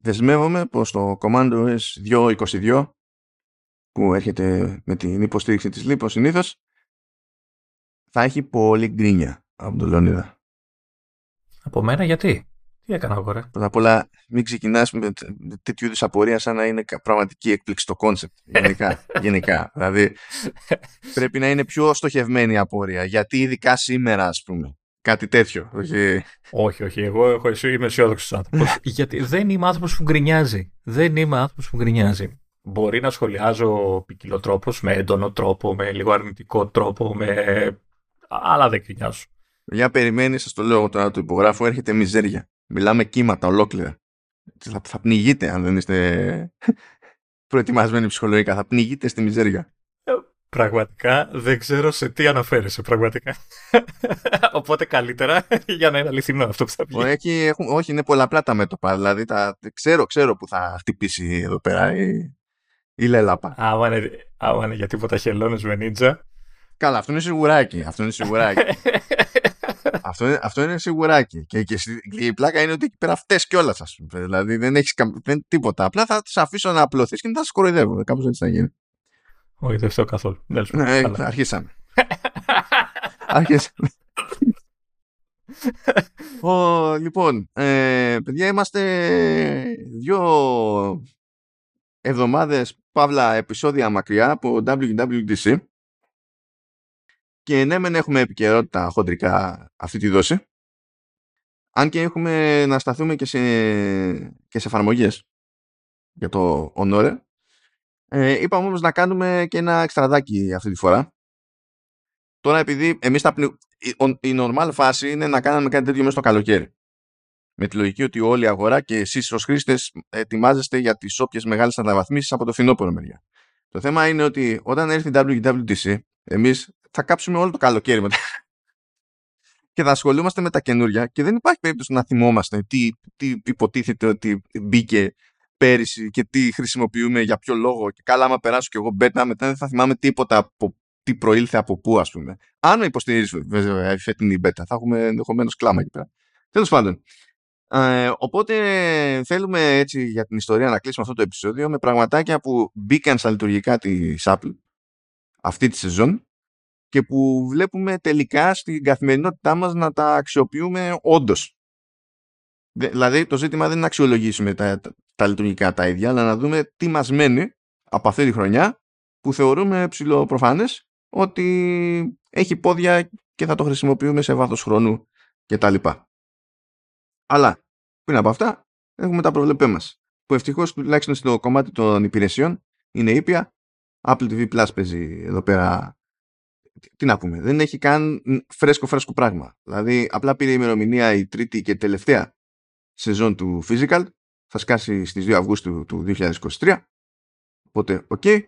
δεσμεύομαι πως το Command OS 2.22 που έρχεται με την υποστήριξη της Λίπος συνήθως θα έχει πολύ γκρίνια από τον Λεωνίδα. Από μένα γιατί; Τι έκανα εγώ, ρε; Πρώτα απ' όλα, μην ξεκινάς με τέτοιου είδους απορία σαν να είναι πραγματική έκπληξη το κόνσεπτ. Γενικά. γενικά. Δηλαδή, πρέπει να είναι πιο στοχευμένη η απορία. Γιατί ειδικά σήμερα, ας πούμε. Κάτι τέτοιο. Όχι, όχι. όχι. Εγώ έχω, είμαι αισιόδοξος άνθρωπος. γιατί δεν είμαι άνθρωπος που γκρινιάζει. Δεν είμαι άνθρωπος που γκρινιάζει. Μπορεί να σχολιάζω ποικιλοτρόπως, με έντονο τρόπο, με λίγο αρνητικό τρόπο, με... αλλά δεν γκρινιάζω. Για περιμένει, σας το λέω τώρα το υπογράφω, έρχεται μιζέρια. Μιλάμε κύματα ολόκληρα. Θα, θα πνιγείτε αν δεν είστε προετοιμασμένοι ψυχολογικά. Θα πνιγείτε στη μιζέρια. Ε, πραγματικά δεν ξέρω σε τι αναφέρεσαι πραγματικά. Οπότε καλύτερα για να είναι αληθινό αυτό που θα πει. Όχι, όχι, είναι πολλαπλά τα μέτωπα. Δηλαδή τα, ξέρω, ξέρω που θα χτυπήσει εδώ πέρα η, η λέλαπα. Άμα είναι, άμα είναι για τίποτα χελώνες με νίτζα. Καλά, αυτό είναι σιγουράκι. Αυτό είναι σιγουράκι. αυτό, είναι, αυτό είναι σιγουράκι. Και, και, η πλάκα είναι ότι εκεί πέρα φταίει κιόλας, ας πούμε. Δηλαδή δεν έχεις τίποτα. Απλά θα του αφήσω να απλωθείς και θα σα κοροϊδεύω. Κάπως έτσι θα γίνει. Όχι, δεν φταίω καθόλου. Ναι, αρχίσαμε. αρχίσαμε. Ο, λοιπόν, ε, παιδιά, είμαστε δύο εβδομάδες παύλα επεισόδια μακριά από WWDC και ναι, μεν έχουμε επικαιρότητα χοντρικά αυτή τη δόση. Αν και έχουμε να σταθούμε και σε, και σε εφαρμογές για το Honore. Ε, είπαμε όμως να κάνουμε και ένα εξτραδάκι αυτή τη φορά. Τώρα επειδή εμείς τα πνι... η, normal φάση είναι να κάνουμε κάτι τέτοιο μέσα στο καλοκαίρι. Με τη λογική ότι όλη η αγορά και εσείς ως χρήστες ετοιμάζεστε για τις όποιες μεγάλες αναβαθμίσεις από το φινόπωρο μεριά. Το θέμα είναι ότι όταν έρθει η WWDC, εμείς θα κάψουμε όλο το καλοκαίρι μετά. και θα ασχολούμαστε με τα καινούρια και δεν υπάρχει περίπτωση να θυμόμαστε τι, τι υποτίθεται ότι μπήκε πέρυσι και τι χρησιμοποιούμε για ποιο λόγο. Και καλά, άμα περάσω και εγώ μπέτα, μετά δεν θα θυμάμαι τίποτα από τι προήλθε από πού, ας πούμε. Αν υποστηρίζεις βέβαια η φετινή μπέτα, θα έχουμε ενδεχομένως κλάμα εκεί πέρα. Τέλος πάντων. Ε, οπότε θέλουμε έτσι για την ιστορία να κλείσουμε αυτό το επεισόδιο με πραγματάκια που μπήκαν στα λειτουργικά της Apple αυτή τη σεζόν και που βλέπουμε τελικά στην καθημερινότητά μας να τα αξιοποιούμε όντως. Δηλαδή το ζήτημα δεν είναι να αξιολογήσουμε τα, τα, λειτουργικά τα ίδια, αλλά να δούμε τι μας μένει από αυτή τη χρονιά που θεωρούμε ψηλοπροφανές ότι έχει πόδια και θα το χρησιμοποιούμε σε βάθος χρόνου κτλ. Αλλά πριν από αυτά έχουμε τα προβλεπέ μας που ευτυχώς τουλάχιστον στο κομμάτι των υπηρεσιών είναι ήπια Apple TV Plus παίζει εδώ πέρα τι να πούμε, δεν έχει καν φρέσκο φρέσκο πράγμα. Δηλαδή απλά πήρε η ημερομηνία η τρίτη και τελευταία σεζόν του Physical, θα σκάσει στις 2 Αυγούστου του 2023, οπότε OK. Okay.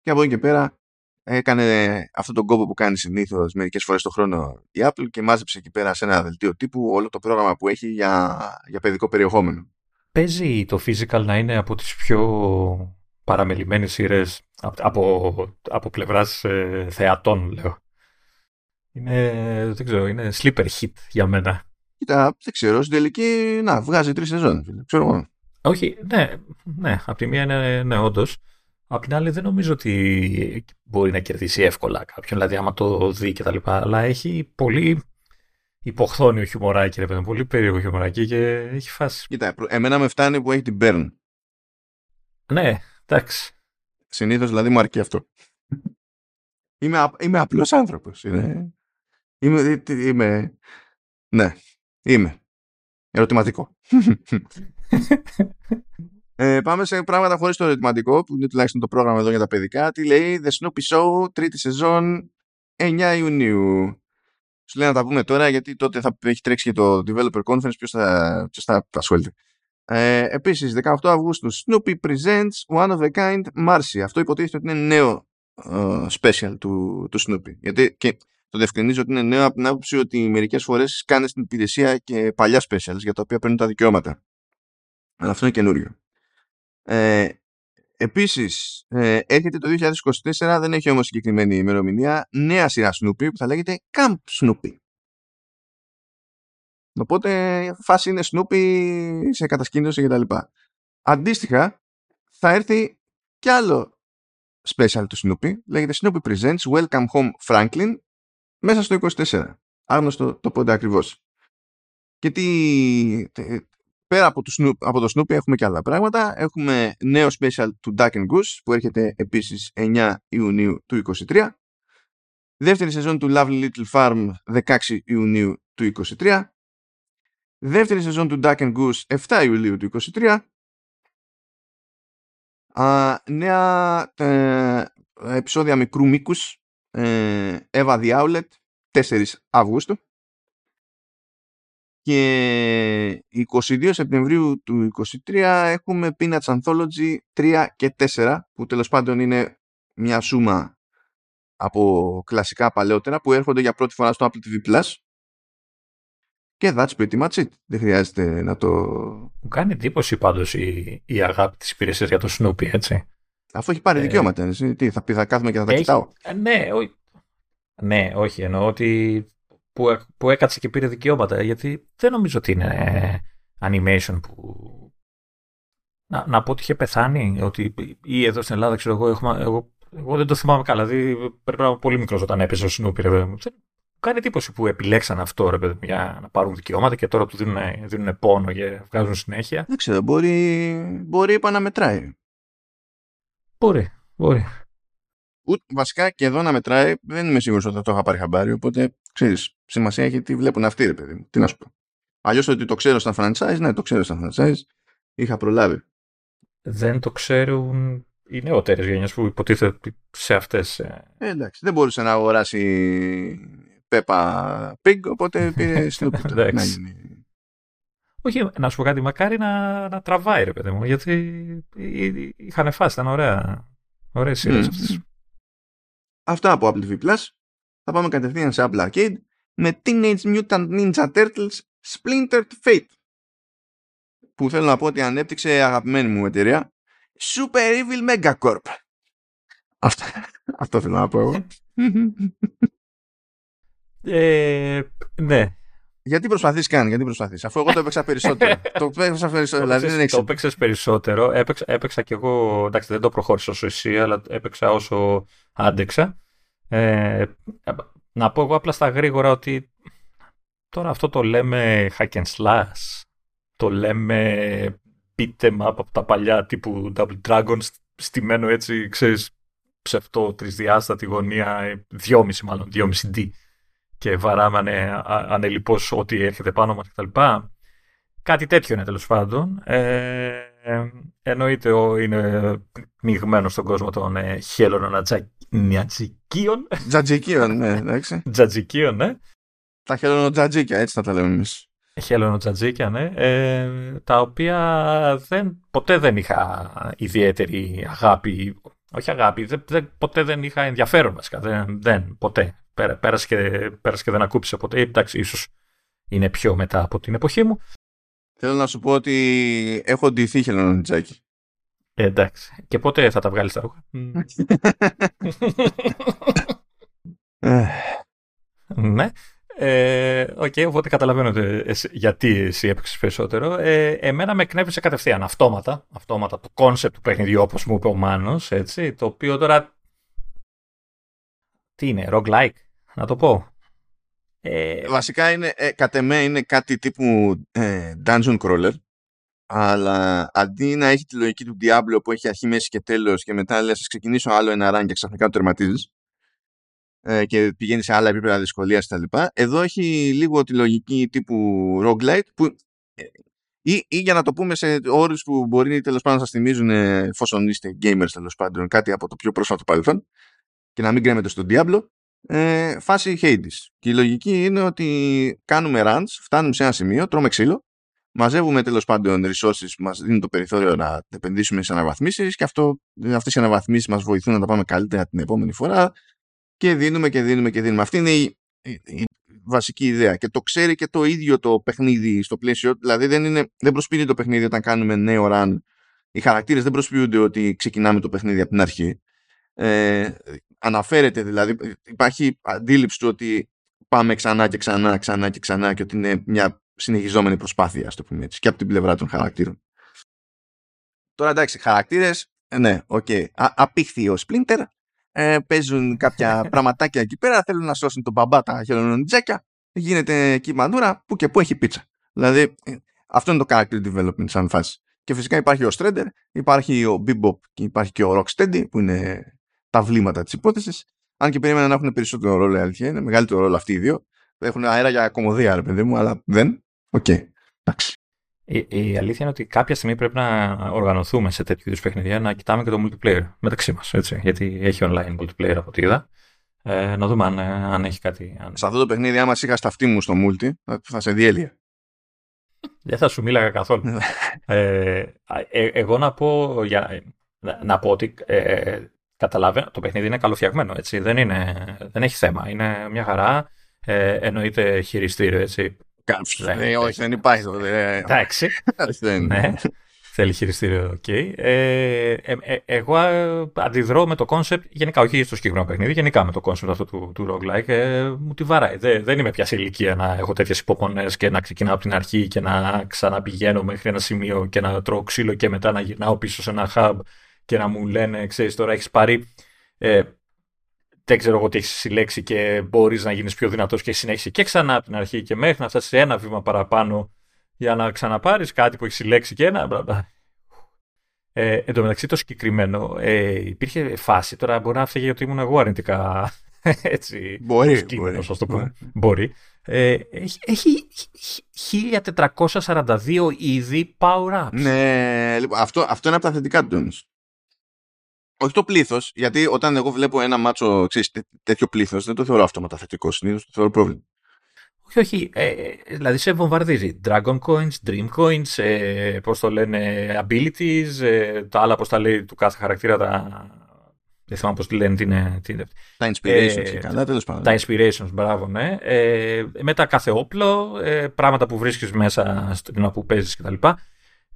Και από εκεί και πέρα έκανε αυτόν τον κόπο που κάνει συνήθως μερικές φορές το χρόνο η Apple και μάζεψε εκεί πέρα σε ένα δελτίο τύπου όλο το πρόγραμμα που έχει για, για παιδικό περιεχόμενο. Παίζει το Physical να είναι από τις πιο παραμελημένες σειρές από, από πλευράς ε, θεατών, λέω. Είναι, δεν ξέρω, είναι sleeper hit για μένα. Κοίτα, δεν ξέρω, στην τελική, να, βγάζει τρεις σεζόν, ξέρω εγώ. Όχι, ναι, ναι, από τη μία είναι, ναι, όντως. Απ' την άλλη δεν νομίζω ότι μπορεί να κερδίσει εύκολα κάποιον, δηλαδή άμα το δει και τα λοιπά, αλλά έχει πολύ υποχθόνιο χιουμοράκι, ρε παιδί, πολύ περίεργο χιουμοράκι και έχει φάση. Κοίτα, εμένα με φτάνει που έχει την Burn. Ναι, εντάξει. Συνήθως δηλαδή μου αρκεί αυτό. είμαι, είμαι απλός άνθρωπος. Είναι... Είμαι, είμαι... Ναι, είμαι. Ερωτηματικό. ε, πάμε σε πράγματα χωρίς το ερωτηματικό, που είναι τουλάχιστον το πρόγραμμα εδώ για τα παιδικά. Τι λέει The Snoopy Show, τρίτη σεζόν, 9 Ιουνίου. Σου λέει να τα πούμε τώρα, γιατί τότε θα έχει τρέξει και το Developer Conference, ποιος θα, ποιος θα ασχολείται. Ε, επίσης, 18 Αυγούστου, Snoopy Presents One of a Kind Marcy. Αυτό υποτίθεται ότι είναι νέο uh, special του, του Snoopy. Γιατί και το διευκρινίζω ότι είναι νέο από την άποψη ότι μερικές φορές κάνεις στην υπηρεσία και παλιά specials για τα οποία παίρνουν τα δικαιώματα. Αλλά αυτό είναι καινούριο. Ε, επίσης, ε, έρχεται το 2024, δεν έχει όμως συγκεκριμένη ημερομηνία, νέα σειρά Snoopy που θα λέγεται Camp Snoopy. Οπότε η φάση είναι Snoopy σε κατασκήνωση και τα λοιπά. Αντίστοιχα, θα έρθει κι άλλο special του Snoopy. Λέγεται Snoopy Presents Welcome Home Franklin μέσα στο 24. Άγνωστο το πότε ακριβώς. Και τι, πέρα από το, Snoopy, από το Snoopy έχουμε και άλλα πράγματα. Έχουμε νέο special του Duck and Goose που έρχεται επίσης 9 Ιουνίου του 23. Δεύτερη σεζόν του Lovely Little Farm 16 Ιουνίου του 23. Δεύτερη σεζόν του Duck and Goose 7 Ιουλίου του 23. Α, νέα ε, επεισόδια μικρού μήκους ε, Eva the Outlet 4 Αυγούστου και 22 Σεπτεμβρίου του 2023 έχουμε Peanuts Anthology 3 και 4 που τέλος πάντων είναι μια σούμα από κλασικά παλαιότερα που έρχονται για πρώτη φορά στο Apple TV Plus και that's pretty much it. Δεν χρειάζεται να το... Μου κάνει εντύπωση πάντως η, η αγάπη της υπηρεσίας για το Snoopy, έτσι. Αφού έχει πάρει ε... δικαιώματα, εσύ, τι, θα, πει, θα κάθομαι και θα τα έχει... κοιτάω; Ε, ναι, ό... ναι, όχι, εννοώ ότι που, που έκατσε και πήρε δικαιώματα, γιατί δεν νομίζω ότι είναι animation που... Να, να πω ότι είχε πεθάνει, ότι ή εδώ στην Ελλάδα, ξέρω εγώ, έχουμε, εγώ, εγώ δεν το θυμάμαι καλά, δηλαδή πρέπει να είμαι πολύ μικρός όταν έπαιζε ο Snoopy, ρε κάνει εντύπωση που επιλέξαν αυτό ρε παιδί, για να πάρουν δικαιώματα και τώρα του δίνουν, δίνουν πόνο και βγάζουν συνέχεια. Δεν ξέρω, μπορεί, μπορεί είπα να μετράει. Μπορεί, μπορεί. Ούτε, βασικά και εδώ να μετράει, δεν είμαι σίγουρος ότι θα το είχα πάρει χαμπάρι, οπότε ξέρεις, σημασία έχει τι βλέπουν αυτοί, ρε παιδί μου. Τι να σου πω. Αλλιώς ότι το ξέρω στα franchise, ναι, το ξέρω στα franchise. Είχα προλάβει. Δεν το ξέρουν οι νεότερες γενιές που υποτίθεται σε αυτές. Ε, εντάξει, δεν μπορούσε να αγοράσει Peppa Pig, οπότε πήρε Snoopy. να γίνει. Όχι, να σου πω κάτι, μακάρι να, να τραβάει ρε παιδί μου, γιατί είχαν φάσει, ήταν ωραία. Ωραίες σειρές mm. αυτές. Αυτά από Apple TV Plus. Θα πάμε κατευθείαν σε Apple Arcade με Teenage Mutant Ninja Turtles Splintered Fate που θέλω να πω ότι ανέπτυξε αγαπημένη μου εταιρεία Super Evil Megacorp. Αυτό, αυτό θέλω να πω εγώ. Ε, ναι. Γιατί προσπαθείς καν, γιατί προσπαθείς, αφού εγώ το έπαιξα περισσότερο. το έπαιξα περισσότερο. δηλαδή δεν Το έπαιξες περισσότερο. Έπαιξα, έπαιξα κι εγώ. Εντάξει, δεν το προχώρησα όσο εσύ, αλλά έπαιξα όσο άντεξα. Ε, να πω εγώ απλά στα γρήγορα ότι τώρα αυτό το λέμε hack and slash. Το λέμε beat em up από τα παλιά τύπου Double Dragon στημένο έτσι, ξέρεις, ψευτό τρισδιάστατη γωνία, δυόμιση μάλλον, δυόμιση D και βαράμε ανελειπώς ό,τι έρχεται πάνω μας κτλ. Κάτι τέτοιο είναι τέλος πάντων. Ε, εννοείται είναι μειγμένος στον κόσμο των ε, χέλωνων ατζικίων. Τζατζικίων, ναι, εντάξει. Τζατζικίων, ναι. Τα χέλωνο-τζατζίκια, έτσι θα τα λέμε εμείς. Χέλωνο-τζατζίκια, ναι. Ε, τα οποία δεν, ποτέ δεν είχα ιδιαίτερη αγάπη. Όχι αγάπη, δεν, ποτέ δεν είχα ενδιαφέρον βασικά. Δεν, δεν ποτέ πέρασε και, πέρασε και δεν ακούπησε ποτέ. Εντάξει, ίσως είναι πιο μετά από την εποχή μου. Θέλω να σου πω ότι έχω ντυθεί χελωνονιντζάκι. Ε, εντάξει. Και πότε θα τα βγάλεις τα ρούχα. ναι. Ε, okay, οπότε καταλαβαίνω γιατί εσύ έπαιξες περισσότερο. Ε, εμένα με εκνεύρισε κατευθείαν αυτόματα, αυτόματα το κόνσεπτ του παιχνιδιού όπως μου είπε ο Μάνος, έτσι, το οποίο τώρα τι είναι, roguelike, να το πω. Ε... Βασικά είναι, ε, κατ' εμέ είναι κάτι τύπου ε, dungeon crawler αλλά αντί να έχει τη λογική του Diablo που έχει αρχή, μέση και τέλος και μετά λες ξεκινήσω άλλο ένα run και ξαφνικά το τερματίζεις ε, και πηγαίνει σε άλλα επίπεδα δυσκολίας κτλ. Εδώ έχει λίγο τη λογική τύπου roguelite που ε, ή, ή για να το πούμε σε όρους που μπορεί τέλος πάντων να σας θυμίζουν εφόσον είστε gamers τέλος πάντων κάτι από το πιο πρόσφατο παρελθόν και να μην κρέμετε στον Diablo, ε, φάση Hades. Και η λογική είναι ότι κάνουμε runs, φτάνουμε σε ένα σημείο, τρώμε ξύλο, μαζεύουμε τέλος πάντων resources που μας δίνουν το περιθώριο να επενδύσουμε σε αναβαθμίσεις και αυτό, αυτές οι αναβαθμίσεις μας βοηθούν να τα πάμε καλύτερα την επόμενη φορά και δίνουμε και δίνουμε και δίνουμε. Αυτή είναι η, η, βασική ιδέα και το ξέρει και το ίδιο το παιχνίδι στο πλαίσιο, δηλαδή δεν, είναι, δεν προσποιείται το παιχνίδι όταν κάνουμε νέο run. Οι χαρακτήρες δεν προσποιούνται ότι ξεκινάμε το παιχνίδι από την αρχή. Ε, αναφέρεται δηλαδή, υπάρχει αντίληψη του ότι πάμε ξανά και ξανά, ξανά και ξανά και ότι είναι μια συνεχιζόμενη προσπάθεια, ας το πούμε έτσι, και από την πλευρά των χαρακτήρων. Τώρα εντάξει, χαρακτήρες, ε, ναι, OK. Okay. Απήχθη ο Splinter, ε, παίζουν κάποια πραγματάκια εκεί πέρα, θέλουν να σώσουν τον μπαμπά τα χελωνονιντζάκια, γίνεται εκεί μανούρα, που και που έχει πίτσα. Δηλαδή, ε, αυτό είναι το character development σαν φάση. Και φυσικά υπάρχει ο Shredder, υπάρχει ο Bebop και υπάρχει και ο Rocksteady, που είναι τα βλήματα της υπόθεσης. Αν και περίμενα να έχουν περισσότερο ρόλο, η αλήθεια είναι, μεγαλύτερο ρόλο αυτοί οι δύο. Έχουν αέρα για κωμωδία, ρε παιδί μου, αλλά δεν. OK. Okay. Εντάξει. Η, η, αλήθεια είναι ότι κάποια στιγμή πρέπει να οργανωθούμε σε τέτοιου είδους παιχνίδια να κοιτάμε και το multiplayer μεταξύ μας. Γιατί έχει online multiplayer από ό,τι είδα. Ε, να δούμε αν, ε, αν έχει κάτι. Αν... Σε αυτό το παιχνίδι, άμα είχα στ' αυτί μου στο multi, θα σε διέλυε. Δεν θα σου μίλαγα καθόλου. Ναι. ε, ε, εγώ να πω, για, να, να πω ότι ε, καταλαβαίνω, το παιχνίδι είναι καλοφτιαγμένο, έτσι. Δεν, είναι, δεν έχει θέμα. Είναι μια χαρά. Ε, εννοείται χειριστήριο, έτσι. Ναι, όχι, δεν υπάρχει. Εντάξει. ναι. Θέλει χειριστήριο, OK. Okay. Ε, ε, ε, εγώ αντιδρώ με το κόνσεπτ, γενικά, όχι στο συγκεκριμένο παιχνίδι, γενικά με το κόνσεπτ αυτό του, του roguelike. Ε, μου τη βαράει. Δεν, δεν είμαι πια σε ηλικία να έχω τέτοιες υπομονές και να ξεκινάω από την αρχή και να ξαναπηγαίνω μέχρι ένα σημείο και να τρώω ξύλο και μετά να γυρνάω πίσω σε ένα hub και να μου λένε, ξέρεις, τώρα έχεις πάρει. Ε, δεν ξέρω εγώ τι έχεις συλλέξει και μπορείς να γίνεις πιο δυνατός και συνέχισε και ξανά από την αρχή και μέχρι να φτάσεις σε ένα βήμα παραπάνω για να ξαναπάρεις κάτι που έχεις συλλέξει και ένα. Ε, εν τω μεταξύ το συγκεκριμένο ε, υπήρχε φάση, τώρα μπορεί να φταίει ότι ήμουν εγώ αρνητικά έτσι, μπορεί, μπορεί, το πούμε. μπορεί. Ε, έχει, έχει 1442 είδη power-ups. Ναι, λοιπόν, αυτό, αυτό είναι από τα θετικά του όχι το πλήθος, γιατί όταν εγώ βλέπω ένα μάτσο ξέρεις, τέτοιο πλήθος, δεν το θεωρώ αυτόματα θετικό. Συνήθως το θεωρώ πρόβλημα. Όχι, όχι. Ε, ε, δηλαδή σε βομβαρδίζει. Dragon Coins, Dream Coins, ε, πώς το λένε, Abilities, ε, τα άλλα πώς τα λέει του κάθε χαρακτήρα, τα... δεν θυμάμαι πώς λένε, τι είναι. Τι είναι. Τα Inspirations ε, καλά, τέλος πάντων. Τα Inspirations, μπράβο, ναι. Ε, μετά κάθε όπλο, ε, πράγματα που βρίσκεις μέσα στην που παίζεις κτλ.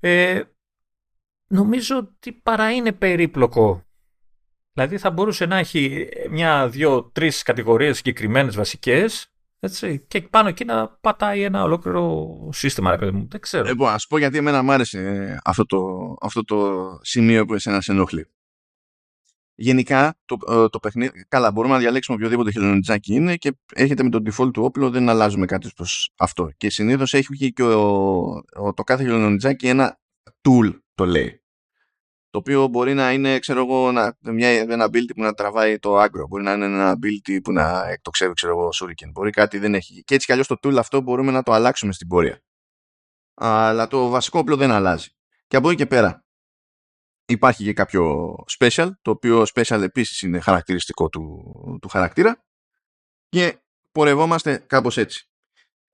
Ε, νομίζω ότι παρά είναι περίπλοκο Δηλαδή θα μπορούσε να έχει μια, δύο, τρεις κατηγορίες συγκεκριμένες βασικές και πάνω εκεί να πατάει ένα ολόκληρο σύστημα, ρε παιδί μου. Δεν ξέρω. Λοιπόν, ας πω γιατί εμένα μου άρεσε αυτό το, αυτό το σημείο που εσένα σε ενοχλεί. Γενικά, το, ε, το παιχνίδι, καλά, μπορούμε να διαλέξουμε οποιοδήποτε χελονιτζάκι είναι και έρχεται με το default του όπλο, δεν αλλάζουμε κάτι προς αυτό. Και συνήθως έχει και ο, ο, το κάθε χελονιτζάκι ένα tool, το λέει το οποίο μπορεί να είναι, ξέρω εγώ, να, μια, ένα ability που να τραβάει το aggro, μπορεί να είναι ένα ability που να εκτοξεύει, ξέρω εγώ, shuriken, μπορεί κάτι δεν έχει. Και έτσι κι αλλιώς το tool αυτό μπορούμε να το αλλάξουμε στην πορεία. Αλλά το βασικό όπλο δεν αλλάζει. Και από εκεί και πέρα υπάρχει και κάποιο special, το οποίο special επίσης είναι χαρακτηριστικό του, του χαρακτήρα και πορευόμαστε κάπως έτσι.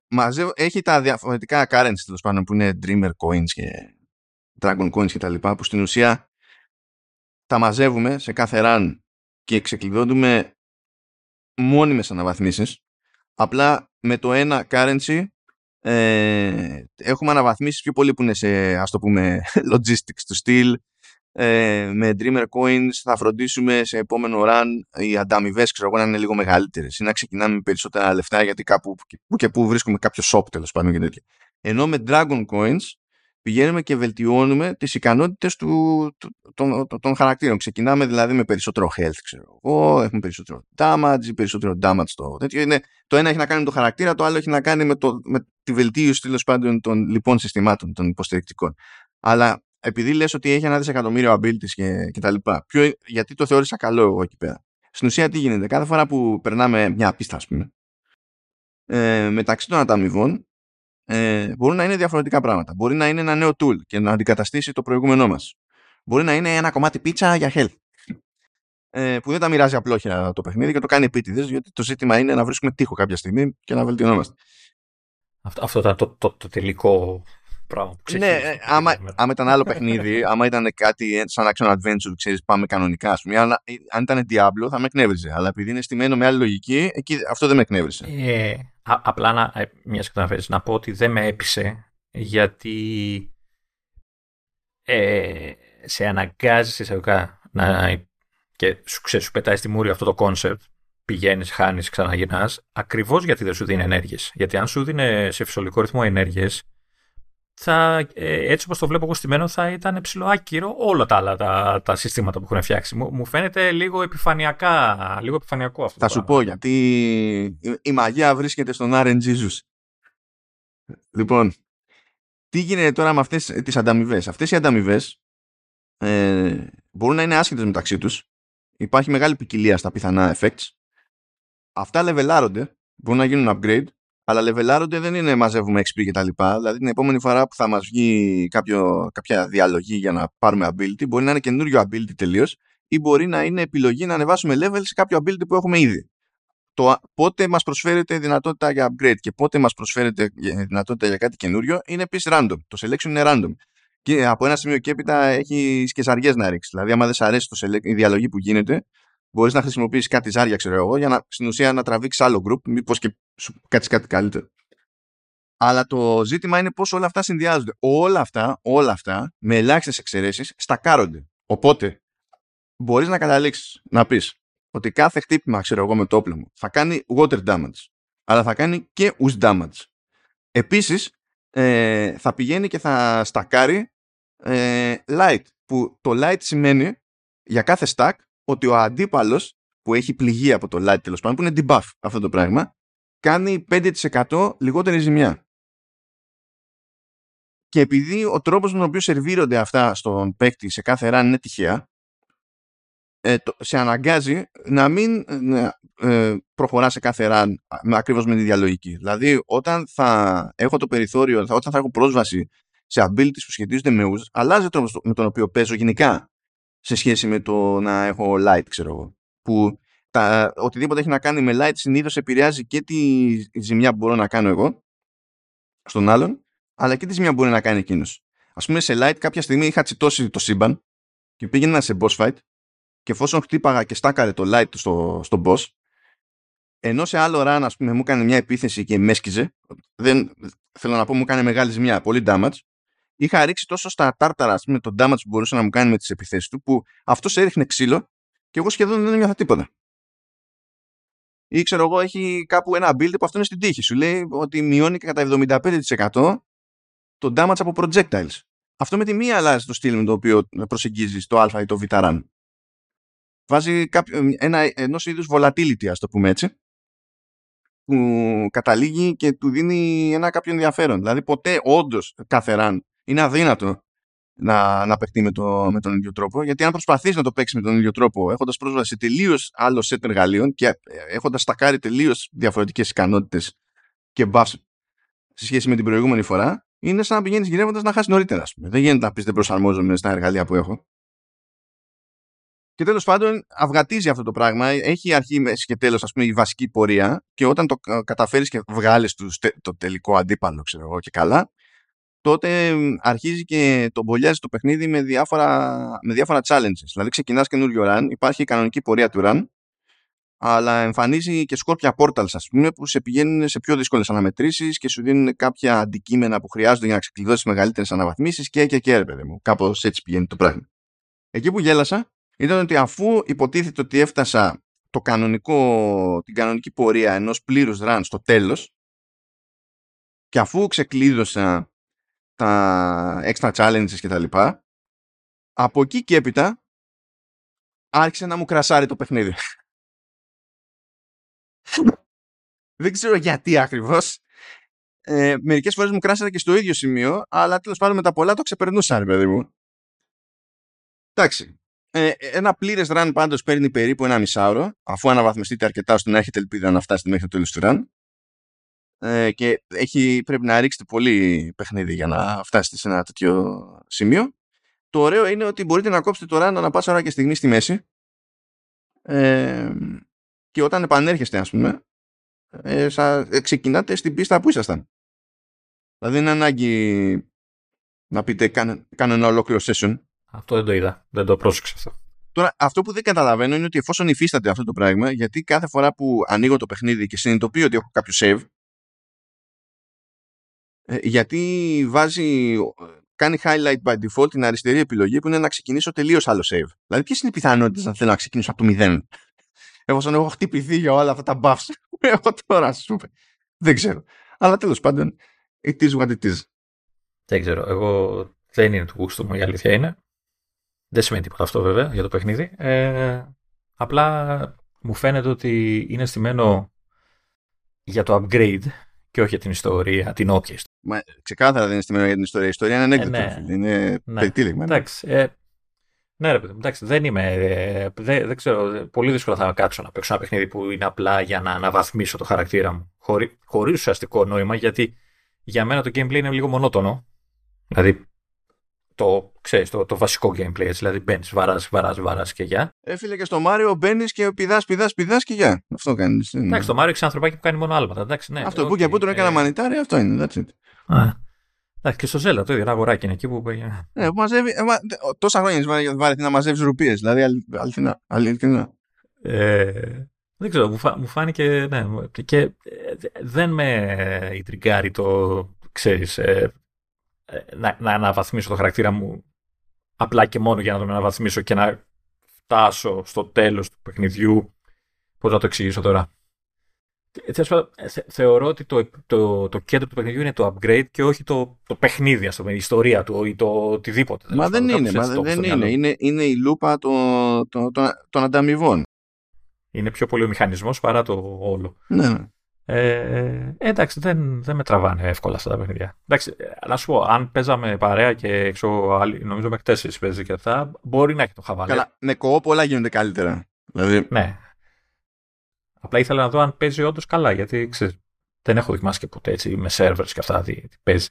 Μαζεύω, έχει τα διαφορετικά currency τέλος πάντων που είναι Dreamer Coins και Dragon Coins και τα λοιπά που στην ουσία τα μαζεύουμε σε κάθε run και ξεκλειδώνουμε μόνιμες αναβαθμίσεις απλά με το ένα currency ε, έχουμε αναβαθμίσεις πιο πολύ που είναι σε ας το πούμε logistics του στυλ ε, με Dreamer Coins θα φροντίσουμε σε επόμενο run οι ανταμοιβές ξέρω εγώ να είναι λίγο μεγαλύτερες ή να ξεκινάμε με περισσότερα λεφτά γιατί κάπου που και που βρίσκουμε κάποιο shop τέλος πάντων και τέτοια. Ενώ με Dragon Coins πηγαίνουμε και βελτιώνουμε τις ικανότητες του, των, των, των χαρακτήρων. Ξεκινάμε δηλαδή με περισσότερο health, ξέρω εγώ, έχουμε περισσότερο damage, περισσότερο damage στο τέτοιο. Είναι, το ένα έχει να κάνει με το χαρακτήρα, το άλλο έχει να κάνει με, το, με τη βελτίωση τέλος πάντων των λοιπόν συστημάτων, των υποστηρικτικών. Αλλά επειδή λες ότι έχει ένα δισεκατομμύριο abilities και, και τα λοιπά, ποιο, γιατί το θεώρησα καλό εγώ εκεί πέρα; Στην ουσία τι γίνεται, κάθε φορά που περνάμε μια πίστα, ας πούμε, ε, μεταξύ των ανταμοιβών ε, μπορούν να είναι διαφορετικά πράγματα. Μπορεί να είναι ένα νέο tool και να αντικαταστήσει το προηγούμενό μας. Μπορεί να είναι ένα κομμάτι πίτσα για health. Ε, που δεν τα μοιράζει απλόχερα το παιχνίδι και το κάνει επίτηδες, γιατί το ζήτημα είναι να βρίσκουμε τείχο κάποια στιγμή και να βελτιωνόμαστε. Αυτό, αυτό ήταν το, το, το τελικό πράγμα που Ναι, ε, άμα, άμα ήταν άλλο παιχνίδι, άμα ήταν κάτι σαν action adventure, ξέρεις, πάμε κανονικά, ας πούμε, αν, αν ήταν Diablo θα με εκνεύριζε. Αλλά επειδή είναι στημένο με άλλη λογική, εκεί, αυτό δεν με εκνεύρισε. Ε, απλά να, ε, μιας και το να πω ότι δεν με έπεισε γιατί ε, σε αναγκάζεις εισαγωγικά να, και σου, ξέρεις, σου πετάει στη μούρη αυτό το κόνσεπτ πηγαίνεις, χάνεις, ξαναγυρνάς, ακριβώς γιατί δεν σου δίνει ενέργειες. Γιατί αν σου δίνει σε φυσιολογικό ρυθμό ενέργειες, θα, ε, έτσι όπως το βλέπω εγώ στημένο θα ήταν ψιλοάκυρο όλα τα άλλα τα, τα συστήματα που έχουν φτιάξει. Μου, μου φαίνεται λίγο, επιφανειακά, λίγο επιφανειακό αυτό. Θα σου πω γιατί η, η μαγεία βρίσκεται στον RNG Jesus. Λοιπόν, τι γίνεται τώρα με αυτές τις ανταμοιβές; Αυτές οι ανταμοιβές ε, μπορούν να είναι άσχετες μεταξύ τους. Υπάρχει μεγάλη ποικιλία στα πιθανά effects. Αυτά λεβελάρονται, μπορούν να γίνουν upgrade αλλά λεβελάρονται δεν είναι μαζεύουμε XP και τα λοιπά. Δηλαδή την επόμενη φορά που θα μας βγει κάποιο, κάποια διαλογή για να πάρουμε ability μπορεί να είναι καινούριο ability τελείως ή μπορεί να είναι επιλογή να ανεβάσουμε level σε κάποιο ability που έχουμε ήδη. Το πότε μας προσφέρεται δυνατότητα για upgrade και πότε μας προσφέρεται δυνατότητα για κάτι καινούριο είναι επίσης random. Το selection είναι random. Και από ένα σημείο και έπειτα έχει και ζαριέ να ρίξει. Δηλαδή, άμα δεν σε αρέσει το η διαλογή που γίνεται, μπορείς να χρησιμοποιήσεις κάτι ζάρια, ξέρω εγώ, για να στην ουσία να τραβήξεις άλλο group, μήπως και σου κάτσει κάτι καλύτερο. Αλλά το ζήτημα είναι πώς όλα αυτά συνδυάζονται. Όλα αυτά, όλα αυτά, με ελάχιστες εξαιρέσεις, στακάρονται. Οπότε, μπορείς να καταλήξεις να πεις ότι κάθε χτύπημα, ξέρω εγώ, με το όπλο μου θα κάνει water damage, αλλά θα κάνει και ους damage. Επίσης, ε, θα πηγαίνει και θα στακάρει ε, light, που το light σημαίνει για κάθε stack ότι ο αντίπαλος που έχει πληγεί από το light τέλος πάντων, που είναι debuff αυτό το πράγμα, κάνει 5% λιγότερη ζημιά. Και επειδή ο τρόπος με τον οποίο σερβίρονται αυτά στον παίκτη σε κάθε run είναι τυχαία, ε, το, σε αναγκάζει να μην ε, προχωρά σε κάθε run με, ακριβώς με τη διαλογική. Δηλαδή, όταν θα έχω το περιθώριο, όταν θα έχω πρόσβαση σε abilities που σχετίζονται με ους, αλλάζει ο τρόπος με τον οποίο παίζω γενικά σε σχέση με το να έχω light, ξέρω εγώ. Που τα, οτιδήποτε έχει να κάνει με light συνήθως επηρεάζει και τη ζημιά που μπορώ να κάνω εγώ στον άλλον, αλλά και τη ζημιά που μπορεί να κάνει εκείνος. Α πούμε, σε light κάποια στιγμή είχα τσιτώσει το σύμπαν και πήγαινα σε boss fight και εφόσον χτύπαγα και στάκαρε το light στο, στο boss, ενώ σε άλλο run, ας πούμε, μου έκανε μια επίθεση και με έσκιζε, δεν, θέλω να πω, μου έκανε μεγάλη ζημιά, πολύ damage, είχα ρίξει τόσο στα τάρταρα με τον damage που μπορούσε να μου κάνει με τις επιθέσεις του που αυτός έριχνε ξύλο και εγώ σχεδόν δεν νιώθα τίποτα. Ή ξέρω εγώ έχει κάπου ένα build που αυτό είναι στην τύχη σου. Λέει ότι μειώνει κατά 75% το damage από projectiles. Αυτό με τη μία αλλάζει το στυλ με το οποίο προσεγγίζεις το α ή το β run. Βάζει κάποιο, ένα, ενός είδους volatility ας το πούμε έτσι που καταλήγει και του δίνει ένα κάποιο ενδιαφέρον. Δηλαδή ποτέ όντως κάθε run είναι αδύνατο να, να παιχτεί με, το, με τον ίδιο τρόπο. Γιατί αν προσπαθείς να το παίξεις με τον ίδιο τρόπο, έχοντας πρόσβαση σε τελείως άλλος σετ εργαλείων και έχοντας στακάρει τελείως διαφορετικές ικανότητες και buffs σε σχέση με την προηγούμενη φορά, είναι σαν να πηγαίνεις γυρεύοντας να χάσεις νωρίτερα. Δεν γίνεται να πεις δεν προσαρμόζομαι στα εργαλεία που έχω. Και τέλος πάντων, αυγατίζει αυτό το πράγμα. Έχει αρχή, μέση και τέλος, ας πούμε, η βασική πορεία. Και όταν το καταφέρεις και βγάλεις το τελικό αντίπαλο, ξέρω εγώ και καλά, τότε αρχίζει και το μπολιάζει το παιχνίδι με διάφορα, με διάφορα challenges. Δηλαδή ξεκινάς καινούριο run, υπάρχει η κανονική πορεία του run, αλλά εμφανίζει και σκόρπια portals ας πούμε που σε πηγαίνουν σε πιο δύσκολες αναμετρήσεις και σου δίνουν κάποια αντικείμενα που χρειάζονται για να ξεκλειδώσεις μεγαλύτερες αναβαθμίσεις και και και ρε παιδί μου. Κάπως έτσι πηγαίνει το πράγμα. Εκεί που γέλασα ήταν ότι αφού υποτίθεται ότι έφτασα το κανονικό, την κανονική πορεία ενός πλήρους run στο τέλος και αφού ξεκλείδωσα τα extra challenges και τα λοιπά, από εκεί και έπειτα άρχισε να μου κρασάρει το παιχνίδι. Δεν ξέρω γιατί ακριβώς. Ε, Μερικές φορές μου κράσαρε και στο ίδιο σημείο, αλλά τέλος πάντων με τα πολλά το ξεπερνούσα, ρε παιδί μου. Εντάξει. Ε, ένα πλήρες run πάντως παίρνει περίπου ένα μισάωρο, αφού αναβαθμιστείτε αρκετά ώστε να έχετε ελπίδα να φτάσετε μέχρι το τέλος του run ε, και έχει, πρέπει να ρίξετε πολύ παιχνίδι για να φτάσετε σε ένα τέτοιο σημείο. Το ωραίο είναι ότι μπορείτε να κόψετε το run ανα πάσα ώρα και στιγμή στη μέση ε, και όταν επανέρχεστε ας πούμε ε, σα, ε, ξεκινάτε στην πίστα που ήσασταν. Δηλαδή είναι ανάγκη να πείτε κάνω, κάνω ένα ολόκληρο session. Αυτό δεν το είδα. Δεν το πρόσεξα αυτό. Τώρα, αυτό που δεν καταλαβαίνω είναι ότι εφόσον υφίσταται αυτό το πράγμα, γιατί κάθε φορά που ανοίγω το παιχνίδι και συνειδητοποιώ ότι έχω κάποιο save, ε, γιατί βάζει, κάνει highlight by default την αριστερή επιλογή που είναι να ξεκινήσω τελείως άλλο save. Δηλαδή, ποιες είναι οι πιθανότητες να θέλω να ξεκινήσω από το 0. Εφόσον έχω χτυπηθεί για όλα αυτά τα buffs που έχω τώρα, ας πούμε. Δεν ξέρω. Αλλά τέλος πάντων, it is what it is. Δεν ξέρω. Εγώ δεν είναι του γούστου μου η αλήθεια είναι. Δεν σημαίνει τίποτα αυτό βέβαια για το παιχνίδι. Ε, απλά μου φαίνεται ότι είναι στημένο για το upgrade και όχι για την ιστορία, την όποια ιστορία. Μα, ξεκάθαρα δεν είναι στημένο για την ιστορία. Η ιστορία είναι ανέκδοτο. Ε, ναι. Είναι Ναι. περιτύλιγμα. Εντάξει. Ε, ναι, ρε παιδί μου, εντάξει, δεν είμαι. Ε, δεν, δεν ξέρω. Πολύ δύσκολα θα κάτσω να παίξω ένα παιχνίδι που είναι απλά για να αναβαθμίσω το χαρακτήρα μου. Χωρί, χωρίς ουσιαστικό νόημα, γιατί για μένα το gameplay είναι λίγο μονότονο. Δηλαδή, το, ξέρεις, το, το βασικό gameplay, έτσι, δηλαδή μπαίνεις, βαράς, βαράς, βαράς και γεια. Ε, φίλε, και στο Μάριο μπαίνεις και πηδάς, πηδάς, πηδάς και γεια. Αυτό κάνεις. Εντάξει, το Mario έχει ανθρωπάκι που κάνει μόνο άλματα. Εντάξει, ναι, Αυτό οκ, που και που τον ε, έκανα μανιτάρι, αυτό είναι. That's it. α, Εντάξει, και στο Zelda το ίδιο, ένα αγοράκι είναι εκεί που. πήγε- Ναι, που μαζεύει, ε, μα, τόσα χρόνια έχεις βάρει- βάρεθεί να μαζεύεις ρουπίες. Δηλαδή, αλη- αληθινά. αληθινά. Ε, δεν ξέρω, μου, φα- μου φάνηκε. Ναι, μου- και ε, δεν με ιντριγκάρει το. ξέρεις, ε, ε, να, να αναβαθμίσω το χαρακτήρα μου απλά και μόνο για να τον αναβαθμίσω και να φτάσω στο τέλος του παιχνιδιού. Πώς να το εξηγήσω τώρα; Ε, τέλος πάντων, ε, θε- θεωρώ ότι το, το, το κέντρο του παιχνιδιού είναι το upgrade και όχι το, το παιχνίδι, ας πούμε, η ιστορία του ή το οτιδήποτε. Μα τέλος δεν πάντων. είναι, Κάπως μα έτσι το έχω δεν στο είναι. μυαλό. είναι. Είναι η λούπα των το, το, των ανταμοιβών. Είναι πιο πολύ ο μηχανισμός παρά το όλο. Ναι, ναι. Ε, εντάξει, δεν, δεν με τραβάνε εύκολα αυτά τα παιχνίδια. Εντάξει, ε, να σου πω, αν παίζαμε παρέα και έξω, άλλοι, νομίζω μέχρι τέσσερι παίζει και αυτά, μπορεί να έχει το χαβαλέ. Καλά, με κοόπ όλα γίνονται καλύτερα. Δηλαδή, Ναι. Απλά ήθελα να δω αν παίζει όντως καλά, γιατί ξέρεις, δεν έχω δοκιμάσει και ποτέ έτσι με servers και αυτά τι, τι παίζει.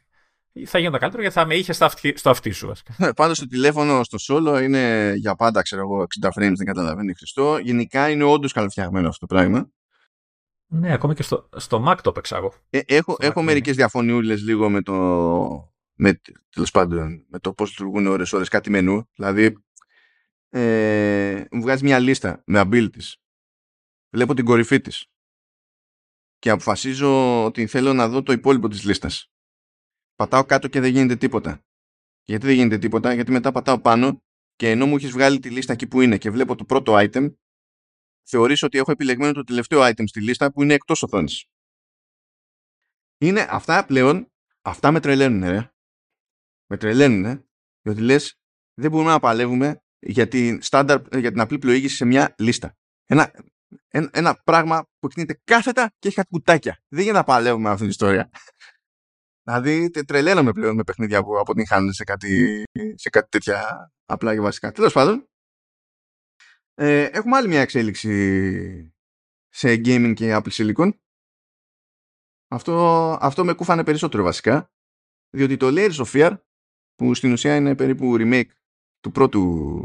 Θα γίνονταν καλύτερο γιατί θα με είχε στο αυτί, στο αυτί σου. βασικά. Πάντως το τηλέφωνο στο solo είναι για πάντα, ξέρω εγώ, 60 frames, δεν καταλαβαίνει Χριστό. Γενικά είναι όντως καλοφτιαγμένο αυτό το πράγμα. Ναι, ακόμη και στο, στο Mac το παίξα εγώ. Ε, έχω Στο έχω Mac μερικές διαφωνιούλες λίγο με το, με, τέλος πάντων, με το πώς λειτουργούν ώρες ώρες κάτι μενού. Δηλαδή, ε, μου βγάζει μια λίστα με abilities. Βλέπω την κορυφή της. Και αποφασίζω ότι θέλω να δω το υπόλοιπο της λίστας. Πατάω κάτω και δεν γίνεται τίποτα. Γιατί δεν γίνεται τίποτα, γιατί μετά πατάω πάνω και ενώ μου έχεις βγάλει τη λίστα εκεί που είναι και βλέπω το πρώτο item, θεωρείς ότι έχω επιλεγμένο το τελευταίο item στη λίστα που είναι εκτός οθόνης; Είναι αυτά πλέον, αυτά με τρελαίνουν, ρε. Με τρελαίνουν, διότι λες, δεν μπορούμε να παλεύουμε για την, στάνταρ, για την απλή πλοήγηση σε μια λίστα. Ένα, ένα, ένα πράγμα που κινείται κάθετα και έχει κάτι κουτάκια. Δεν γίνεται να παλεύουμε με αυτή την ιστορία. Δηλαδή τε- τρελαίνομαι πλέον με παιχνίδια που αποτυγχάνουν σε κάτι, σε κάτι τέτοια απλά και βασικά. Τέλος πάντων, ε, έχουμε άλλη μια εξέλιξη σε gaming και Apple Silicon. Αυτό, αυτό με κούφανε περισσότερο βασικά, διότι το Layers of Fear, που στην ουσία είναι περίπου remake του πρώτου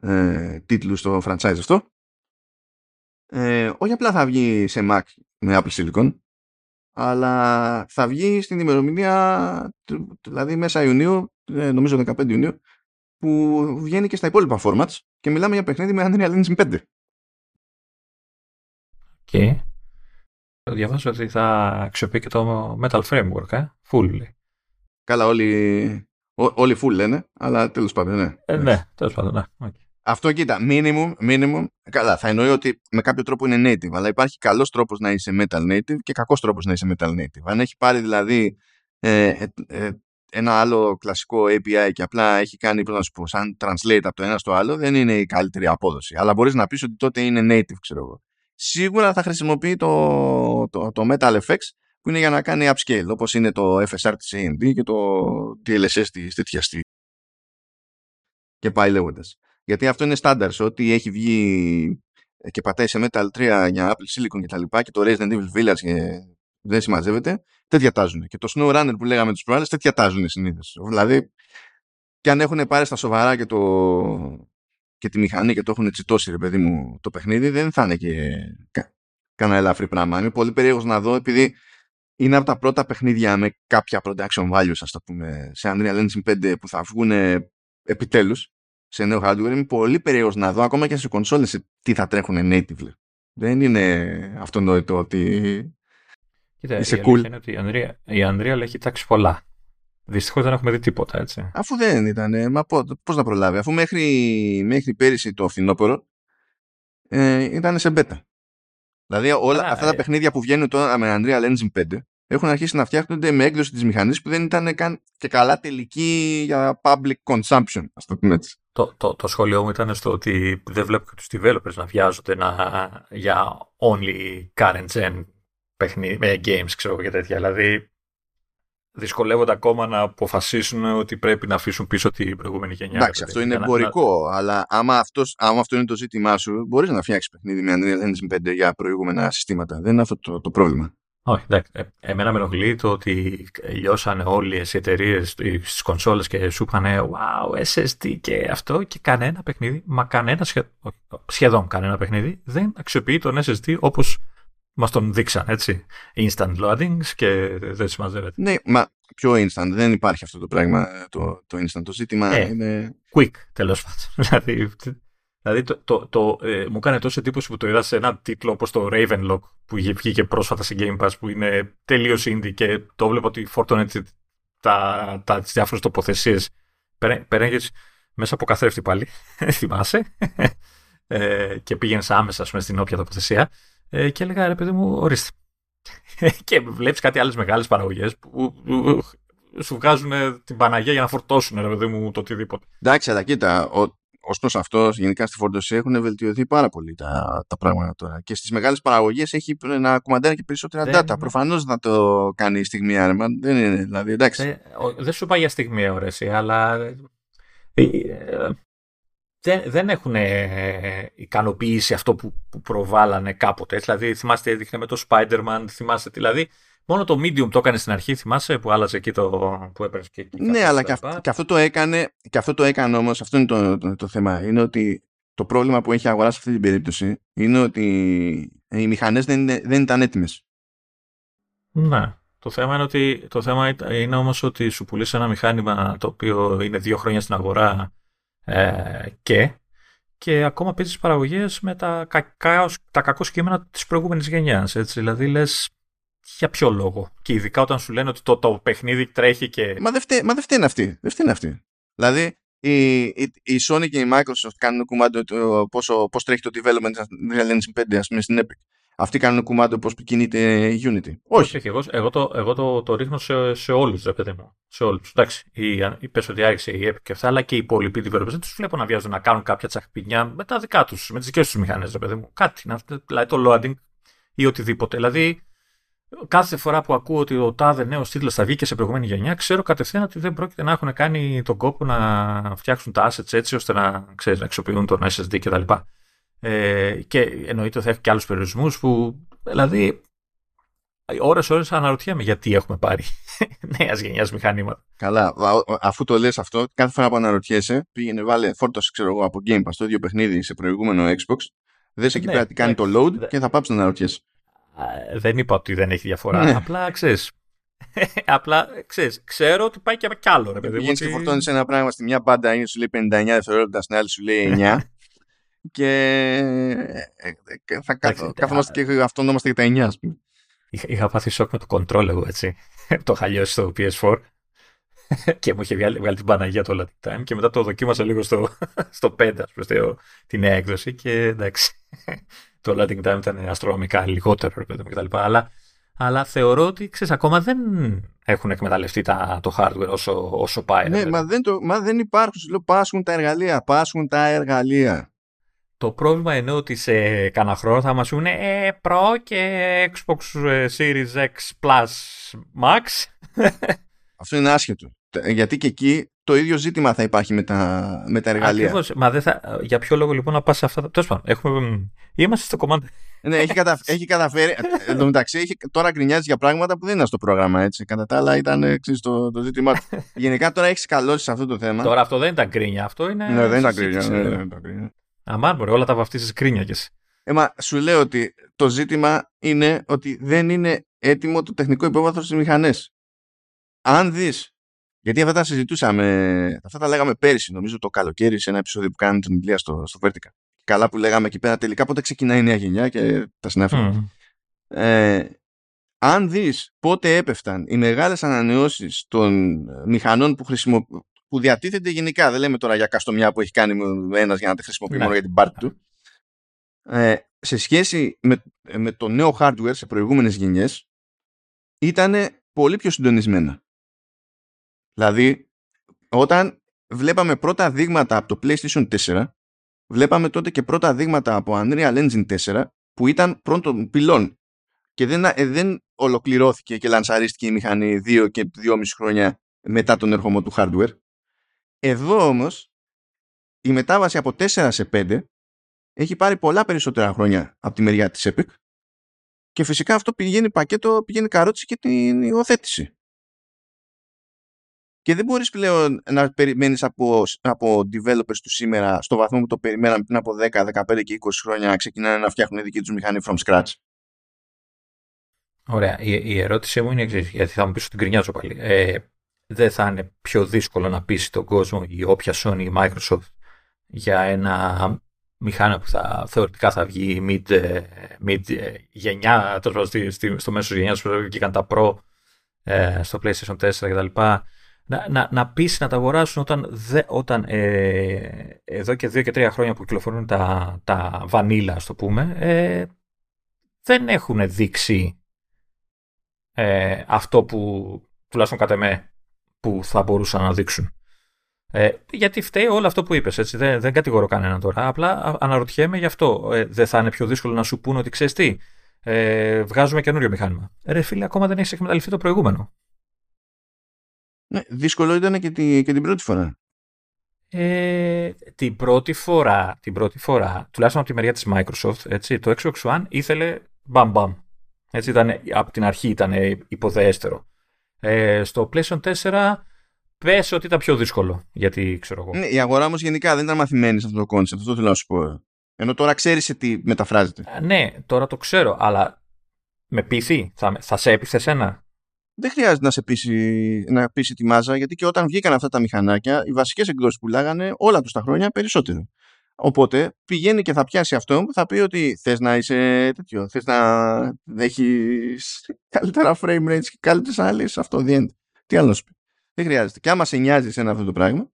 ε, τίτλου στο franchise αυτό, ε, όχι απλά θα βγει σε Mac με Apple Silicon, αλλά θα βγει στην ημερομηνία, του- δηλαδή μέσα Ιουνίου, ε, νομίζω 15 Ιουνίου, που βγαίνει και στα υπόλοιπα formats και μιλάμε για παιχνίδι με Unreal Engine 5. Και διαβάζω ότι θα αξιοποιεί και το Metal Framework, ε; Full. λέει. Καλά, όλοι, ό- όλοι full λένε, αλλά τέλος πάντων, ναι. Ε, ναι, τέλος πάντων, ναι. Οκ. Αυτό κοίτα, minimum, minimum, καλά, θα εννοεί ότι με κάποιο τρόπο είναι native, αλλά υπάρχει καλός τρόπος να είσαι metal native και κακός τρόπος να είσαι metal native. Αν έχει πάρει δηλαδή ε, ε, ε, ένα άλλο κλασικό API και απλά έχει κάνει, πώς να σου πω, σαν translate από το ένα στο άλλο, δεν είναι η καλύτερη απόδοση. Αλλά μπορείς να πεις ότι τότε είναι native, ξέρω εγώ. Σίγουρα θα χρησιμοποιεί το, το, το Metal FX που είναι για να κάνει upscale, όπως είναι το FSR της AMD και το DLSS της τέτοιας στη και πάει λέγοντας. Γιατί αυτό είναι στάνταρ σε ό,τι έχει βγει και πατάει σε Metal 3 για Apple Silicon και τα λοιπά και το Resident Evil Village και δεν συμμαζεύεται, τέτοια τάζουν. Και το SnowRunner που λέγαμε τους προάλλες, τέτοια τάζουν συνήθως. Δηλαδή, και αν έχουν πάρει στα σοβαρά και, το... και τη μηχανή και το έχουν τσιτώσει, ρε παιδί μου, το παιχνίδι, δεν θα είναι και κα... κανένα ελαφρύ πράγμα. Είμαι πολύ περίεργος να δω, επειδή είναι από τα πρώτα παιχνίδια με κάποια production values, ας το πούμε, σε Unreal Engine 5 που θα βγουν επιτέλους σε νέο hardware. Είμαι πολύ περίεργος να δω ακόμα και σε κονσόλες τι θα τρέχουν natively. Δεν είναι αυτονόητο ότι Κοίτα, Είσαι η cool. αλήθεια είναι ότι η Unreal, η Unreal έχει τάξει πολλά. Δυστυχώς δεν έχουμε δει τίποτα, έτσι. Αφού δεν ήταν, μα πώ πώς να προλάβει, αφού μέχρι, μέχρι πέρυσι το φθινόπωρο ε, ήταν σε beta. Δηλαδή όλα Καλά, αυτά τα ε. παιχνίδια που βγαίνουν τώρα με Unreal Engine 5 έχουν αρχίσει να φτιάχνονται με έκδοση της μηχανής που δεν ήταν καν και καλά τελική για public consumption, ας το πούμε έτσι. Το, το, το σχόλιο μου ήταν στο ότι δεν βλέπω και τους developers να βιάζονται να, για only current gen παιχνίδι, games ξέρω και τέτοια. Δηλαδή δυσκολεύονται ακόμα να αποφασίσουν ότι πρέπει να αφήσουν πίσω την προηγούμενη γενιά. Εντάξει, αυτό είναι εμπορικό, να... αλλά άμα, αυτός, άμα αυτό είναι το ζήτημά σου, μπορείς να φτιάξεις παιχνίδι με Unreal Engine 5 για προηγούμενα συστήματα. Δεν είναι αυτό το, το πρόβλημα. Όχι, εντάξει. Ε, εμένα με ενοχλεί το ότι λιώσανε όλε οι εταιρείες στις κονσόλες και σου είπαν Wow, SSD και αυτό και κανένα παιχνίδι, μα κανένα σχεδόν κανένα παιχνίδι δεν αξιοποιεί τον SSD όπως Μας τον δείξαν, έτσι. Instant loadings και δεν συμμαζεύεται. Ναι, μα πιο instant. Δεν υπάρχει αυτό το πράγμα το, το instant. Το ζήτημα ε, είναι. Quick, τέλος πάντων. δηλαδή, δηλαδή το, το, το ε, μου έκανε τόσο εντύπωση που το είδα σε ένα τίτλο όπως το Ravenlock που βγήκε πρόσφατα σε Game Pass που είναι τελείως indie και το βλέπω ότι φόρτωνε τα, τα, τις διάφορες τοποθεσίες. Περέγγες μέσα από καθρέφτη πάλι, θυμάσαι, ε, και πήγαινες άμεσα πούμε, στην όποια τοποθεσία. Ε, και έλεγα ρε παιδί μου, ορίστε. και βλέπεις κάτι άλλες μεγάλες παραγωγές που σου βγάζουν την Παναγία για να φορτώσουν ρε παιδί μου το οτιδήποτε. Εντάξει, αλλά κοίτα, ω προ αυτός, γενικά στη φορτωσία έχουν βελτιωθεί πάρα πολύ τα, τα πράγματα τώρα. Και στις μεγάλες παραγωγές έχει να κουμαντάρει και περισσότερα δεν, data. Προφανώς να το κάνει η στιγμή άρμα. Δεν είναι, δηλαδή, εντάξει. Δεν, δεν σου πάει για στιγμή ωρέση, αλλά. Ε, ε, δεν, δεν έχουν ε, ικανοποιήσει αυτό που, που προβάλλανε κάποτε. Δηλαδή, θυμάστε, έδειχνε με το Spider-Man, θυμάστε, δηλαδή, μόνο το Medium το έκανε στην αρχή, θυμάσαι, που άλλαζε εκεί το που έπαιρνες και εκεί. Ναι, αλλά και, και, αυτό το έκανε, και αυτό το έκανε όμως, αυτό είναι το, το, το, θέμα, είναι ότι το πρόβλημα που έχει αγοράσει σε αυτή την περίπτωση είναι ότι οι μηχανές δεν, δεν ήταν έτοιμες. Ναι. Το θέμα είναι, ότι, το θέμα είναι όμως ότι σου πουλήσει ένα μηχάνημα το οποίο είναι δύο χρόνια στην αγορά ε, και, και ακόμα παίζεις παραγωγές με τα κακά, τα κακό κείμενα της προηγούμενης γενιάς. Δηλαδή λες, για ποιο λόγο; Και ειδικά όταν σου λένε ότι το, το παιχνίδι τρέχει και. Μα δεν φταίει, μα δεν φταίνει αυτή. Δεν φταίνει αυτή. Δηλαδή η, η, η, Sony και η Microsoft κάνουν κουμάντο το, πόσο, πώς τρέχει το development Real Engine 5 ας πούμε στην Epic. Αυτοί κάνουν κουμάντο πώς κινείται η Unity. Όχι. Όχι, εγώ, εγώ, το, εγώ το, το ρίχνω σε, σε όλους, ρε παιδί μου. Σε όλους. Εντάξει, η, η, πες ότι άρχισε η Epic και αυτά, αλλά και οι υπόλοιποι developers δεν τους βλέπω να βιάζουν να κάνουν κάποια τσαχπινιά με τα δικά τους, με τις δικές τους μηχανές, ρε παιδί μου. Κάτι, να, δηλαδή το loading ή οτιδήποτε. Δηλαδή, κάθε φορά που ακούω ότι ο τάδε νέος τίτλος θα βγει και σε προηγούμενη γενιά, ξέρω κατευθείαν ότι δεν πρόκειται να έχουν κάνει τον κόπο να φτιάξουν τα assets έτσι ώστε να, ξέρεις, να αξιοποιούν τον SSD κτλ. Ε, και εννοείται θα έχει και άλλους περιορισμούς που. Δηλαδή, ώρε-ώρε αναρωτιέμαι γιατί έχουμε πάρει νέας γενιάς μηχανήματα. Καλά, αφού το λες αυτό, κάθε φορά που αναρωτιέσαι, πήγαινε, βάλε, φόρτωσε ξέρω εγώ από Game Pass το ίδιο παιχνίδι σε προηγούμενο Xbox, δες εκεί ναι, πέρα τι κάνει το load και θα πάψεις να αναρωτιέσαι. Δεν είπα ότι δεν έχει διαφορά. Ναι. Απλά ξέρεις. Απλά ξέρεις, ξέρω ότι πάει και κι άλλο. Ρε, παιδί, Βγαίνεις και φορτώνεις ένα πράγμα στη μια μπάντα, είναι σου λέει 59 δευτερόλεπτα, στην άλλη σου λέει 9. και ε, ε, θα καθόμαστε και αυτονόμαστε για τα 9, ας πούμε. Είχα πάθει σοκ με το control εγώ, έτσι. το χαλιώσει στο PS4 και μου είχε βγάλει, βγάλει την Παναγία το Latin Time και μετά το δοκίμασα λίγο στο, στο 5, ας πούμε, τη νέα έκδοση και εντάξει, το Latin Time ήταν αστρονομικά λιγότερο κτλ. Αλλά, αλλά θεωρώ ότι, ξέρεις, ακόμα δεν έχουν εκμεταλλευτεί τα, το hardware όσο, όσο πάει. Ναι, μα δεν, το, μα δεν υπάρχουν, σου λέω, πάσχουν τα εργαλεία, πάσχουν τα εργαλεία. Το πρόβλημα είναι ότι σε κανένα χρόνο θα μας πούνε ε, Pro και Xbox ε, Series X Plus Max. Αυτό είναι άσχετο. Γιατί και εκεί το ίδιο ζήτημα θα υπάρχει με τα, με τα εργαλεία. Ακριβώς. Μα δεν θα, για ποιο λόγο λοιπόν να πας σε αυτά. Τέλος πάντων, έχουμε, είμαστε στο κομμάτι. Ναι, έχει, κατα, έχει καταφέρει. Εν τω μεταξύ, έχει, τώρα γκρινιάζει για πράγματα που δεν είναι στο πρόγραμμα έτσι. Κατά τα άλλα, ήταν εξής, το, το ζήτημά του. Γενικά τώρα έχεις καλώσει σε αυτό το θέμα. Τώρα αυτό δεν ήταν γκρίνια. Αυτό είναι. Ναι, δεν ήταν γκρίνια. Ναι, δεν ήταν γκρίνια. Αμάν, μπορεί, όλα τα βαφτίσει κρίνια κι εσύ. Ε, σου λέω ότι το ζήτημα είναι ότι δεν είναι έτοιμο το τεχνικό υπόβαθρο στις μηχανές. Αν δεις. Γιατί αυτά τα συζητούσαμε, αυτά τα λέγαμε πέρυσι, νομίζω το καλοκαίρι, σε ένα επεισόδιο που κάναμε την Ηλία στο, στο Vertical. Καλά που λέγαμε εκεί πέρα τελικά πότε ξεκινάει η νέα γενιά και τα συνέφερα. Mm. Ε, αν δεις πότε έπεφταν οι μεγάλες ανανεώσεις των μηχανών που, χρησιμο που διατίθεται γενικά. Δεν λέμε τώρα για καστομιά που έχει κάνει ένας για να τη χρησιμοποιεί ναι. μόνο για την πάρτι του. Ε, σε σχέση με, με το νέο hardware σε προηγούμενες γενιές ήταν πολύ πιο συντονισμένα. Δηλαδή, όταν βλέπαμε πρώτα δείγματα από το PlayStation 4, βλέπαμε τότε και πρώτα δείγματα από Unreal Engine 4, που ήταν πρώτον πυλών και δεν, ε, δεν ολοκληρώθηκε και λανσαρίστηκε η μηχανή δύο και δυόμιση χρόνια μετά τον ερχομό του hardware. Εδώ όμως η μετάβαση από 4 σε 5 έχει πάρει πολλά περισσότερα χρόνια από τη μεριά της Epic και φυσικά αυτό πηγαίνει πακέτο, πηγαίνει καρότσι και την υιοθέτηση. Και δεν μπορείς πλέον να περιμένεις από, από developers του σήμερα στο βαθμό που το περιμέναμε πριν από 10, 15 και 20 χρόνια να ξεκινάνε να φτιάχνουν δική τους μηχανή from scratch. Ωραία. Η, η ερώτησή μου είναι εξής, γιατί θα μου πεις ότι γκρινιάζω πάλι. Ε, δεν θα είναι πιο δύσκολο να πείσει τον κόσμο η όποια Sony ή Microsoft για ένα μηχάνημα που θα, θεωρητικά θα βγει mid, ε, mid ε, γενιά, στο μέσος γενιάς που βγήκαν τα Pro ε, στο PlayStation 4 κτλ. Να, να, να πείσει να τα αγοράσουν όταν, δε, όταν ε, εδώ και δύο και τρία χρόνια που κυκλοφορούν τα, τα βανίλα, ας το πούμε, ε, δεν έχουν δείξει ε, αυτό που τουλάχιστον κατά με που θα μπορούσαν να δείξουν. Ε, γιατί φταίει όλο αυτό που είπες, έτσι. Δεν, δεν κατηγορώ κανέναν τώρα. Απλά αναρωτιέμαι γι' αυτό. Ε, δεν θα είναι πιο δύσκολο να σου πούνε ότι ξέρεις τι. Ε, βγάζουμε καινούριο μηχάνημα. Ρε φίλε, ακόμα δεν έχεις εκμεταλλευτεί το προηγούμενο. Ναι, δύσκολο ήταν και, τη, και την πρώτη φορά. Ε, την πρώτη φορά, την πρώτη φορά, τουλάχιστον από τη μεριά της Microsoft, έτσι, το Xbox One ήθελε μπαμ μπαμ. Έτσι ήταν, από την αρχή ήταν υποδέστερο. Ε, στο PlayStation 4 πες ότι ήταν πιο δύσκολο, γιατί ξέρω εγώ. Ναι, η αγορά όμως γενικά δεν ήταν μαθημένη σε αυτό το concept, αυτό θέλω να σου πω. Ενώ τώρα ξέρεις τι μεταφράζεται. Ε, ναι, τώρα το ξέρω, αλλά με πείθει, θα, θα σε έπειθε ένα. Δεν χρειάζεται να σε πείσει, να πείσει τη μάζα, γιατί και όταν βγήκαν αυτά τα μηχανάκια, οι βασικές εκδόσεις που λάγανε όλα τους τα χρόνια περισσότερο. Οπότε πηγαίνει και θα πιάσει αυτό που θα πει ότι θες να είσαι τέτοιο, θες να έχει καλύτερα frame rates και καλύτερες αναλύσεις. Αυτό δεν Τι άλλο να σου πει. Δεν χρειάζεται. Και άμα σε νοιάζει ένα αυτό το πράγμα,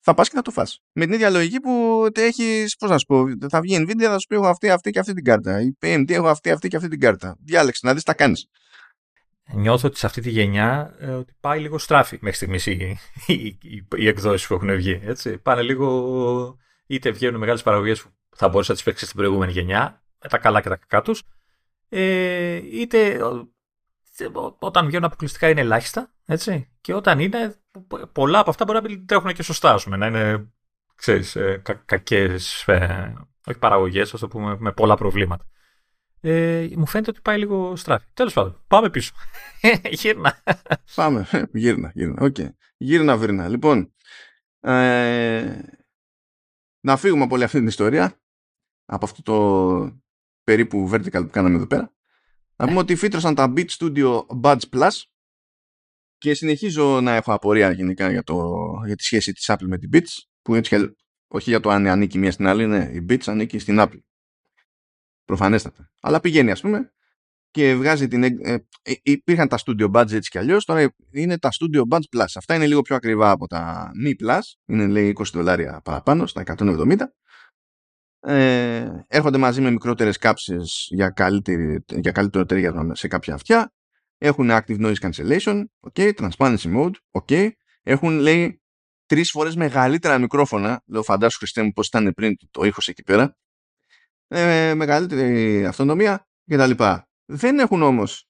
θα πας και θα το φας. Με την ίδια λογική που έχει, πώς να σου πω, θα βγει Nvidia, θα σου πει: Έχω αυτή, αυτή και αυτή την κάρτα. Η PMT έχω αυτή, αυτή και αυτή την κάρτα. Διάλεξε να δεις, τα κάνεις. Νιώθω ότι σε αυτή τη γενιά ε, ότι πάει λίγο στράφη μέχρι στιγμής οι, οι, οι, οι εκδόσεις που έχουν βγει. Έτσι. Πάνε λίγο. είτε βγαίνουν μεγάλες παραγωγές που θα μπορούσε να τις παίξεις στην προηγούμενη γενιά, με τα καλά και τα κακά τους, ε, είτε όταν βγαίνουν αποκλειστικά είναι ελάχιστα, έτσι. Και όταν είναι, πολλά από αυτά μπορεί να μην τρέχουν και σωστά, ας πούμε, να είναι, ξέρεις, ε, κα, κακές, ε, όχι παραγωγές, ας το πούμε, με πολλά προβλήματα. Ε, μου φαίνεται ότι πάει λίγο στράφι. Τέλος πάντων, πάμε πίσω. γύρνα. Πάμε. Γύρνα, γύρνα. OK. Okay. Γύρνα, βρήνα. Λοιπόν, ε, να φύγουμε από όλη αυτή την ιστορία, από αυτό το περίπου vertical που κάναμε εδώ πέρα. Να πούμε ότι φύτρωσαν τα Beats Studio Buds Plus και συνεχίζω να έχω απορία γενικά για, το, για τη σχέση της Apple με την Beats που έτσι όχι για το αν ανήκει μία στην άλλη, ναι, η Beats ανήκει στην Apple. Προφανέστατα. Αλλά πηγαίνει ας πούμε και βγάζει την... Ε, ε, υπήρχαν τα Studio Buds έτσι κι αλλιώς, τώρα είναι τα Studio Buds Plus. Αυτά είναι λίγο πιο ακριβά από τα Mi Plus, είναι λέει 20 δολάρια παραπάνω, στα 170 ε, έρχονται μαζί με μικρότερες κάψες για, καλύτερη, για καλύτερο τέριασμα σε κάποια αυτιά έχουν active noise cancellation okay, transparency mode okay. έχουν λέει τρεις φορές μεγαλύτερα μικρόφωνα λέω φαντάσου Χριστέ μου πως ήταν πριν το ήχος εκεί πέρα ε, μεγαλύτερη αυτονομία και τα λοιπά δεν έχουν όμως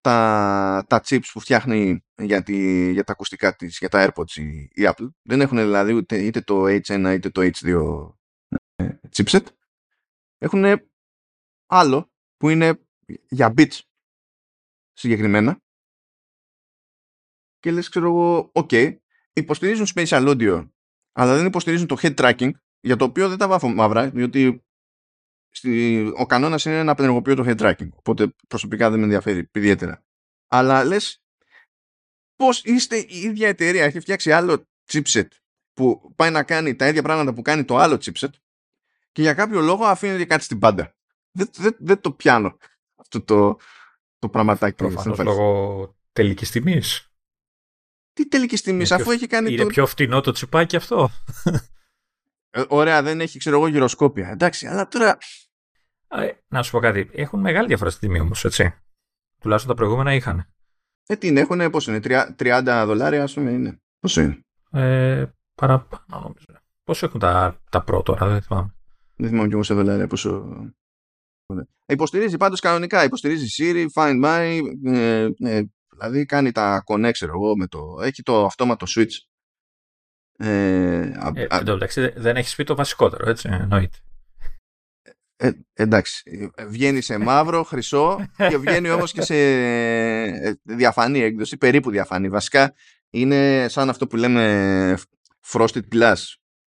τα, τα chips που φτιάχνει για, τη, για τα ακουστικά της, για τα AirPods η, η Apple. Δεν έχουν δηλαδή είτε, είτε το H1 είτε το H2 chipset. Έχουν άλλο που είναι για bits συγκεκριμένα. Και λες ξέρω εγώ ok υποστηρίζουν spatial audio αλλά δεν υποστηρίζουν το head tracking για το οποίο δεν τα βάφω μαύρα διότι στη, ο κανόνας είναι να απενεργοποιώ το head tracking οπότε προσωπικά δεν με ενδιαφέρει ιδιαίτερα αλλά λες πως είστε η ίδια εταιρεία έχει φτιάξει άλλο chipset που πάει να κάνει τα ίδια πράγματα που κάνει το άλλο chipset και για κάποιο λόγο αφήνεται κάτι στην πάντα. Δεν, δεν, δεν το πιάνω αυτό το, το πραγματάκι. Προφανώς λόγω τελικής τιμής. Τι τελικής τιμής, αφού έχει κάνει. Είναι πιο φτηνό το τσιπάκι αυτό. Ε, ωραία, δεν έχει, ξέρω εγώ, γυροσκόπια. Εντάξει, αλλά τώρα. Ε, να σου πω κάτι. Έχουν μεγάλη διαφορά στη τιμή όμως, έτσι. Τουλάχιστον τα προηγούμενα είχαν. Ε, τι είναι, έχουν, πόσο είναι, 30 δολάρια, ας πούμε, είναι. Πόσο είναι; Ε, παραπάνω, νομίζω. Πόσο έχουν τα, τα Pro τώρα, δεν θυμάμαι. Δεν θυμάμαι κι εγώ σε δολάρια πόσο... Υποστηρίζει πάντως κανονικά, υποστηρίζει Siri, Find My, ε, ε, δηλαδή κάνει τα connect, ξέρω εγώ, με το, έχει το αυτόματο switch. Ε, ε, εντάξει, δεν έχεις πει το βασικότερο, έτσι, εννοείται. Ε, εντάξει, βγαίνει σε μαύρο, χρυσό και βγαίνει όμως και σε ε, διαφανή έκδοση, περίπου διαφανή. Βασικά είναι σαν αυτό που λέμε frosted glass.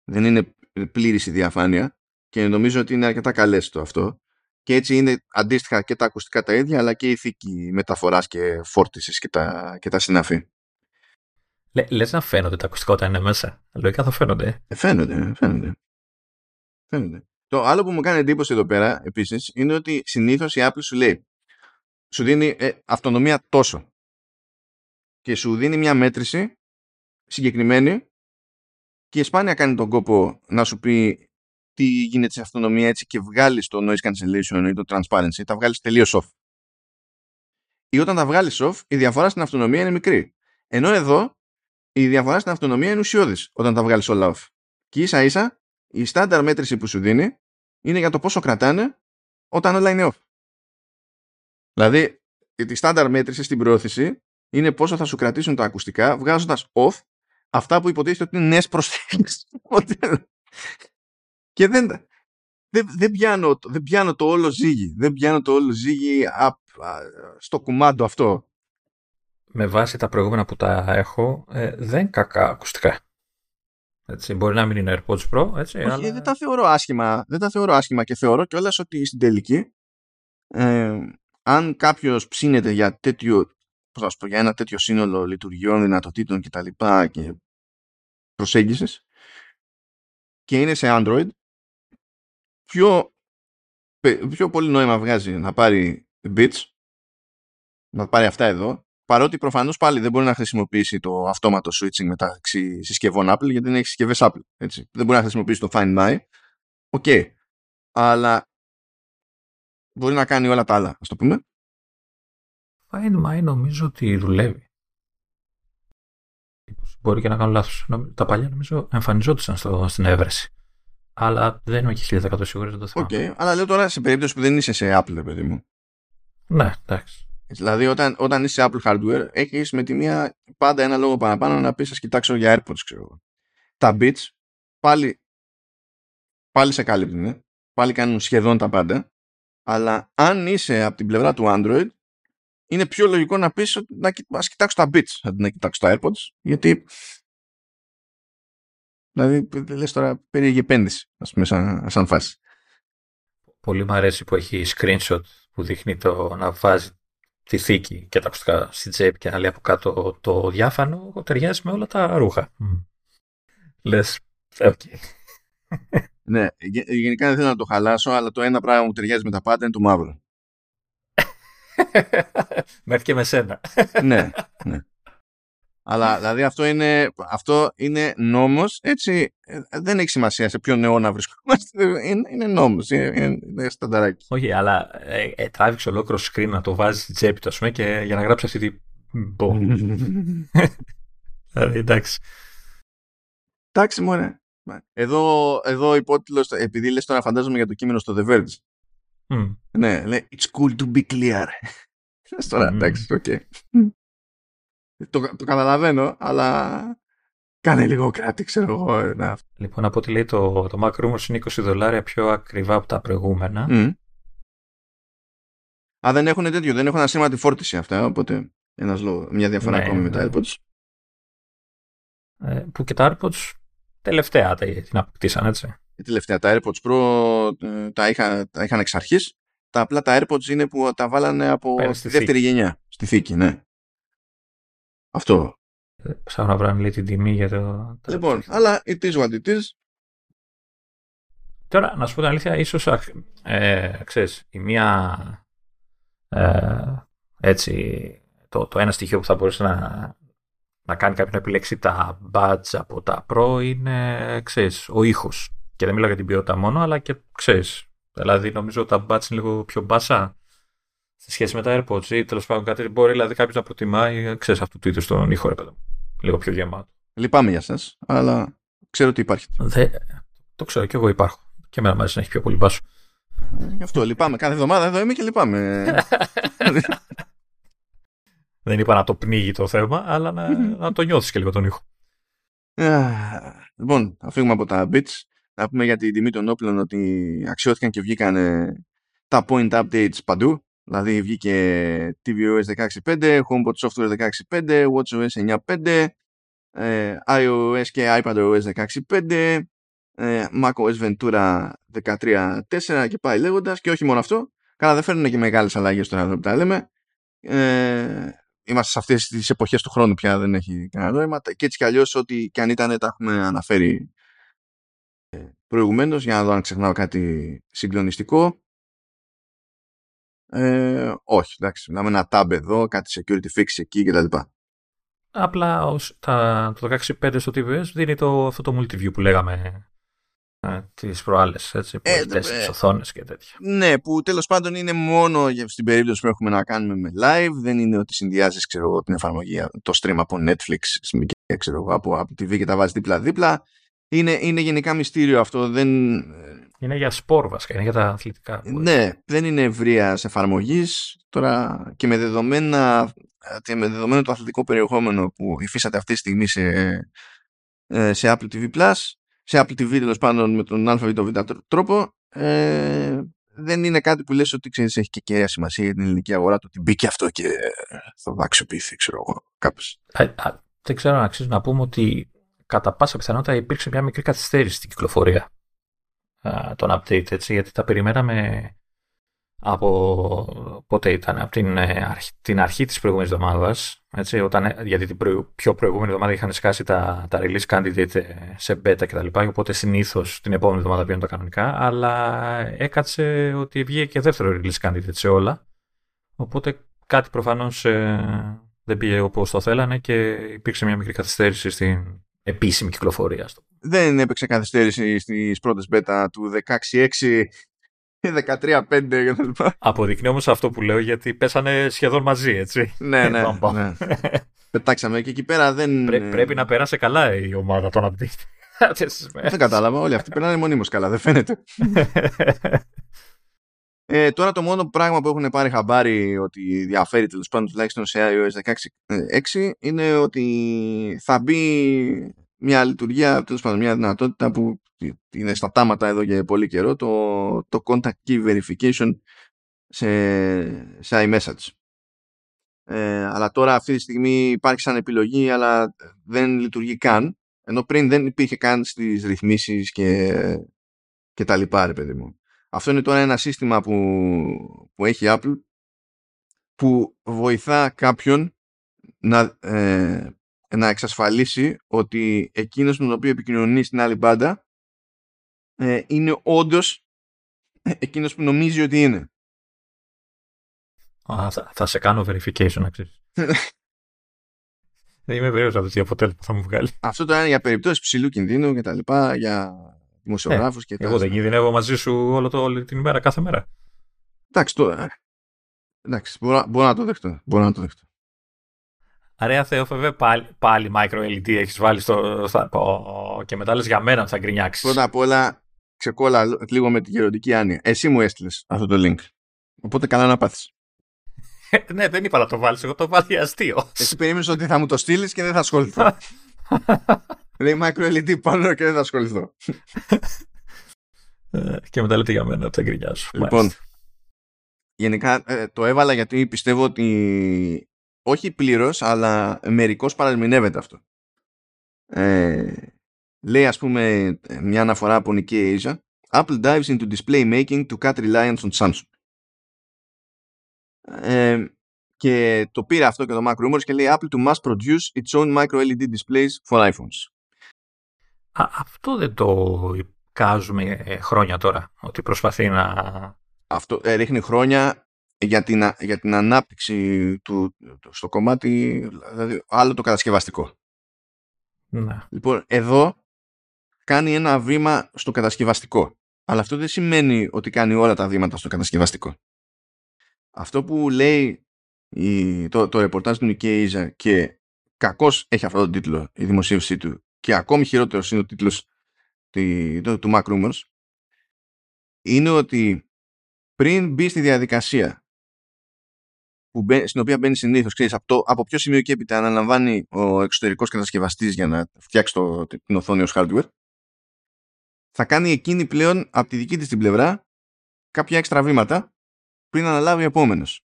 Δεν είναι πλήρης η διαφάνεια και νομίζω ότι είναι αρκετά καλές το αυτό. Και έτσι είναι αντίστοιχα και τα ακουστικά τα ίδια, αλλά και η θήκη μεταφοράς και φόρτισης και τα, και τα συναφή. Λε, λες να φαίνονται τα ακουστικά όταν είναι μέσα. Λογικά θα φαίνονται. Ε, φαίνονται, φαίνονται. Φαίνονται. Το άλλο που μου κάνει εντύπωση εδώ πέρα, επίσης, είναι ότι συνήθως η Apple σου λέει, σου δίνει ε, αυτονομία τόσο και σου δίνει μια μέτρηση συγκεκριμένη και σπάνια κάνει τον κόπο να σου πει τι γίνεται σε αυτονομία έτσι και βγάλεις το noise cancellation ή το transparency, τα βγάλεις τελείως off. Ή όταν τα βγάλεις off, η διαφορά στην αυτονομία είναι μικρή. Ενώ εδώ η διαφορά στην αυτονομία είναι ουσιώδης όταν τα βγάλεις όλα off. Και ίσα ίσα η στάνταρ μέτρηση που σου δίνει είναι για το πόσο κρατάνε όταν όλα είναι off. Δηλαδή, η στάνταρ μέτρηση στην πρόθεση είναι πόσο θα σου κρατήσουν τα ακουστικά βγάζοντας off αυτά που υποτίθεται ότι είναι νέες προσθήκες. και δεν, δεν, δεν, πιάνω, δεν πιάνω το όλο ζύγι. Δεν πιάνω το όλο ζύγι στο κουμάντο αυτό. Με βάση τα προηγούμενα που τα έχω, ε, δεν κακά ακουστικά. Έτσι, μπορεί να μην είναι AirPods Pro, έτσι, Όχι, αλλά... δεν τα θεωρώ άσχημα. Δεν τα θεωρώ άσχημα και θεωρώ κιόλας ότι στην τελική ε, αν κάποιος ψήνεται για τέτοιο πώς πω, για ένα τέτοιο σύνολο λειτουργιών, δυνατοτήτων κτλ. Και, και προσέγγισης και είναι σε Android πιο, πιο πολύ νόημα βγάζει να πάρει Beats να πάρει αυτά εδώ παρότι προφανώς πάλι δεν μπορεί να χρησιμοποιήσει το αυτόματο switching μεταξύ συσκευών Apple γιατί δεν έχει συσκευές Apple έτσι. δεν μπορεί να χρησιμοποιήσει το Find My OK okay. αλλά μπορεί να κάνει όλα τα άλλα ας το πούμε Find My νομίζω ότι δουλεύει. Μπορεί και να κάνω λάθος. Τα παλιά νομίζω εμφανιζόντουσαν στο, στην έβρεση. Αλλά δεν είμαι και 1000% σίγουρος δεν το θυμάμαι. Okay. Αλλά λέω τώρα σε περίπτωση που δεν είσαι σε Apple, παιδί μου. Ναι, εντάξει. Δηλαδή όταν, όταν είσαι σε Apple hardware έχεις με τη μία πάντα ένα λόγο παραπάνω να πεις σα κοιτάξω για AirPods ξέρω Τα bits πάλι, πάλι σε κάλυπτουν, πάλι κάνουν σχεδόν τα πάντα. Αλλά αν είσαι από την πλευρά του Android είναι πιο λογικό να πεις ότι να, ας κοιτάξω τα bits αντί να κοιτάξω τα AirPods γιατί δηλαδή λες τώρα περίεργη επένδυση ας πούμε σαν, σαν φάση. Πολύ μου αρέσει που έχει screenshot που δείχνει το να βάζει τη θήκη και τα ακουστικά στην τσέπη και να λέει από κάτω το διάφανο ταιριάζει με όλα τα ρούχα. Mm. Λες, οκ. ναι, γενικά δεν θέλω να το χαλάσω, αλλά το ένα πράγμα που ταιριάζει με τα πάντα είναι το μαύρο. Μέχρι και με σένα. ναι, ναι. Αλλά δηλαδή αυτό είναι, αυτό είναι νόμος, έτσι ε, δεν έχει σημασία σε ποιον αιώνα βρισκόμαστε, είναι, είναι νόμος, είναι, είναι στανταράκι. Όχι, αλλά ε, ε, τράβηξε ολόκληρο screen να το βάζεις στην τσέπη του, πούμε, και για να γράψεις αυτή τη... Μπο. δηλαδή, εντάξει. Εντάξει, μωρέ. Εδώ, εδώ υπότιτλος, επειδή λες τώρα φαντάζομαι για το κείμενο στο The Verge, Mm. Ναι, λέει It's cool to be clear. Τώρα, εντάξει, οκ. Το, το καταλαβαίνω, αλλά κάνε λίγο κράτει, ξέρω εγώ. Να. Λοιπόν, από ό,τι λέει το, το Mac Rumors είναι 20 δολάρια πιο ακριβά από τα προηγούμενα. Mm. Α, δεν έχουν τέτοιο, δεν έχουν ασύρματη φόρτιση αυτά, οπότε ένας λόγος, μια διαφορά ναι, ακόμη με τα ναι. AirPods. Ε, που και τα AirPods τελευταία την αποκτήσαν, έτσι τελευταία. Τα AirPods Pro ε, τα, είχα, τα είχαν εξ αρχής. Τα απλά τα AirPods είναι που τα βάλανε από τη δεύτερη γενιά. Στη θήκη, ναι. Αυτό. Ε, ψάχνω να βρω λέει την τιμή για το... Λοιπόν, αλλά it is what it is. Τώρα, να σου πω την αλήθεια, ίσως, ε, ξέρεις, η μία, ε, έτσι, το, το ένα στοιχείο που θα μπορούσε να, να κάνει κάποιον να επιλέξει τα badge από τα Pro είναι, ξέρεις, ο ήχος. Και δεν μιλάω για την ποιότητα μόνο, αλλά και ξέρεις. Δηλαδή, νομίζω ότι τα μπάτς είναι λίγο πιο μπάσα. Σε σχέση με τα AirPods ή τέλος πάντων κάτι μπορεί δηλαδή κάποιος να προτιμάει, ξέρεις αυτού του είδους τον ήχο, ρε παιδί Λίγο πιο γεμάτο. Λυπάμαι για σας, αλλά ξέρω ότι υπάρχει. Δε, το ξέρω και εγώ υπάρχω. Και εμένα μου αρέσει να έχει πιο πολύ μπάσο. Ε, γι' αυτό λυπάμαι. Κάθε εβδομάδα εδώ είμαι και λυπάμαι. Δεν είπα να το πνίγει το θέμα, αλλά να, να το νιώθεις και λίγο τον ήχο. λοιπόν, θα φύγουμε από τα bits. Να πούμε για την τιμή των όπλων ότι αξιώθηκαν και βγήκαν τα point updates παντού. Δηλαδή βγήκε tvOS 16.5, HomePod Software 16.5, WatchOS 9.5, ε, iOS και iPadOS 16.5, ε, macOS Ventura 13.4 και πάει λέγοντας. Και όχι μόνο αυτό, καλά δεν φέρνουν και μεγάλες αλλαγές τώρα που τα λέμε. Ε, είμαστε σε αυτές τις εποχές του χρόνου πια δεν έχει κανένα νόημα. Και έτσι κι αλλιώς ό,τι και αν ήταν τα έχουμε αναφέρει ε, προηγουμένως για να δω αν ξεχνάω κάτι συγκλονιστικό ε, όχι, εντάξει, να με ένα tab εδώ, κάτι security fix εκεί κτλ. Απλά ως, τα, το 16.5 στο TVS δίνει το, αυτό το multiview που λέγαμε ε, τις προάλλες, έτσι, που ε, ε, οθόνες και τέτοια. Ναι, που τέλος πάντων είναι μόνο στην περίπτωση που έχουμε να κάνουμε με live, δεν είναι ότι συνδυάζεις ξέρω, την εφαρμογή, το stream από Netflix ξέρω, από, από TV και τα βάζεις δίπλα-δίπλα. Είναι, είναι γενικά μυστήριο αυτό, δεν, είναι για σπορ βασικά, είναι για τα αθλητικά. Ναι, δεν είναι ευρείας εφαρμογής. Τώρα και με, δεδομένα, και με δεδομένο το αθλητικό περιεχόμενο που υφίσατε αυτή τη στιγμή σε, ε, σε Apple TV Plus, σε Apple TV τέλος πάντων με τον ΑΒ τρόπο, ε, δεν είναι κάτι που λες ότι ξέρεις, έχει και κέρια σημασία για την ελληνική αγορά το ότι μπήκε αυτό και θα αξιοποιηθεί, ξέρω εγώ, κάπως. δεν ξέρω αν αξίζει να πούμε ότι κατά πάσα πιθανότητα υπήρξε μια μικρή καθυστέρηση στην κυκλοφορία τον update, έτσι, γιατί τα περιμέναμε από πότε ήταν, από την, ε, αρχή, την αρχή της προηγούμενης εβδομάδας, έτσι, όταν, ε, γιατί την πιο προηγούμενη εβδομάδα είχαν σκάσει τα, τα release candidate ε, σε beta κτλ. Οπότε συνήθως την επόμενη εβδομάδα πήγαιναν τα κανονικά, αλλά έκατσε ότι βγήκε και δεύτερο release candidate σε όλα. Οπότε κάτι προφανώς δεν πήγε όπως το θέλανε και υπήρξε μια μικρή καθυστέρηση στην επίσημη κυκλοφορία δεν έπαιξε καθυστέρηση στις πρώτες beta του 16.6 13-5 κτλ. Αποδεικνύει όμως αυτό που λέω γιατί πέσανε σχεδόν μαζί, έτσι. Ναι, ναι. ναι. Πετάξαμε και εκεί πέρα δεν. πρέπει να περάσει καλά η ομάδα των update. δεν κατάλαβα. Όλοι αυτοί περνάνε μονίμως καλά, δεν φαίνεται. Ε, τώρα το μόνο πράγμα που έχουν πάρει χαμπάρι ότι διαφέρει τέλος πάντων τουλάχιστον σε iOS 16.6 είναι ότι θα μπει μια λειτουργία, τέλος πάντων μια δυνατότητα που είναι στα τάματα εδώ για πολύ καιρό, το, το contact key verification σε, σε iMessage. Ε, αλλά τώρα αυτή τη στιγμή υπάρχει σαν επιλογή αλλά δεν λειτουργεί καν ενώ πριν δεν υπήρχε καν στις ρυθμίσεις και, και τα λοιπά ρε παιδί μου. Αυτό είναι τώρα ένα σύστημα που, που έχει Apple που βοηθά κάποιον να ε, να εξασφαλίσει ότι εκείνος με τον οποίο επικοινωνεί στην άλλη μπάντα ε, είναι όντως εκείνος που νομίζει ότι είναι. Α, θα, σε κάνω verification, να ξέρεις. Δεν είμαι βέβαιος από τι αποτέλεσμα θα μου βγάλει. Αυτό το είναι για περιπτώσεις ψηλού κινδύνου και τα λοιπά, για δημοσιογράφους ε, και Εγώ δεν κινδυνεύω μαζί σου όλο το, όλη την ημέρα, κάθε μέρα. Εντάξει, τώρα. Ε, εντάξει, μπορώ, μπορώ να το δεχτώ. Μπορώ να το δεχτώ. Αρέα Θεόφευε, πάλι, πάλι micro LED έχεις βάλει στο, στα, και μετά λες για μένα θα γκρινιάξεις. Πρώτα απ' όλα ξεκόλα λίγο με την γεροντική άνοια. Εσύ μου έστειλες αυτό το link. Οπότε καλά να πάθεις. ναι, δεν είπα να το βάλεις, εγώ το βάλει αστείο. Εσύ περίμενες ότι θα μου το στείλεις και δεν θα ασχοληθώ. Λέει micro LED πάνω και δεν θα ασχοληθώ. Ε, και μετά λέτε για μένα ότι θα γκρινιάσω. Λοιπόν, γενικά ε, το έβαλα γιατί πιστεύω ότι όχι πλήρως, αλλά μερικώς παραμεινεύεται αυτό. Ε, λέει ας πούμε μια αναφορά από Nikkei Asia Apple dives into display making to cut reliance on Samsung. Ε, και το πήρε αυτό και το Mac Rumors και λέει Apple to mass produce its own micro LED displays for iPhones. Α, αυτό δεν το κάζουμε ε, χρόνια τώρα, ότι προσπαθεί να... Αυτό ε, ρίχνει χρόνια για την, για την ανάπτυξη του, στο κομμάτι, δηλαδή άλλο το κατασκευαστικό. Ναι. Λοιπόν, εδώ κάνει ένα βήμα στο κατασκευαστικό. Αλλά αυτό δεν σημαίνει ότι κάνει όλα τα βήματα στο κατασκευαστικό. αυτό που λέει η, το, το ρεπορτάζ του Νικέ Ίζα και κακώς έχει αυτό το τίτλο η δημοσίευσή του και ακόμη χειρότερος είναι ο τίτλος του, του Mac Rumors είναι ότι πριν μπει στη διαδικασία που στην οποία μπαίνει συνήθως, ξέρεις από, από ποιο σημείο και έπειτα αναλαμβάνει ο εξωτερικός κατασκευαστής για να φτιάξει το, την οθόνη ως hardware, θα κάνει εκείνη πλέον από τη δική της την πλευρά κάποια έξτρα βήματα πριν αναλάβει ο επόμενος.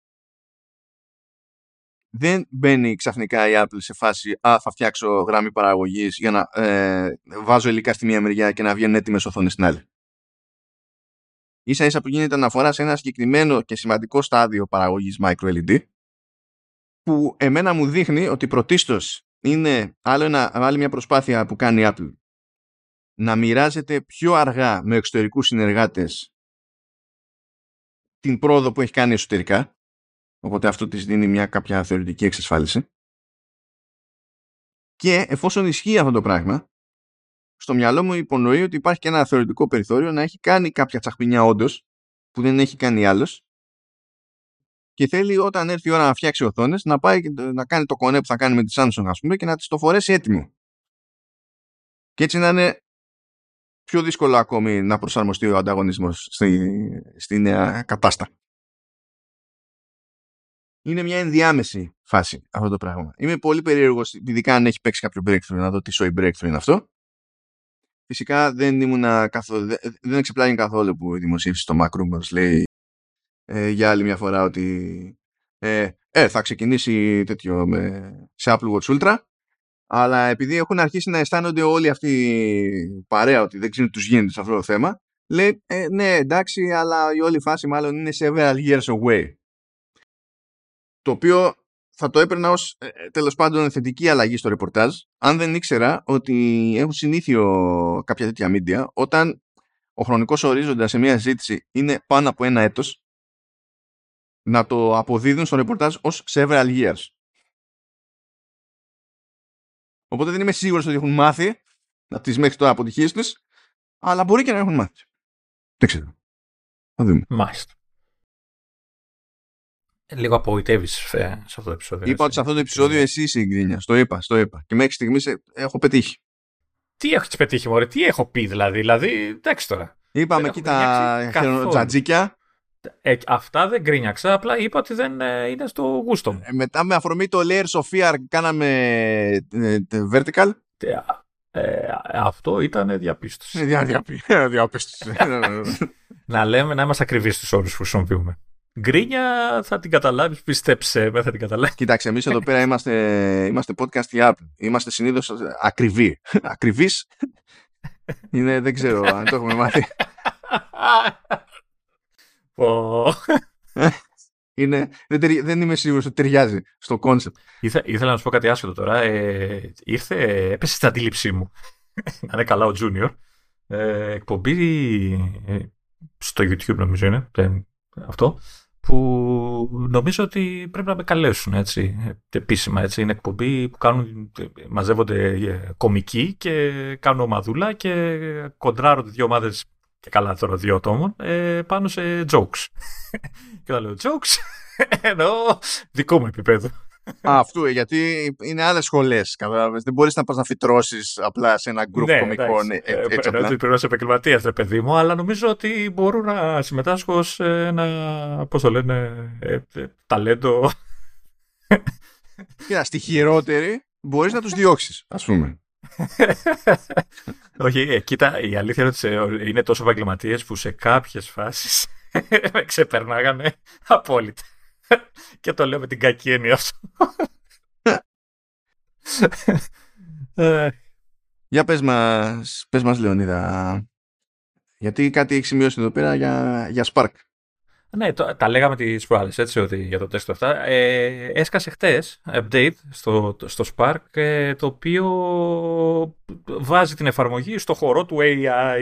Δεν μπαίνει ξαφνικά η Apple σε φάση «Α, θα φτιάξω γραμμή παραγωγής για να ε, βάζω υλικά στη μία μεριά και να βγαίνουν έτοιμες οθόνες στην άλλη». Ίσα ίσα που γίνεται αναφορά σε ένα συγκεκριμένο και σημαντικό στάδιο παραγωγής microLED που εμένα μου δείχνει ότι πρωτίστως είναι άλλο ένα, άλλη μια προσπάθεια που κάνει η Apple να μοιράζεται πιο αργά με εξωτερικούς συνεργάτες την πρόοδο που έχει κάνει εσωτερικά οπότε αυτό της δίνει μια κάποια θεωρητική εξασφάλιση και εφόσον ισχύει αυτό το πράγμα στο μυαλό μου υπονοεί ότι υπάρχει και ένα θεωρητικό περιθώριο να έχει κάνει κάποια τσαχπινιά όντως που δεν έχει κάνει άλλος. Και θέλει όταν έρθει η ώρα να φτιάξει οθόνες να πάει να κάνει το κονέ που θα κάνει με τη Samsung, ας πούμε, και να της το φορέσει έτοιμο. Και έτσι να είναι πιο δύσκολο ακόμη να προσαρμοστεί ο ανταγωνισμός στη, στη νέα κατάστα. Είναι μια ενδιάμεση φάση αυτό το πράγμα. Είμαι πολύ περίεργος, ειδικά αν έχει παίξει κάποιο breakthrough, να δω τι σοϊ breakthrough είναι αυτό. Φυσικά δεν ήμουν καθόλου, δεν εξεπλάγει καθόλου που η δημοσίευση στο Mac Rumors λέει ε, για άλλη μια φορά ότι ε, ε, θα ξεκινήσει τέτοιο με, σε Apple Watch Ultra αλλά επειδή έχουν αρχίσει να αισθάνονται όλοι αυτοί παρέα ότι δεν ξέρουν τους γίνεται σε αυτό το θέμα λέει ε, ναι εντάξει αλλά η όλη φάση μάλλον είναι several years away το οποίο θα το έπαιρνα ως ε, ε, τέλος πάντων θετική αλλαγή στο ρεπορτάζ αν δεν ήξερα ότι έχουν συνήθιο κάποια τέτοια media όταν ο χρονικός ορίζοντας σε μια ζήτηση είναι πάνω από ένα έτος να το αποδίδουν στο ρεπορτάζ ως several years. Οπότε δεν είμαι σίγουρος ότι έχουν μάθει από τις μέχρι τώρα αποτυχίες τους αλλά μπορεί και να έχουν μάθει. Δεν ξέρω. Θα δούμε. Μάλιστα. Λίγο απογοητεύεις σε αυτό το επεισόδιο. Είπα ότι σε αυτό το επεισόδιο εσύ είσαι γκρίνια. Το είπα, το είπα. Και μέχρι στιγμής έχω πετύχει. Τι έχει πετύχει, Μωρέ, τι έχω πει δηλαδή. Δηλαδή, εντάξει τώρα. Είπαμε εκεί τα τζατζίκια. Ε, αυτά δεν γκρίνιαξα, απλά είπα ότι δεν ε, είναι στο γούστο μου. Ε, μετά με αφορμή το Layers of Fear κάναμε ε, vertical. Ε, αυτό ήταν διαπίστωση. διαπίστωση. να λέμε να είμαστε ακριβείς στους όρους που χρησιμοποιούμε. Γκρίνια θα την καταλάβεις, πιστέψε με, θα την καταλάβεις. Κοιτάξτε, εμείς εδώ πέρα είμαστε, είμαστε podcast για Apple. Είμαστε συνήθως ακριβοί. Ακριβείς; Είναι, δεν ξέρω αν το έχουμε μάθει. Είναι, δεν, δεν είμαι σίγουρος ότι ταιριάζει στο concept. Ήθε, ήθελα να σου πω κάτι άσχετο τώρα. Ε, ήρθε, έπεσε στην αντίληψή μου. να είναι καλά ο Junior. Ε, εκπομπή ε, στο YouTube νομίζω είναι αυτό που νομίζω ότι πρέπει να με καλέσουν έτσι, επίσημα. Έτσι. Είναι εκπομπή που κάνουν, μαζεύονται ε, κομικοί και κάνουν ομαδούλα και κοντράρονται δύο ομάδες και καλά τώρα δύο ατόμων ε, πάνω σε jokes. και θα λέω jokes εννοώ δικό μου επίπεδο. Αυτού, γιατί είναι άλλες σχολές. Δεν μπορείς να πας να φυτρώσεις απλά σε ένα γκρουπ ναι, κομικών. Ε, ε, έτσι, ότι πρέπει να είσαι επαγγελματίας, ρε παιδί μου, αλλά νομίζω ότι μπορούν να συμμετάσχω σε ένα. Πώς το λένε, ε, ταλέντο. Κοίτα, στη χειρότερη μπορείς να τους διώξεις, ας πούμε. Όχι, κοίτα, η αλήθεια είναι ότι είναι τόσο επαγγελματίες που σε κάποιες φάσεις με ξεπερνάγανε απόλυτα. Και το λέω με την κακή έννοια αυτό. Ε, για πες μας, πες μας Λεωνίδα, γιατί κάτι έχεις σημειώσει εδώ πέρα για, για Spark. Ναι, το, τα λέγαμε τις προάλλες, έτσι, ότι για το τεστ αυτά. Ε, έσκασε χτες update στο, στο Spark, ε, το οποίο βάζει την εφαρμογή στο χώρο του AI,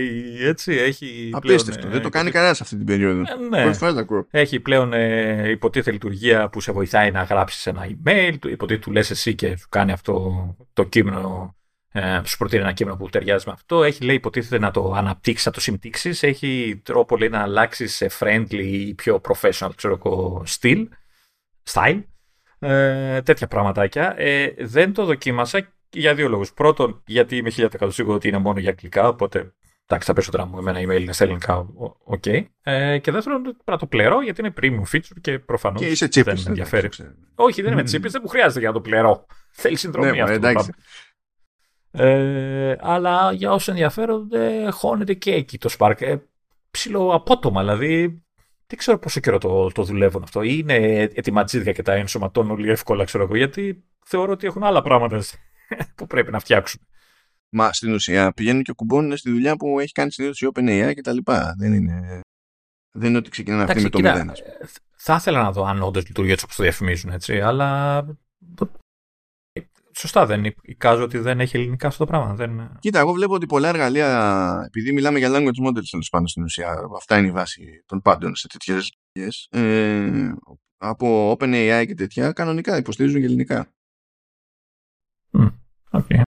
έτσι, έχει Απίστευτο, πλέον, δεν το κάνει κανένας αυτή την περίοδο. Ε, ναι. Έχει πλέον ε, υποτίθεται λειτουργία που σε βοηθάει να γράψεις ένα email, υποτίθεται του λες εσύ και σου κάνει αυτό το κείμενο ε, σου προτείνει ένα κείμενο που ταιριάζει με αυτό. Έχει λέει υποτίθεται να το αναπτύξεις, να το συμπτύξει. Έχει τρόπο λέει να αλλάξεις σε friendly ή πιο professional ξέρω εγώ, style. style. Ε, τέτοια πραγματάκια. Ε, δεν το δοκίμασα για δύο λόγους. Πρώτον, γιατί είμαι 1000% σίγουρος ότι είναι μόνο για αγγλικά, οπότε εντάξει, τα περισσότερα μου εμένα email είναι στα ελληνικά, OK. Okay. Ε, και δεύτερον, πρέπει να το πληρώ γιατί είναι premium feature και προφανώς δεν με ενδιαφέρει. Όχι, δεν είμαι τσίπης, δεν μου χρειάζεται για να το πληρώ. Θέλει συνδρομή ναι, αυτό. Εντάξει. Ε, αλλά για όσους ενδιαφέρονται, χώνεται και εκεί το Spark. Ε, ψιλοαπότομα, δηλαδή. Δεν ξέρω πόσο καιρό το, το δουλεύουν αυτό. Ή είναι ετοιματζίδια και τα ενσωματώνουν όλοι εύκολα, ξέρω εγώ. Γιατί θεωρώ ότι έχουν άλλα πράγματα που πρέπει να φτιάξουν. Μα στην ουσία πηγαίνουν και κουμπώνουν στη δουλειά που έχει κάνει συνήθω η OpenAI και τα λοιπά. Δεν είναι, δεν είναι ότι ξεκινάνε αυτοί με το μηδέν. Θα ήθελα να δω αν όντως λειτουργεί έτσι όπως το διαφημίζουν, έτσι, αλλά Σωστά δεν εικάζω ότι δεν έχει ελληνικά αυτό το πράγμα. Δεν... Κοίτα, εγώ βλέπω ότι πολλά εργαλεία, επειδή μιλάμε για language models τέλος πάντων στην ουσία, αυτά είναι η βάση των πάντων σε τέτοιες λειτουργίε. Ε, από OpenAI και τέτοια, κανονικά υποστηρίζουν και ελληνικά. Mm, okay.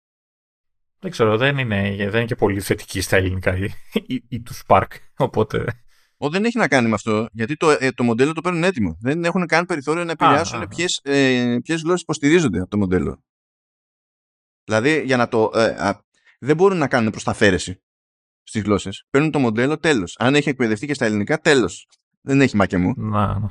Δεν ξέρω, δεν είναι, δεν είναι και πολύ θετική στα ελληνικά ή, ή, ή του Spark, οπότε... Ο, δεν έχει να κάνει με αυτό, γιατί το, ε, το μοντέλο το παίρνουν έτοιμο. Δεν έχουν καν περιθώριο να επηρεάσουν ποιες ε, γλώσσες υποστηρίζονται από το μοντέλο. Δηλαδή, για να το. Ε, δεν μπορούν να κάνουν προσταφαίρεση στις γλώσσες. Παίρνουν το μοντέλο, τέλος. Αν έχει εκπαιδευτεί και στα ελληνικά, τέλος. Δεν έχει μάκια μου. Να,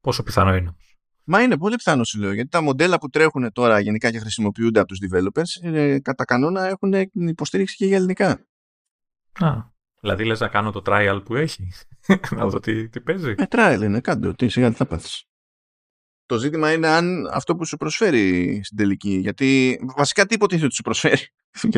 Πόσο πιθανό είναι. Μα είναι πολύ πιθανό σου λέω, γιατί τα μοντέλα που τρέχουν τώρα γενικά και χρησιμοποιούνται από τους developers ε, κατά κανόνα έχουν υποστήριξη και για ελληνικά. Α, δηλαδή λες να κάνω το trial που έχει, να δω τι, τι παίζει. Ε, trial είναι, κάντε τι σιγά τι θα πάθεις. Το ζήτημα είναι αν αυτό που σου προσφέρει στην τελική. Γιατί βασικά τι υποτίθεται ότι σου προσφέρει;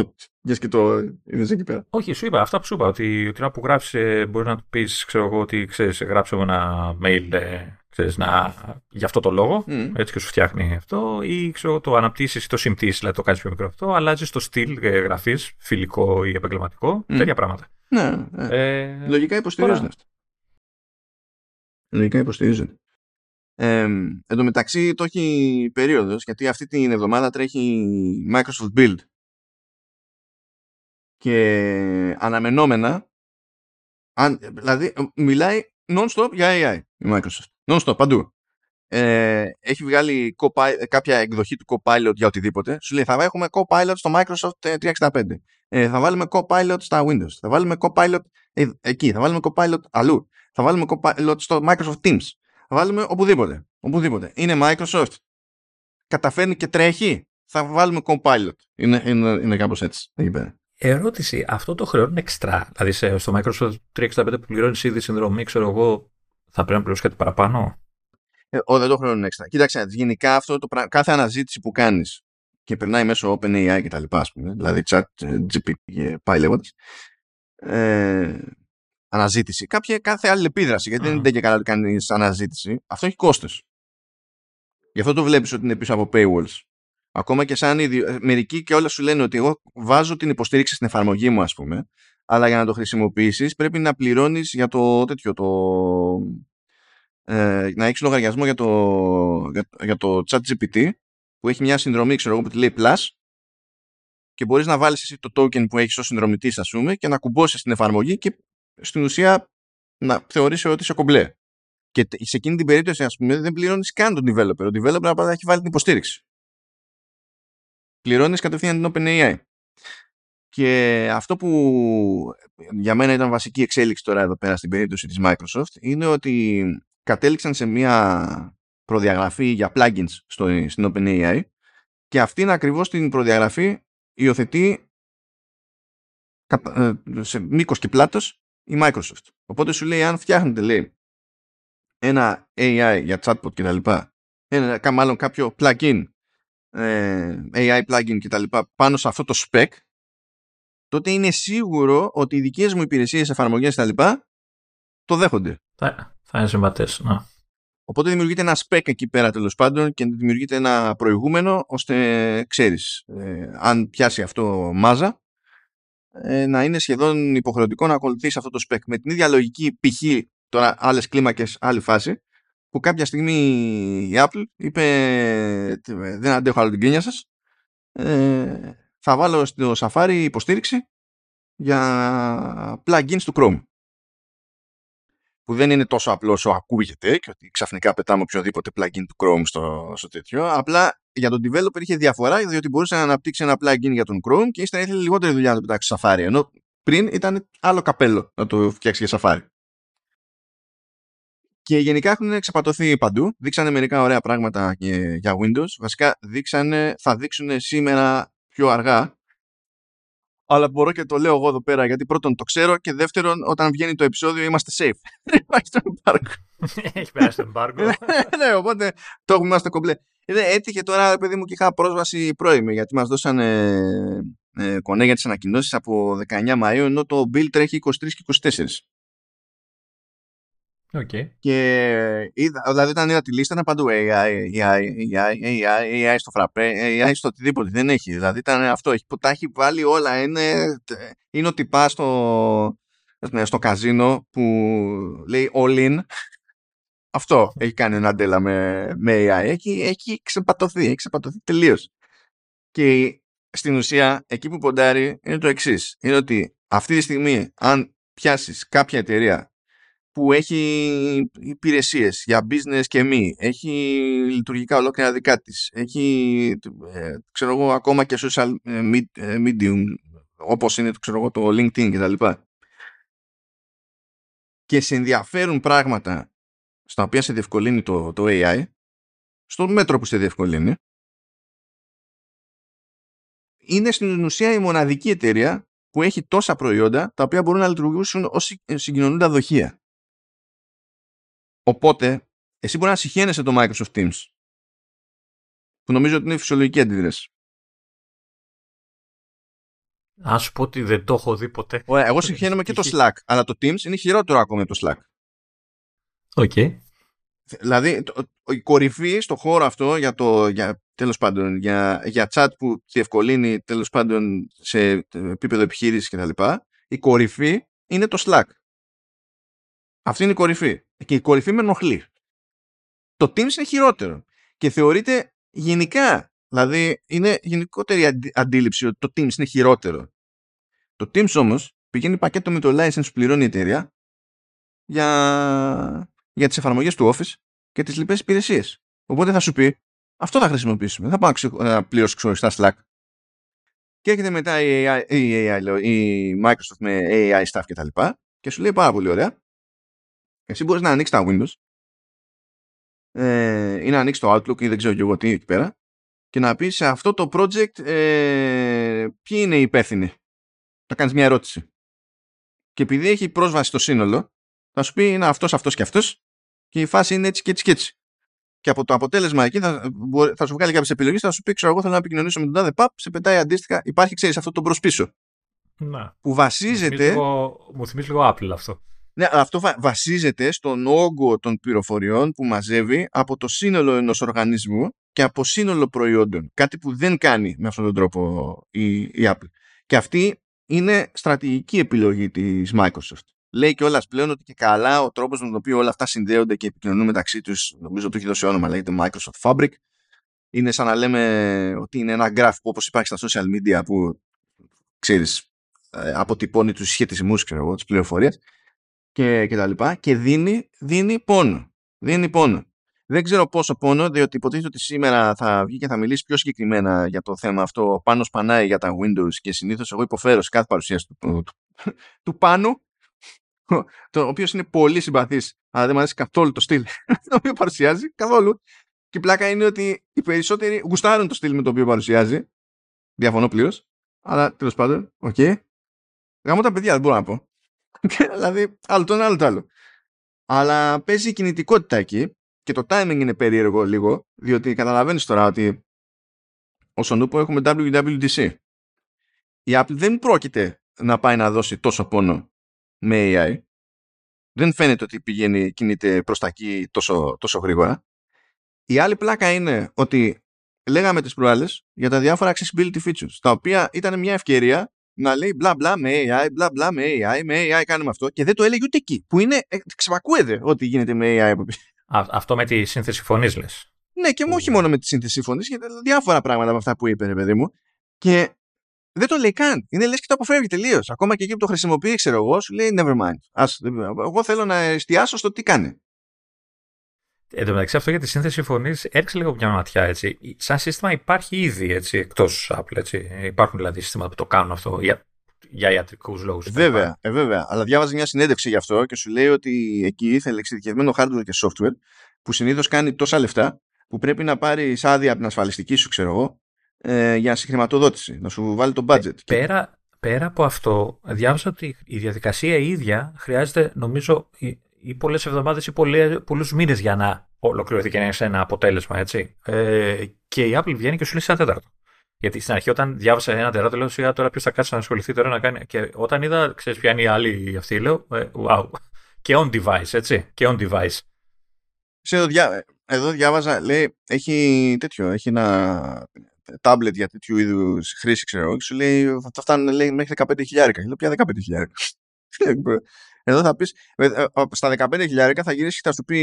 Για και το είδες εκεί πέρα. Όχι, σου είπα αυτά που σου είπα. Ότι την που γράψει, ε, μπορεί να του πεις, ξέρω εγώ, ότι ξέρεις, γράψε ένα mail ε, ξέρεις, να, για αυτό το λόγο. Mm. Έτσι και σου φτιάχνει αυτό. Ή ξέρω, το αναπτύσσεις ή το συμπτύσσεις, δηλαδή το κάνεις πιο μικρό αυτό. Αλλάζεις το στυλ ε, γραφής, φιλικό ή επαγγελματικό. Mm. Τέτοια πράγματα. Ναι, ναι. Ε, Λογικά υποστηρίζονται αυτά. Λογικά υποστηρίζονται. Ε, εν τω μεταξύ το έχει περίοδος γιατί αυτή την εβδομάδα τρέχει Microsoft Build. Και αναμενόμενα αν, δηλαδή μιλάει non-stop για AI η Microsoft. Non-stop παντού. Ε, έχει βγάλει κάποια εκδοχή του Copilot για οτιδήποτε. Σου λέει θα έχουμε Copilot στο Microsoft 365 ε, θα βάλουμε Copilot στα Windows. Θα βάλουμε Copilot ε, εκεί. Θα βάλουμε Copilot αλλού. Θα βάλουμε Copilot στο Microsoft Teams βάλουμε οπουδήποτε. Οπουδήποτε. Είναι Microsoft. Καταφέρνει και τρέχει. Θα βάλουμε Copilot. Είναι, είναι, είναι κάπως έτσι. Ερώτηση. Αυτό το χρεώνουν εξτρά. Δηλαδή στο Microsoft 365 που πληρώνεις ήδη συνδρομή, ξέρω εγώ, θα πρέπει να πληρώσεις κάτι παραπάνω; Ε, ο, δεν το χρεώνουν έξτρα. Κοίταξε, γενικά αυτό το πράγμα, κάθε αναζήτηση που κάνεις και περνάει μέσω OpenAI και τα λοιπά, ας πούμε, δηλαδή chat, GPT και πάει λέγοντας. Ε, αναζήτηση. Κάποια, κάθε άλλη επίδραση. Γιατί δεν είναι και καλά ότι κάνει αναζήτηση. Αυτό έχει κόστος. Γι' αυτό το βλέπεις ότι είναι πίσω από paywalls. Ακόμα και σαν ίδιο. Ε, μερικοί και όλα σου λένε ότι εγώ βάζω την υποστήριξη στην εφαρμογή μου, ας πούμε, αλλά για να το χρησιμοποιήσεις πρέπει να πληρώνεις για το τέτοιο. Το, ε, να έχεις λογαριασμό για το, για, για το chat GPT που έχει μια συνδρομή, ξέρω εγώ, που τη λέει Plus και μπορείς να βάλεις εσύ το token που έχεις ως συνδρομητής, ας πούμε, και να κουμπώσεις την εφαρμογή και στην ουσία να θεωρήσει ότι είσαι κομπλέ. Και σε εκείνη την περίπτωση, ας πούμε, δεν πληρώνεις καν τον developer. Ο developer απλά έχει βάλει την υποστήριξη. Πληρώνεις κατευθείαν την OpenAI. Και αυτό που για μένα ήταν βασική εξέλιξη τώρα εδώ πέρα στην περίπτωση της Microsoft είναι ότι κατέληξαν σε μια προδιαγραφή για plugins στο, στην OpenAI και αυτήν ακριβώς την προδιαγραφή υιοθετεί ε, σε μήκος και πλάτος η Microsoft. Οπότε σου λέει αν φτιάχνετε λέει ένα AI για chatbot και τα λοιπά ένα, μάλλον κάποιο plugin ε, AI plugin και τα λοιπά πάνω σε αυτό το spec τότε είναι σίγουρο ότι οι δικές μου υπηρεσίες, εφαρμογές και τα λοιπά το δέχονται. Θα, θα είναι συμβατές, ναι. Οπότε δημιουργείται ένα spec εκεί πέρα τέλος πάντων και δημιουργείται ένα προηγούμενο ώστε ξέρεις ε, αν πιάσει αυτό μάζα ε, να είναι σχεδόν υποχρεωτικό να ακολουθήσει αυτό το spec. Με την ίδια λογική π.χ. τώρα άλλες κλίμακες, άλλη φάση, που κάποια στιγμή η Apple είπε δεν αντέχω άλλο την κρίνια σας, ε, θα βάλω στο Safari υποστήριξη για plugins του Chrome. Που δεν είναι τόσο απλό όσο ακούγεται και ότι ξαφνικά πετάμε οποιοδήποτε plugin του Chrome στο, στο τέτοιο. Απλά για τον developer είχε διαφορά διότι μπορούσε να αναπτύξει ένα plugin για τον Chrome και ύστερα ήθελε λιγότερη δουλειά να το πετάξει στο Safari. Ενώ πριν ήταν άλλο καπέλο να το φτιάξει για Safari. Και γενικά έχουν εξαπατωθεί παντού. Δείξανε μερικά ωραία πράγματα για Windows. Βασικά δείξανε, θα δείξουν σήμερα πιο αργά. Αλλά μπορώ και το λέω εγώ εδώ πέρα γιατί πρώτον το ξέρω και δεύτερον όταν βγαίνει το επεισόδιο είμαστε safe. Υπάρχει το embargo. Έχει περάσει το embargo. ναι, οπότε το έχουμε είμαστε κομπλέ. Έτυχε τώρα, παιδί μου, και είχα πρόσβαση πρώιμη γιατί μας δώσανε ε, κονέ για τις ανακοινώσεις από 19 Μαΐου ενώ το bill τρέχει 23 και 24. Okay. Και είδα, δηλαδή όταν είδα τη λίστα ήταν παντού AI, AI, AI, AI, AI στο φραπέ, AI στο οτιδήποτε. Δεν έχει. Δηλαδή ήταν αυτό. Έχει, τα έχει βάλει όλα. Είναι, είναι ο τυπά στο, στο καζίνο που λέει all in. Αυτό έχει κάνει ένα ντέλα με, με AI. Έχει, έχει ξεπατωθεί. Έχει ξεπατωθεί τελείως. Και στην ουσία εκεί που ποντάρει είναι το εξής. Είναι ότι αυτή τη στιγμή αν πιάσεις κάποια εταιρεία που έχει υπηρεσίες για business και μη, έχει λειτουργικά ολόκληρα δικά της, έχει ε, ξέρω εγώ ακόμα και social ε, ε, medium όπως είναι ξέρω εγώ, το LinkedIn και τα λοιπά. Και σε ενδιαφέρουν πράγματα στα οποία σε διευκολύνει το, το AI στο μέτρο που σε διευκολύνει. Είναι στην ουσία η μοναδική εταιρεία που έχει τόσα προϊόντα τα οποία μπορούν να λειτουργήσουν ως συγκοινωνούντα δοχεία. Οπότε, εσύ μπορεί να συχαίνεσαι το Microsoft Teams. Που νομίζω ότι είναι φυσιολογική αντίδραση. Α σου πω ότι δεν το έχω δει ποτέ. Ωραία, εγώ συχαίνομαι και το Slack, αλλά το Teams είναι χειρότερο ακόμα από το Slack. OK. Okay. Δηλαδή, το, η κορυφή στο χώρο αυτό για το, για, τέλος πάντων, για, για chat που διευκολύνει τέλος πάντων σε επίπεδο επιχείρησης κτλ. Η κορυφή είναι το Slack. Αυτή είναι η κορυφή. Και η κορυφή με ενοχλεί. Το Teams είναι χειρότερο. Και θεωρείται γενικά, δηλαδή είναι γενικότερη αντίληψη ότι το Teams είναι χειρότερο. Το Teams όμως πηγαίνει πακέτο με το license που πληρώνει η εταιρεία για, για τις εφαρμογές του Office και τις λοιπές υπηρεσίες. Οπότε θα σου πει, αυτό θα χρησιμοποιήσουμε. Θα πάω να πληρώσω ξεχωριστά Slack. Και έρχεται μετά η, AI, η, AI, η Microsoft με AI stuff και τα λοιπά και σου λέει πάρα πολύ ωραία εσύ μπορείς να ανοίξεις τα Windows ε, ή να ανοίξεις το Outlook ή δεν ξέρω και εγώ τι εκεί πέρα και να πεις σε αυτό το project ε, ποιοι είναι οι υπεύθυνοι. Θα κάνεις μια ερώτηση. Και επειδή έχει πρόσβαση στο σύνολο θα σου πει είναι αυτός, αυτός και αυτός και η φάση είναι έτσι και έτσι και έτσι. Και από το αποτέλεσμα εκεί θα, θα σου βγάλει κάποιες επιλογές, θα σου πει: Ξέρω εγώ θέλω να επικοινωνήσω με τον τάδε παπ, σε πετάει αντίστοιχα. Υπάρχει, ξέρεις, αυτό το προσπίσω. Να. Που βασίζεται. Μου θυμίζει λίγο, λίγο Apple αυτό. Ναι, αυτό βασίζεται στον όγκο των πληροφοριών που μαζεύει από το σύνολο ενός οργανισμού και από σύνολο προϊόντων. Κάτι που δεν κάνει με αυτόν τον τρόπο η, η Apple. Και αυτή είναι στρατηγική επιλογή της Microsoft. Λέει και όλα πλέον ότι και καλά ο τρόπος με τον οποίο όλα αυτά συνδέονται και επικοινωνούν μεταξύ τους, νομίζω το έχει δώσει όνομα, λέγεται Microsoft Fabric. Είναι σαν να λέμε ότι είναι ένα graph που όπως υπάρχει στα social media που ξέρεις ε, αποτυπώνει τους σχετισμούς, ξέρω εγώ, τις πληροφορίες και, και τα λοιπά και δίνει, δίνει πόνο. Δίνει πόνο. Δεν ξέρω πόσο πόνο, διότι υποτίθεται ότι σήμερα θα βγει και θα μιλήσει πιο συγκεκριμένα για το θέμα αυτό. Πάνω σπανάει για τα Windows και συνήθως εγώ υποφέρω σε κάθε παρουσίαση του, του, του, Πάνου, το οποίος είναι πολύ συμπαθής, αλλά δεν μου αρέσει καθόλου το στυλ το οποίο παρουσιάζει. Καθόλου. Και η πλάκα είναι ότι οι περισσότεροι γουστάρουν το στυλ με το οποίο παρουσιάζει. Διαφωνώ πλήρως. Αλλά τέλος πάντων, OK. Okay. Γαμώ τα παιδιά, δεν μπορώ να πω δηλαδή, άλλο το ένα, άλλο το άλλο. Αλλά παίζει η κινητικότητα εκεί και το timing είναι περίεργο λίγο, διότι καταλαβαίνεις τώρα ότι όσον ούπω έχουμε WWDC. Η Apple δεν πρόκειται να πάει να δώσει τόσο πόνο με AI. Δεν φαίνεται ότι πηγαίνει, κινείται προς τα εκεί τόσο, τόσο γρήγορα. Η άλλη πλάκα είναι ότι λέγαμε τις προάλλες για τα διάφορα accessibility features, τα οποία ήταν μια ευκαιρία να λέει μπλα μπλα με AI, μπλα μπλα με AI, με AI κάνουμε αυτό και δεν το έλεγε ούτε εκεί. Που είναι, ε, ξεπακούεται ότι γίνεται με AI από Αυτό με τη σύνθεση φωνής λες. Ναι, και όχι μόνο με τη σύνθεση φωνής, γιατί διάφορα πράγματα από αυτά που είπε, ρε παιδί μου. Και δεν το λέει καν. Είναι λες και το αποφεύγει τελείως. Ακόμα και εκεί που το χρησιμοποιεί, ξέρω εγώ, σου λέει never mind. Ας, εγώ θέλω να εστιάσω στο τι κάνει. Εν τω μεταξύ, αυτό για τη σύνθεση φωνής έριξε λίγο μια ματιά. Έτσι. Σαν σύστημα υπάρχει ήδη έτσι, εκτός Apple. Έτσι. Υπάρχουν δηλαδή συστήματα που το κάνουν αυτό για, για ιατρικούς λόγους. Βέβαια, ε, βέβαια. Αλλά διάβαζε μια συνέντευξη γι' αυτό και σου λέει ότι εκεί ήθελε εξειδικευμένο hardware και software που συνήθως κάνει τόσα λεφτά που πρέπει να πάρει άδεια από την ασφαλιστική σου, ξέρω εγώ, ε, για συγχρηματοδότηση, να σου βάλει το budget. Ε, πέρα, πέρα από αυτό, διάβασα ότι η διαδικασία ίδια χρειάζεται, νομίζω, ή, ή πολλές εβδομάδες ή πολλούς μήνες για να ολοκληρωθεί και να έχει ένα αποτέλεσμα, έτσι. Ε, και η Apple βγαίνει και σου λέει ένα τέταρτο. Γιατί στην αρχή, όταν διάβασα ένα τεράστιο, λέω σιγά τώρα ποιος θα κάτσει να ασχοληθεί τώρα να κάνει. Και όταν είδα, ξέρεις ποια είναι η άλλη αυτή, λέω, ε, wow. Και on device, έτσι. Και on device. Σε εδώ, διά, εδώ διάβαζα, λέει, έχει τέτοιο, έχει ένα τάμπλετ για τέτοιου είδους χρήση, ξέρω και σου λέει, θα φτάνουν λέει, μέχρι 15 χιλιάρικα. Λέω, πια 15 χιλιάρικα. Εδώ θα πεις, ε, ε, στα 15 χιλιάρικα θα γυρίσεις και θα σου πει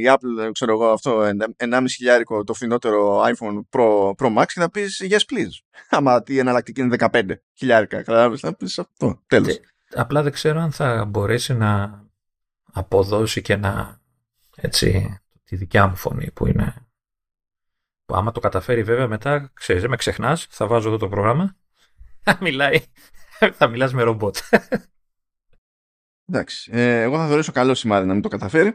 η Apple, ξέρω εγώ, αυτό, 1,5 χιλιάρικο το φθηνότερο iPhone Pro, Pro Max και θα πεις yes please. Άμα η εναλλακτική είναι 15 χιλιάρικα. Καταλάβεις, θα πεις αυτό. Τέλος. Απλά δεν ξέρω αν θα μπορέσει να αποδώσει και να έτσι τη δικιά μου φωνή που είναι που άμα το καταφέρει βέβαια μετά, ξέρεις, με ξεχνάς, θα βάζω εδώ το πρόγραμμα, θα μιλάει, θα μιλάς με ρομπότ. Εντάξει, ε, εγώ θα θεωρήσω καλό σημάδι να μην το καταφέρει.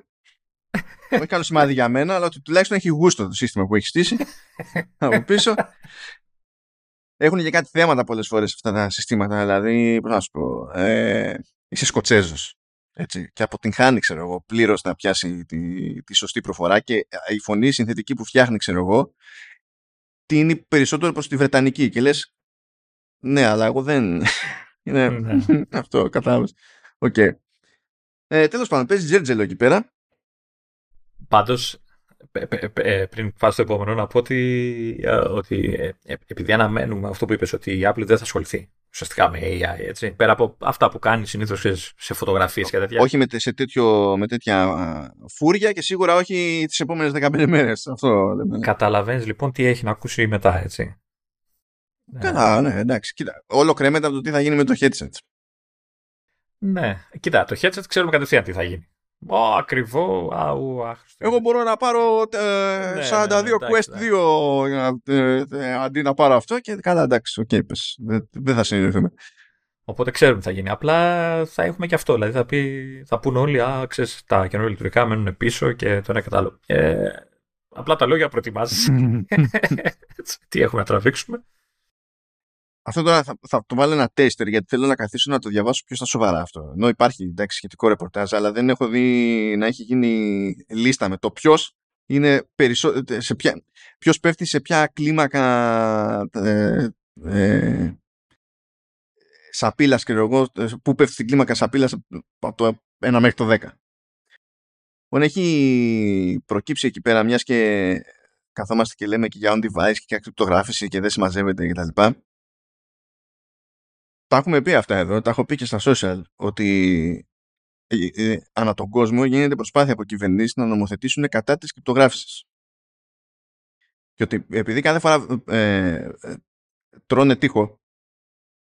Όχι καλό σημάδι για μένα, αλλά τουλάχιστον έχει γούστο το σύστημα που έχει στήσει από πίσω. Έχουν και κάτι θέματα πολλές φορές αυτά τα συστήματα. Δηλαδή, πώς να σου πω, ε, είσαι Σκοτσέζος έτσι, και αποτυγχάνει, ξέρω εγώ, πλήρως να πιάσει τη, τη σωστή προφορά και η φωνή συνθετική που φτιάχνει, ξέρω εγώ, είναι περισσότερο προς τη Βρετανική και λες, ναι, αλλά εγώ δεν... είναι ναι. αυτό, κατάλαβες. OK. Okay. Ε, τέλος πάντων, παίζει τζέρτζελο εκεί πέρα. Πάντως, ε, πριν πάω στο επόμενο, να πω ότι, ε, ότι ε, επειδή αναμένουμε αυτό που είπες, ότι η Apple δεν θα ασχοληθεί ουσιαστικά με AI, έτσι. Πέρα από αυτά που κάνει συνήθως σε φωτογραφίες και τέτοια. Όχι με, σε τέτοιο, με τέτοια φούρια και σίγουρα όχι τις επόμενες 15 μέρες. Αυτό Καταλαβαίνεις λοιπόν τι έχει να ακούσει μετά, έτσι. Καλά, ναι, εντάξει. Κοίτα, όλο κρέμεται από το τι θα γίνει με το headset. Ναι, κοίτα, το headset ξέρουμε κατευθείαν τι θα γίνει. Ω, ακριβό, αου, άχρηστο. Εγώ μπορώ να πάρω ε, ναι, 42 ναι, ναι, Quest 2 ε, ε, αντί να πάρω αυτό και καλά εντάξει, OK, okay, πες, δεν θα συνεννοηθούμε. Οπότε ξέρουμε τι θα γίνει. Απλά θα έχουμε και αυτό. Δηλαδή θα, πει, θα πούνε όλοι, α, ξέρεις, τα καινούργια λειτουργικά μένουν πίσω και το ένα και το άλλο. Ε, απλά τα λόγια προετοιμάζεις. τι έχουμε να τραβήξουμε. Αυτό τώρα θα, θα το βάλω ένα τέστερ γιατί θέλω να καθίσω να το διαβάσω πιο στα σοβαρά αυτό. Ενώ υπάρχει εντάξει, σχετικό ρεπορτάζ, αλλά δεν έχω δει να έχει γίνει λίστα με το ποιος είναι περισσο... σε ποια... ποιος πέφτει σε ποια κλίμακα ε, ε, σαπίλας και εγώ, πού πέφτει στην κλίμακα σαπίλας από το 1 μέχρι το 10. Λοιπόν, έχει προκύψει εκεί πέρα μιας και καθόμαστε και λέμε και για on device και για κρυπτογράφηση και δεν συμμαζεύεται κτλ τα έχουμε πει αυτά εδώ, τα έχω πει και στα social, ότι ε, ε, ανά τον κόσμο γίνεται προσπάθεια από κυβερνήσεις να νομοθετήσουν κατά της κρυπτογράφησης. Και ότι επειδή κάθε φορά ε, ε, τρώνε τείχο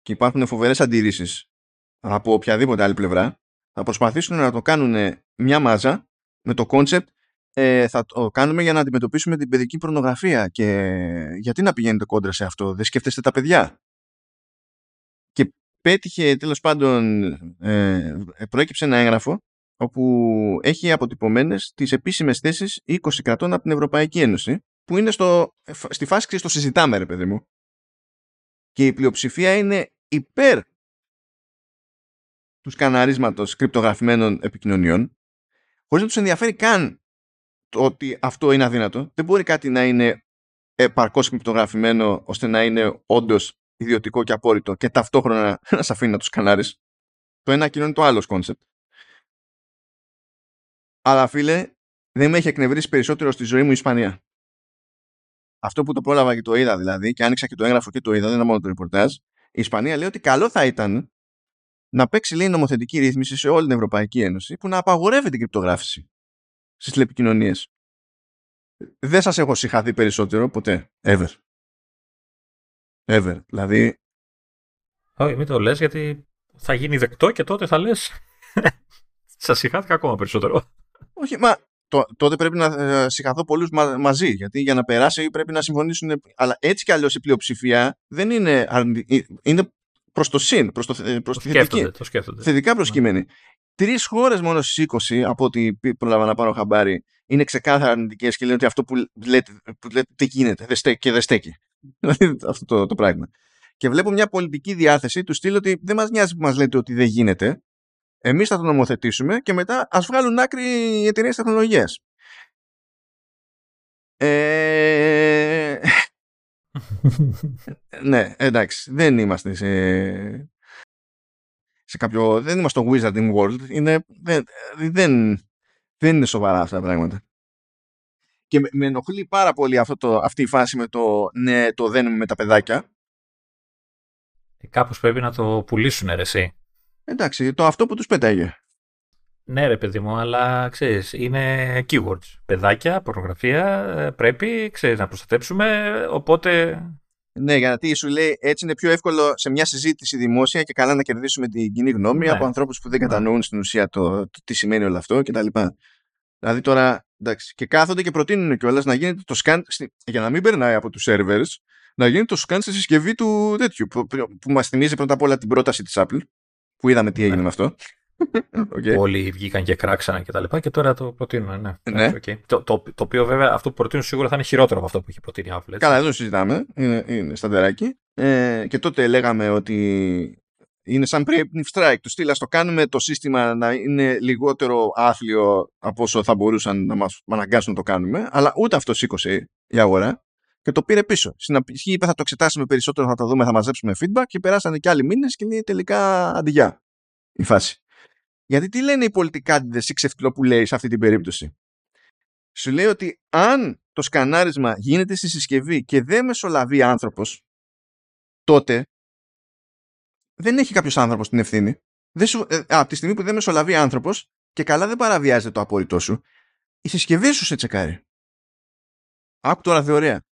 και υπάρχουν φοβερές αντιρρήσεις από οποιαδήποτε άλλη πλευρά, θα προσπαθήσουν να το κάνουν μια μάζα με το concept ε, θα το κάνουμε για να αντιμετωπίσουμε την παιδική πορνογραφία και γιατί να πηγαίνετε κόντρα σε αυτό, δεν σκέφτεστε τα παιδιά; Πέτυχε τέλος πάντων, ε, προέκυψε ένα έγγραφο όπου έχει αποτυπωμένες τις επίσημες θέσεις 20 κρατών από την Ευρωπαϊκή Ένωση που είναι στο, στη φάση και στο συζητάμε ρε παιδί μου και η πλειοψηφία είναι υπέρ του σκαναρίσματος κρυπτογραφημένων επικοινωνιών χωρίς να τους ενδιαφέρει καν το ότι αυτό είναι αδύνατο. Δεν μπορεί κάτι να είναι επαρκώς κρυπτογραφημένο ώστε να είναι όντως ιδιωτικό και απόρρητο και ταυτόχρονα να σε αφήνει να του σκανάρεις. Το ένα ακυρώνει το άλλο concept. Αλλά φίλε, δεν με έχει εκνευρίσει περισσότερο στη ζωή μου η Ισπανία. Αυτό που το πρόλαβα και το είδα δηλαδή, και άνοιξα και το έγγραφο και το είδα, δεν είναι μόνο το ρεπορτάζ. Η Ισπανία λέει ότι καλό θα ήταν να παίξει λέει νομοθετική ρύθμιση σε όλη την Ευρωπαϊκή Ένωση που να απαγορεύει την κρυπτογράφηση στις τηλεπικοινωνίες. Δεν σας έχω συγχαθεί περισσότερο ποτέ. Ever ever. Δηλαδή, Όχι, μην το λες γιατί θα γίνει δεκτό και τότε θα λες Σας συγχάθηκα ακόμα περισσότερο. Όχι, μα τότε πρέπει να ε, συγχαθώ πολλούς μαζί. Γιατί για να περάσει πρέπει να συμφωνήσουν. Αλλά έτσι κι αλλιώς η πλειοψηφία δεν είναι αρνητική. Είναι προς το συν, προς το, προς το τη θετική. Το σκέφτονται. Θετικά προσκύμενη. Ναι. Τρεις χώρες μόνο στις 20, από ό,τι πρόλαβα να πάρω χαμπάρι, είναι ξεκάθαρα αρνητικές και λένε ότι αυτό που λέτε, που λέτε τι γίνεται δεν στέκει και δεν στέκει. Δηλαδή αυτό το, το πράγμα. Και βλέπω μια πολιτική διάθεση του στείλω ότι δεν μας νοιάζει που μας λέτε ότι δεν γίνεται. Εμείς θα το νομοθετήσουμε και μετά ας βγάλουν άκρη οι εταιρείες τεχνολογίας. Ε... ναι, εντάξει, δεν είμαστε σε, σε κάποιο... Δεν είμαστε στο Wizarding World. Είναι... Δεν, δεν, δεν είναι σοβαρά αυτά τα πράγματα. Και με, ενοχλεί πάρα πολύ αυτό το, αυτή η φάση με το ναι, το δένουμε με τα παιδάκια. Ε, κάπως πρέπει να το πουλήσουν ρε, εσύ. Εντάξει, το αυτό που τους πέταγε. Ναι ρε παιδί μου, αλλά ξέρεις, είναι keywords. Παιδάκια, πορνογραφία, ε, πρέπει, ξέρεις, να προστατέψουμε, οπότε... Ναι, γιατί σου λέει έτσι είναι πιο εύκολο σε μια συζήτηση δημόσια και καλά να κερδίσουμε την κοινή γνώμη ναι. από ανθρώπους που δεν ναι. κατανοούν στην ουσία το, το, τι σημαίνει όλο αυτό κτλ. Δηλαδή τώρα, εντάξει, και κάθονται και προτείνουν κιόλας να γίνεται το scan, για να μην περνάει από τους servers, να γίνει το scan στη συσκευή του τέτοιου, που, που μας θυμίζει πρώτα απ' όλα την πρόταση της Apple, που είδαμε τι έγινε ναι. με αυτό. Okay. Όλοι βγήκαν και κράξαν και τα λοιπά και τώρα το προτείνουν. Ναι. ναι. Okay. Το, το, το, οποίο βέβαια αυτό που προτείνουν σίγουρα θα είναι χειρότερο από αυτό που είχε προτείνει η Apple. Καλά, εδώ συζητάμε. Είναι, είναι σταντεράκι. Ε, και τότε λέγαμε ότι είναι σαν preemptive strike. Του στείλα το κάνουμε το σύστημα να είναι λιγότερο άθλιο από όσο θα μπορούσαν να μας αναγκάσουν να το κάνουμε. Αλλά ούτε αυτό σήκωσε η αγορά και το πήρε πίσω. Στην αρχή είπε θα το εξετάσουμε περισσότερο, θα το δούμε, θα μαζέψουμε feedback και περάσανε και άλλοι μήνες και λέει τελικά αντιγιά η φάση. Γιατί τι λένε οι πολιτικάντιδες ή λέει σε αυτή την περίπτωση; Σου λέει ότι αν το σκανάρισμα γίνεται στη συσκευή και δεν μεσολαβεί άνθρωπος, τότε δεν έχει κάποιος άνθρωπος την ευθύνη. Δεν σου, ε, από τη στιγμή που δεν μεσολαβεί άνθρωπος και καλά δεν παραβιάζεται το απόρριτό σου, η συσκευή σου σε τσεκάρει. Άκου τώρα θεωρία.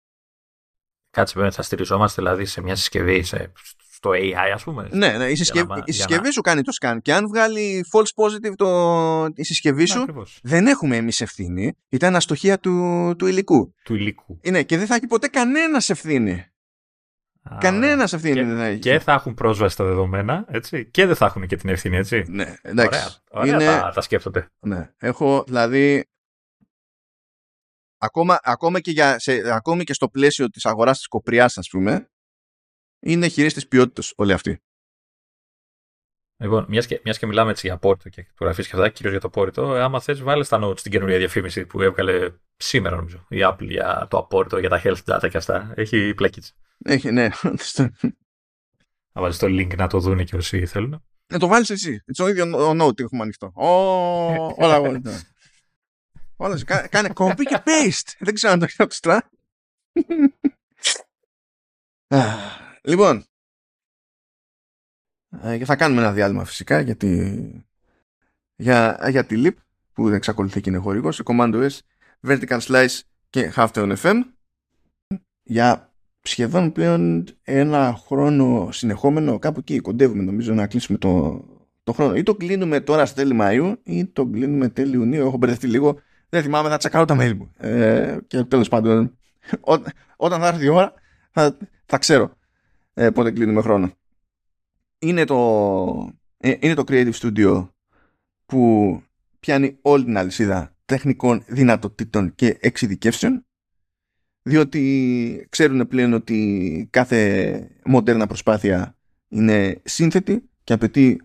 Κάτσε βέβαια, θα στηριζόμαστε δηλαδή σε μια συσκευή, σε, στο AI, ας πούμε. Ναι, ναι η, συσκευή, να, η συσκευή σου κάνει το scan. Και αν βγάλει false positive το, η συσκευή σου, δεν έχουμε εμείς ευθύνη. Ήταν αστοχία του, του υλικού. Του υλικού. Ναι, και δεν θα έχει ποτέ κανένας ευθύνη. Κανένας ευθύνη και, δεν θα έχει. Και θα έχουν πρόσβαση στα δεδομένα, έτσι. Και δεν θα έχουν και την ευθύνη, έτσι. Ναι, εντάξει. Ωραία, ωραία Είναι... τα, τα σκέφτονται. Ναι. Έχω, δηλαδή, ακόμα, ακόμα, και για, σε, ακόμη και στο πλαίσιο της αγοράς της κοπριάς ας πούμε είναι χειρίστης ποιότητας όλοι αυτοί. Λοιπόν, μιας και, μιας και μιλάμε έτσι για απόρριτο και γραφή και αυτά, κυρίως για το απόρριτο, άμα θες, βάλε στα notes την καινούργια διαφήμιση που έβγαλε σήμερα, νομίζω, η Apple για το απόρριτο, για τα health data και αυτά. Έχει πλέκιτς. Έχει, ναι. Να βάλεις το link να το δουν και όσοι θέλουν. Να το βάλεις εσύ. Το ίδιο ο note έχουμε ανοιχτό. Όλα όλα. Όλα κάνε copy και paste. Δεν ξέρω αν το έχεις στρα. λοιπόν. Ε, θα κάνουμε ένα διάλειμμα φυσικά γιατί για, για τη LIP που εξακολουθεί και είναι χορηγός σε Command OS, Vertical Slice και Halftone FM για σχεδόν πλέον ένα χρόνο συνεχόμενο κάπου εκεί κοντεύουμε νομίζω να κλείσουμε το, το χρόνο ή το κλείνουμε τώρα στα τέλη Μαΐου ή το κλείνουμε τέλη Ιουνίου έχω μπερδευτεί λίγο δεν θυμάμαι, θα τσεκάρω τα mail μου. Ε, και τέλος πάντων, ό, όταν θα έρθει η ώρα, θα, θα ξέρω ε, πότε κλείνουμε χρόνο. Είναι το, ε, είναι το Creative Studio που πιάνει όλη την αλυσίδα τεχνικών δυνατοτήτων και εξειδικεύσεων διότι ξέρουν πλέον ότι κάθε μοντέρνα προσπάθεια είναι σύνθετη και απαιτεί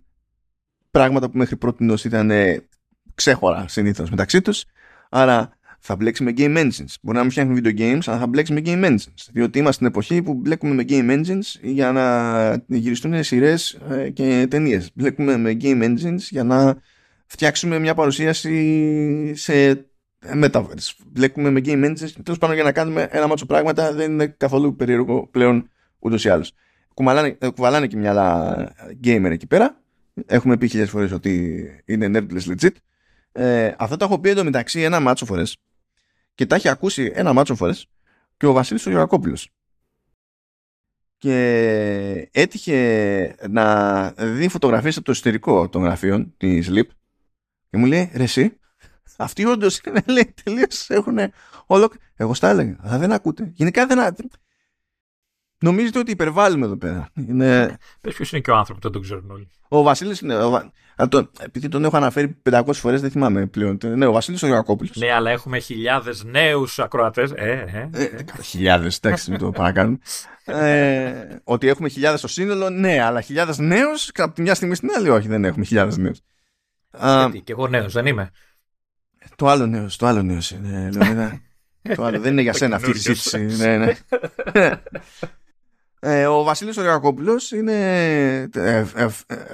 πράγματα που μέχρι πρώτη ήταν ξέχωρα συνήθως μεταξύ τους. Άρα θα μπλέξει με game engines. Μπορεί να μην φτιάχνει video games, αλλά θα μπλέξει με game engines. Διότι είμαστε στην εποχή που μπλέκουμε με game engines για να γυριστούν σειρές ε, και ταινίες. Μπλέκουμε με game engines για να φτιάξουμε μια παρουσίαση σε metaverse. Μπλέκουμε με game engines τέλος πάντων για να κάνουμε ένα μάτσο πράγματα δεν είναι καθόλου περίεργο πλέον ούτως ή άλλως. Κουβαλάνε, ε, κουβαλάνε και μια άλλα gamer εκεί πέρα. Έχουμε πει χιλιάδες φορές ότι είναι nerdless legit. Ε, αυτό το έχω πει εντωμεταξύ ένα μάτσο φορές και τα έχει ακούσει ένα μάτσο φορές και ο Βασίλης ο Γεωργακόπουλος. και έτυχε να δει φωτογραφίες από το εσωτερικό των γραφείων της LIP και μου λέει ρε εσύ αυτοί όντως είναι λέει τελείως έχουν όλο εγώ στα έλεγα αλλά δεν ακούτε γενικά δεν Νομίζετε ότι υπερβάλλουμε εδώ πέρα. Είναι... Πες ποιος είναι και ο άνθρωπος, δεν τον ξέρουν όλοι. Ο Βασίλης είναι... Ο... Το... Επειδή τον έχω αναφέρει 500 φορές δεν θυμάμαι πλέον. Ναι, ο Βασίλης ο Γιακόπουλος. Ναι, αλλά έχουμε χιλιάδες νέους ακροατές. Ε, ε, ε. ε χιλιάδες, εντάξει, μην το παρακάνουμε. ε, ότι έχουμε χιλιάδες στο σύνολο, ναι, αλλά χιλιάδες νέους από τη μια στιγμή στην άλλη, όχι, δεν έχουμε χιλιάδες νέους. Γιατί, και εγώ νέος, δεν είμαι. Το άλλο νέος, το άλλο νέος είναι, το άλλο δεν είναι για σένα αυτή η συζήτηση. ναι, ναι. Ε, ο Βασίλης Οριακόπουλος είναι ε, ε,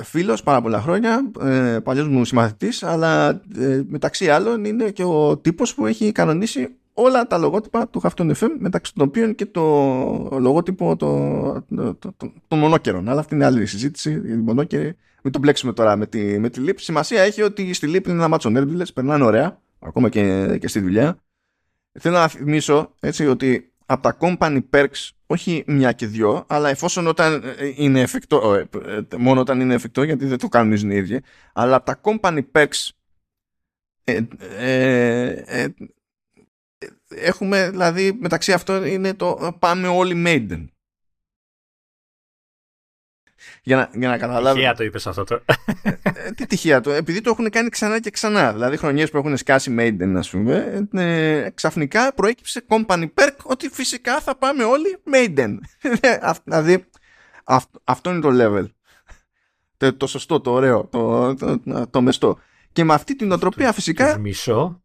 φίλος πάρα πολλά χρόνια, ε, παλιός μου συμμαθητής, αλλά μεταξύ άλλων είναι και ο τύπος που έχει κανονίσει όλα τα λογότυπα του Χαυτόν FM, μεταξύ των οποίων και το λογότυπο των το, το, το, μονόκερων. Αλλά αυτή είναι άλλη συζήτηση. Η μονόκερη, μην το μπλέξουμε τώρα με τη, με τη ΛΥΠ. Σημασία έχει ότι στη ΛΥΠ είναι ένα μάτσο νέρμπιλες, περνάνε ωραία, ακόμα και, και στη δουλειά. Θέλω να θυμίσω έτσι, ότι από τα company perks όχι μια και δυο, αλλά εφόσον όταν ε, είναι εφικτό, ε, ε, μόνο όταν είναι εφικτό, γιατί δεν το κάνουν οι ίδιοι, αλλά από τα company perks ε, ε, έχουμε, δηλαδή μεταξύ αυτών είναι το πάμε όλοι Maiden. Για να, για να καταλάβει. Τυχαία το είπες αυτό το. Ε, τι τυχαία το. Επειδή το έχουν κάνει ξανά και ξανά. Δηλαδή χρονιές που έχουν σκάσει Maiden, ας πούμε, ε, ξαφνικά προέκυψε company perk ότι φυσικά θα πάμε όλοι Maiden. δηλαδή αυτό είναι το level. Το, το σωστό, το ωραίο, το, το, το, μεστό. Και με αυτή την οτροπία φυσικά. Μισό.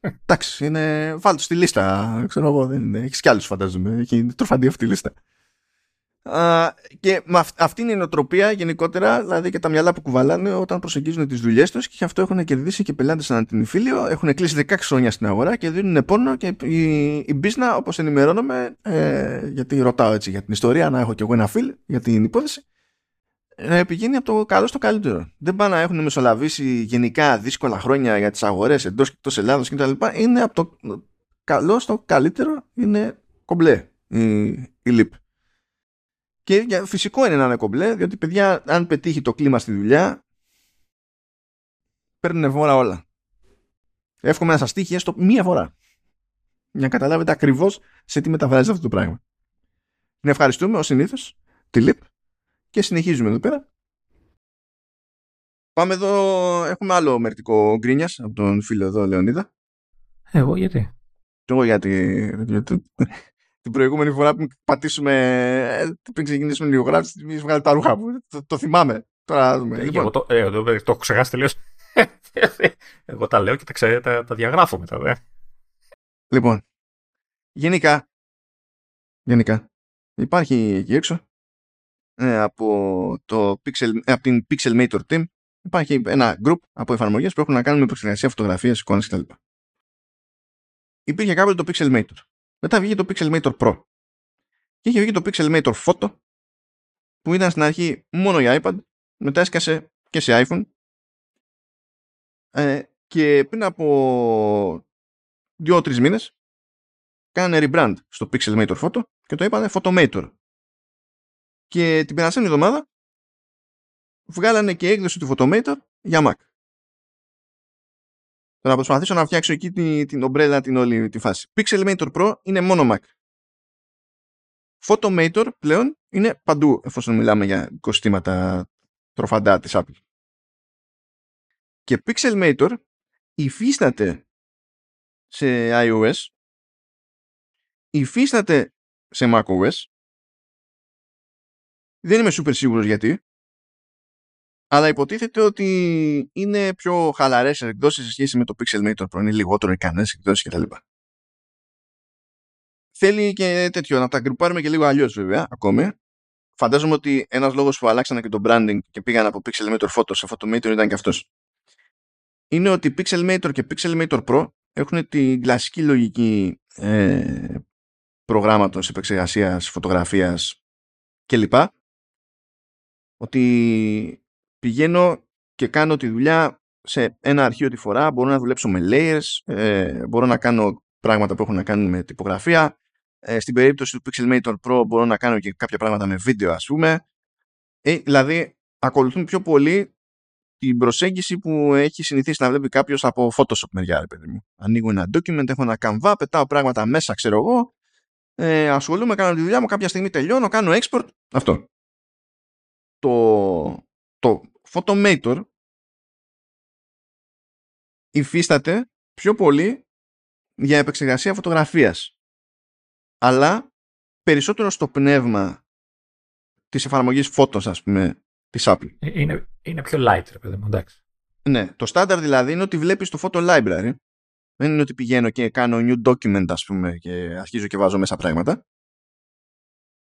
Εντάξει, είναι. Βάλτε στη λίστα. Ξέρω εγώ, δεν είναι. Έχεις κι άλλους φαντάζομαι. Έχει τροφαντή αυτή η λίστα και με αυτή είναι η νοοτροπία γενικότερα, δηλαδή και τα μυαλά που κουβαλάνε όταν προσεγγίζουν τις δουλειές τους και γι' αυτό έχουν κερδίσει και πελάτες σαν την Ιφίλιο. Έχουν κλείσει 16 χρόνια στην αγορά και δίνουν πόνο. Και η, η Μπίσνα, όπως ενημερώνομαι, ε, γιατί ρωτάω έτσι για την ιστορία, να έχω κι εγώ ένα φιλ για την υπόθεση, ε, πηγαίνει από το καλό στο καλύτερο. Δεν πάνε να έχουν μεσολαβήσει γενικά δύσκολα χρόνια για τις αγορές εντός και εκτός Ελλάδος κτλ. Είναι από το καλό στο καλύτερο, είναι κομπλέ η, η ΛΥΠ. Και φυσικό είναι να είναι κομπλέ, διότι παιδιά, αν πετύχει το κλίμα στη δουλειά, παίρνουν βόρα όλα. Εύχομαι να σας τύχει έστω μία φορά. Για να καταλάβετε ακριβώς σε τι μεταφράζεται αυτό το πράγμα. Να ευχαριστούμε ως συνήθως τη ΛΥΠ και συνεχίζουμε εδώ πέρα. Πάμε εδώ, έχουμε άλλο μερτικό γκρίνιας από τον φίλο εδώ Λεωνίδα. Εγώ γιατί; Εγώ γιατί την προηγούμενη φορά που πατήσουμε ε, πριν ξεκινήσουμε την ηχογράφηση, μη βγάλει τα ρούχα μου. Το, το θυμάμαι. Τώρα δούμε. Ε, λοιπόν. Εγώ το, ε, το, το έχω ξεχάσει τελείως. Εγώ τα λέω και τα, ξέ, τα, τα διαγράφω μετά. Δε. Λοιπόν, γενικά, γενικά, υπάρχει εκεί έξω ε, από, το Pixel, ε, από την Pixelmator Team υπάρχει ένα group από εφαρμογές που έχουν να κάνουν με επεξεργασία φωτογραφίες, εικόνες κτλ. Υπήρχε κάποτε το Pixelmator μετά βγήκε το Pixelmator Pro. Και είχε βγει το Pixelmator Photo που ήταν στην αρχή μόνο για iPad, μετά έσκασε και σε iPhone. Ε, και πριν από δύο-τρεις μήνες κάνανε rebrand στο Pixelmator Photo και το είπανε Photomator. Και την περασμένη εβδομάδα βγάλανε και έκδοση του Photomator για Mac. Θα προσπαθήσω να φτιάξω εκεί την, την ομπρέλα την όλη τη φάση. Pixelmator Pro είναι μόνο Mac. Photomator πλέον είναι παντού εφόσον μιλάμε για κοστήματα τροφαντά της Apple. Και Pixelmator υφίσταται σε iOS, υφίσταται σε macOS. Δεν είμαι super σίγουρος γιατί, αλλά υποτίθεται ότι είναι πιο χαλαρές εκδόσεις σε σχέση με το Pixelmator Pro. Είναι λιγότερο ικανές εκδόσεις κτλ. Θέλει και τέτοιο να τα γκρουπάρουμε και λίγο αλλιώς βέβαια ακόμη. Φαντάζομαι ότι ένας λόγος που αλλάξανε και το branding και πήγαν από Pixelmator Photo σε Photomator ήταν και αυτός. Είναι ότι Pixelmator και Pixelmator Pro έχουν την κλασική λογική ε, προγράμματος επεξεργασίας, φωτογραφίας κλπ. Ότι πηγαίνω και κάνω τη δουλειά σε ένα αρχείο τη φορά, μπορώ να δουλέψω με layers, ε, μπορώ να κάνω πράγματα που έχουν να κάνουν με τυπογραφία, Ε, στην περίπτωση του Pixelmator Pro μπορώ να κάνω και κάποια πράγματα με βίντεο ας πούμε. Ε, δηλαδή ακολουθούν πιο πολύ την προσέγγιση που έχει συνηθίσει να βλέπει κάποιος από Photoshop μεριά, ρε παιδί μου. Ανοίγω ένα document, έχω ένα Canva, πετάω πράγματα μέσα, ξέρω εγώ, ε, ασχολούμαι, κάνω τη δουλειά μου, κάποια στιγμή τελειώνω, κάνω export. Αυτό. Το, το Photomator υφίσταται πιο πολύ για επεξεργασία φωτογραφίας. Αλλά περισσότερο στο πνεύμα της εφαρμογής Photos, ας πούμε, της Apple. Ε, είναι, είναι πιο light, ρε παιδί μου, εντάξει. Ναι, το στάνταρ δηλαδή είναι ότι βλέπεις το photo library. Δεν είναι ότι πηγαίνω και κάνω new document, ας πούμε, και αρχίζω και βάζω μέσα πράγματα.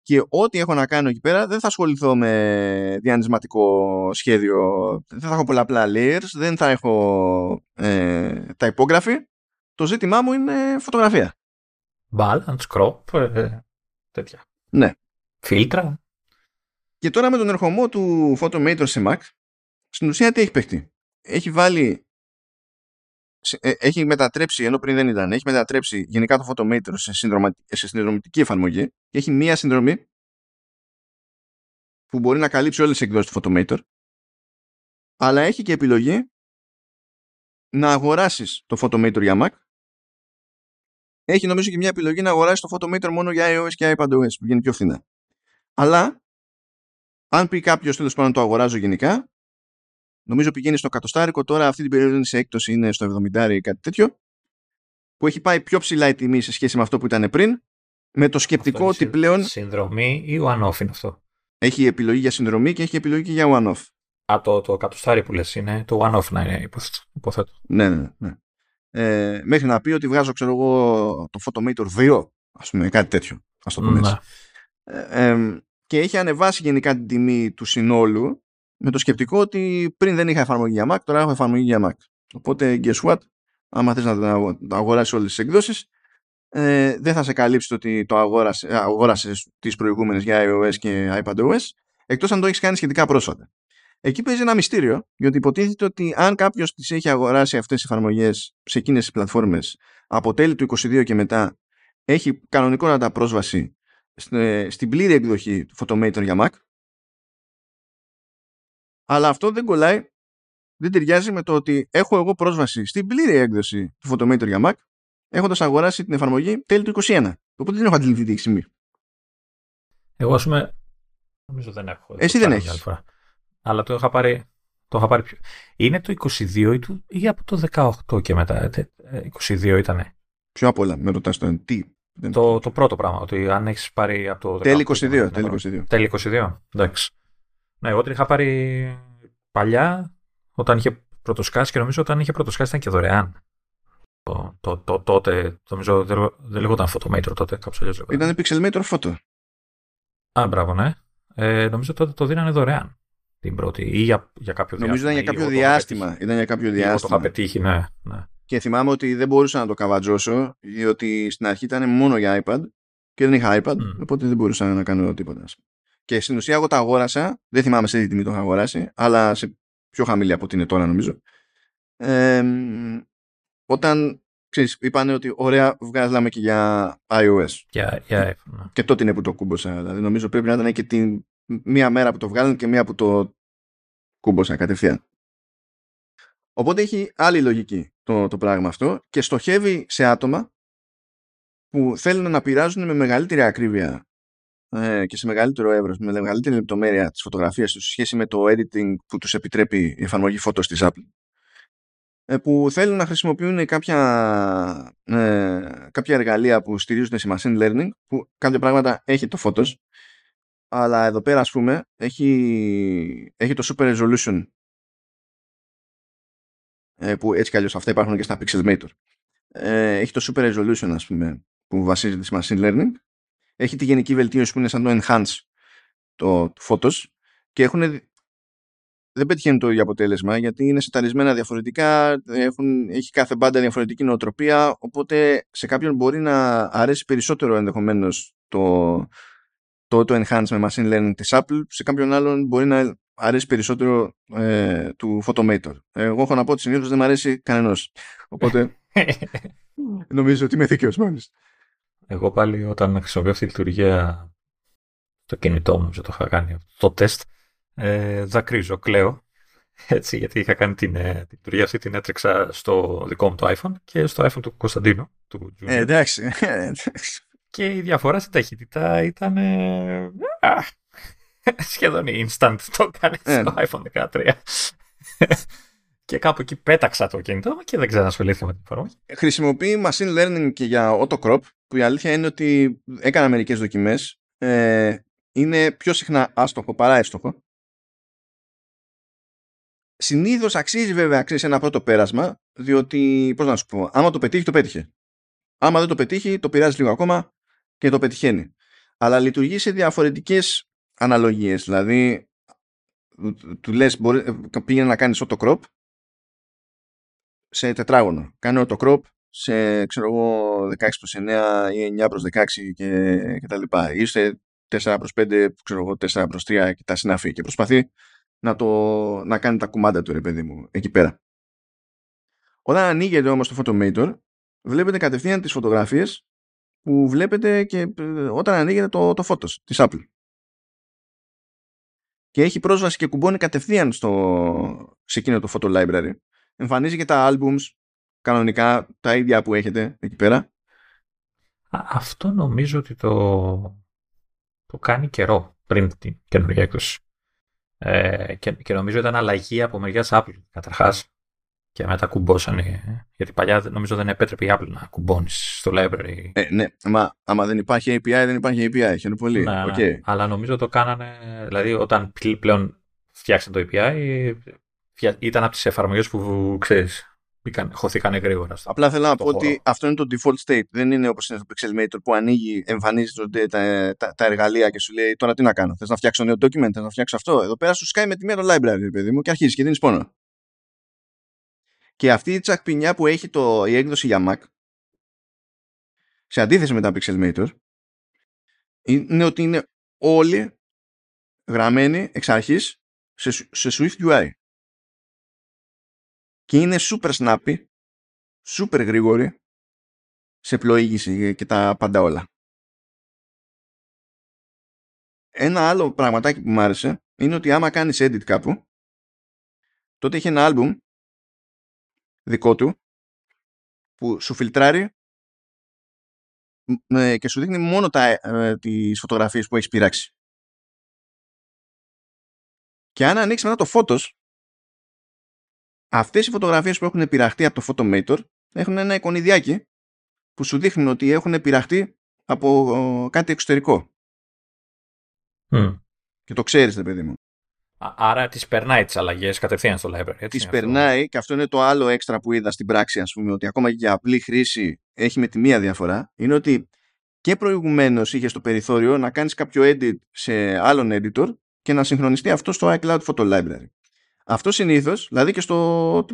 Και ό,τι έχω να κάνω εκεί πέρα δεν θα ασχοληθώ με διανυσματικό σχέδιο. Δεν θα έχω πολλαπλά layers, δεν θα έχω ε, τα υπόγραφη. Το ζήτημά μου είναι φωτογραφία. Balance, crop, ε, τέτοια. Ναι. Φίλτρα. Και τώρα με τον ερχομό του Photomator σε Mac, στην ουσία τι έχει παιχτεί; Έχει βάλει ε, έχει μετατρέψει, ενώ πριν δεν ήταν, έχει μετατρέψει γενικά το Photomator σε, σε συνδρομητική εφαρμογή και έχει μία συνδρομή που μπορεί να καλύψει όλες τις εκδόσεις του Photomator αλλά έχει και επιλογή να αγοράσεις το Photomator για Mac έχει νομίζω και μια επιλογή να αγοράσεις το Photomator μόνο για iOS και iPadOS που βγαίνει πιο φθηνά. Αλλά αν πει κάποιος τέλος πάντων το αγοράζω γενικά, νομίζω πηγαίνει στο κατοστάρικο, τώρα αυτή την περίοδο είναι σε έκπτωσης, είναι στο 70 ή κάτι τέτοιο, που έχει πάει πιο ψηλά η τιμή σε σχέση με αυτό που ήταν πριν, με το σκεπτικό ότι πλέον. Συνδρομή ή one-off είναι αυτό; Έχει επιλογή για συνδρομή και έχει επιλογή και για one-off. Α, το, το κατοστάρι που λες είναι το one-off να είναι, υποθέτω. Ναι, ναι, ναι. Ε, μέχρι να πει ότι βγάζω, ξέρω εγώ, το Photomator 2, ας πούμε, κάτι τέτοιο. Ας το πούμε έτσι. Ε, ε, και έχει ανεβάσει γενικά την τιμή του συνόλου με το σκεπτικό ότι πριν δεν είχα εφαρμογή για Mac, τώρα έχω εφαρμογή για Mac. Οπότε, guess what, άμα θες να αγοράσεις όλες τις εκδόσεις, ε, δεν θα σε καλύψει το ότι το αγόρασε, αγόρασες τις προηγούμενες για iOS και iPadOS, εκτός αν το έχεις κάνει σχετικά πρόσφατα. Εκεί παίζει ένα μυστήριο, γιατί υποτίθεται ότι αν κάποιος τις έχει αγοράσει αυτές τις εφαρμογές σε εκείνες τις πλατφόρμες από τέλη του 22 και μετά, έχει κανονικότατα πρόσβαση στην πλήρη εκδοχή του Photomator για Mac αλλά αυτό δεν κολλάει δεν ταιριάζει με το ότι έχω εγώ πρόσβαση στην πλήρη έκδοση του Photomator για Mac έχοντας αγοράσει την εφαρμογή τέλη του 21 οπότε δεν έχω αντιληφθεί τι έχει σημεί εγώ ας πούμε νομίζω δεν έχω εσύ δεν έχεις αλλά το είχα πάρει το είχα πάρει πιο... Είναι το 22 ή, ή από το 18 και μετά. 22 ε, ήτανε. Πιο απ' όλα, με ρωτάς το τι. Το, το πρώτο πράγμα, ότι αν έχεις πάρει από το. Τέλη 22. Τέλη 22. Τέλη 22. Εντάξει. Ναι, εγώ την είχα πάρει παλιά όταν είχε πρωτοσκάσει και νομίζω όταν είχε πρωτοσκάσει ήταν και δωρεάν. Το, το, το, τότε, νομίζω δεν, δεν λεγόταν Photomator τότε, κάπως αλλιώς Ήταν Pixelmator Photo. Α, μπράβο, ναι. Ε, νομίζω τότε το δίνανε δωρεάν την πρώτη ή για, για κάποιο νομίζω διάστημα. Νομίζω ήταν για κάποιο διάστημα. Ήταν για κάποιο διάστημα. το είχα πετύχει, ναι. ναι. Και θυμάμαι ότι δεν μπορούσα να το καβατζώσω, διότι στην αρχή ήταν μόνο για iPad και δεν είχα iPad, mm. οπότε δεν μπορούσα να κάνω τίποτα. Και στην ουσία εγώ τα αγόρασα, δεν θυμάμαι σε τι τιμή το είχα αγοράσει, αλλά σε πιο χαμηλή από ό,τι είναι τώρα νομίζω. Ε, όταν ξέρεις, είπαν ότι ωραία βγάζαμε και για iOS. Για, για iPhone. Ναι. Και τότε είναι που το κούμποσα. Δηλαδή νομίζω πρέπει να ήταν και την μία μέρα που το βγάλουν και μία που το κούμποσα κατευθείαν. Οπότε έχει άλλη λογική το, το πράγμα αυτό και στοχεύει σε άτομα που θέλουν να πειράζουν με μεγαλύτερη ακρίβεια ε, και σε μεγαλύτερο εύρος, με μεγαλύτερη λεπτομέρεια τις φωτογραφίες τους σε σχέση με το editing που τους επιτρέπει η εφαρμογή φώτος της Apple ε, που θέλουν να χρησιμοποιούν κάποια, ε, κάποια εργαλεία που στηρίζονται σε machine learning που κάποια πράγματα έχει το Photos αλλά εδώ πέρα ας πούμε έχει, έχει το super resolution ε, που έτσι κι αλλιώς αυτά υπάρχουν και στα Pixelmator. Ε, έχει το Super Resolution, ας πούμε, που βασίζεται σε Machine Learning. Έχει τη γενική βελτίωση που είναι σαν το Enhance το, το Photos και έχουν, δεν πετυχαίνουν το ίδιο αποτέλεσμα γιατί είναι σεταρισμένα διαφορετικά, έχουν, έχει κάθε μπάντα διαφορετική νοοτροπία, οπότε σε κάποιον μπορεί να αρέσει περισσότερο ενδεχομένως το, το, το enhance με machine learning της Apple, σε κάποιον άλλον μπορεί να αρέσει περισσότερο ε, του Photomator. Εγώ έχω να πω ότι συνήθως δεν μου αρέσει κανένας. Οπότε νομίζω ότι είμαι δίκαιο μάλιστα. Εγώ πάλι όταν χρησιμοποιώ αυτή τη λειτουργία στο κινητό μου, το είχα κάνει το τεστ, ε, δακρύζω, κλαίω. Έτσι, γιατί είχα κάνει την, ε, την λειτουργία αυτή, την έτρεξα στο δικό μου το iPhone και στο iPhone του Κωνσταντίνου. Του ε, εντάξει. και η διαφορά στην ταχύτητα ήταν ε, σχεδόν instant το κάνει ε. στο iPhone 13. Και κάπου εκεί πέταξα το κινητό και δεν ξέρω ασχολήθηκα με την εφαρμογή. Χρησιμοποιεί machine learning και για autocrop που η αλήθεια είναι ότι έκανα μερικές δοκιμές. Ε, είναι πιο συχνά άστοχο παρά εύστοχο. Συνήθως αξίζει βέβαια αξίζει ένα πρώτο πέρασμα, διότι, πώς να σου πω, άμα το πετύχει, το πέτυχε. Άμα δεν το πετύχει, το πειράζει λίγο ακόμα και το πετυχαίνει. Αλλά λειτουργεί σε διαφορετικές αναλογίες. Δηλαδή, του λες, πήγαινε να κάνεις autocrop σε τετράγωνο. Κάνει autocrop σε, ξέρω εγώ, 16 προς 9 ή 9 προς 16 και, και τα λοιπά. Ή σε 4 προς 5, ξέρω εγώ, 4 προς 3 και τα συναφή. Και προσπαθεί να, το, να κάνει τα κουμάντα του, ρε παιδί μου, εκεί πέρα. Όταν ανοίγεται όμως το Photomator, βλέπετε κατευθείαν τις φωτογραφίες που βλέπετε και ε, όταν ανοίγεται το, το Photos της Apple. Και έχει πρόσβαση και κουμπώνει κατευθείαν στο, σε εκείνο το Photo Library. Εμφανίζει και τα albums, κανονικά τα ίδια που έχετε εκεί πέρα. Αυτό νομίζω ότι το, το κάνει καιρό πριν την καινούργια έκδοση. Ε, και, και, νομίζω ήταν αλλαγή από μεριάς Apple καταρχάς. Και μετά κουμπώσανε. Γιατί παλιά νομίζω δεν επέτρεπε η Apple να κουμπώνεις στο library. Ε, ναι, μα άμα δεν υπάρχει API, δεν υπάρχει API. Χαίρομαι πολύ. Ναι, okay. Ναι. Αλλά νομίζω το κάνανε. Δηλαδή, όταν πλέον φτιάξαν το API, ήταν από τις εφαρμογές που ξέρεις χωθήκανε γρήγορα. Απλά θέλω να πω ότι αυτό είναι το default state. Δεν είναι όπως είναι στο Pixelmator που ανοίγει, εμφανίζονται τα, τα, τα, εργαλεία και σου λέει τώρα τι να κάνω. Θες να φτιάξω νέο document, θες να φτιάξω αυτό. Εδώ πέρα σου σκάει με τη μία το library, παιδί μου, και αρχίζει και δίνεις πόνο. Και αυτή η τσακπινιά που έχει το, η έκδοση για Mac, σε αντίθεση με τα Pixelmator, είναι ότι είναι όλοι γραμμένοι εξ αρχής σε, σε Swift UI και είναι super snappy, super γρήγορη σε πλοήγηση και τα πάντα όλα. Ένα άλλο πραγματάκι που μου άρεσε είναι ότι άμα κάνεις edit κάπου τότε έχει ένα album δικό του που σου φιλτράρει και σου δείχνει μόνο τα, ε, τις φωτογραφίες που έχεις πειράξει. Και αν ανοίξεις μετά το Photos αυτές οι φωτογραφίες που έχουν πειραχτεί από το Photomator έχουν ένα εικονιδιάκι που σου δείχνουν ότι έχουν πειραχτεί από κάτι εξωτερικό. Και το ξέρεις, ρε παιδί μου. Άρα τις περνάει τις αλλαγές κατευθείαν στο library. Τις περνάει και αυτό είναι το άλλο έξτρα που είδα στην πράξη, ας πούμε, ότι ακόμα και για απλή χρήση έχει με τη μία διαφορά, είναι ότι και προηγουμένως είχε το περιθώριο να κάνεις κάποιο edit σε άλλον editor και να συγχρονιστεί αυτό στο iCloud Photo Library. Αυτό συνήθως, δηλαδή και στο.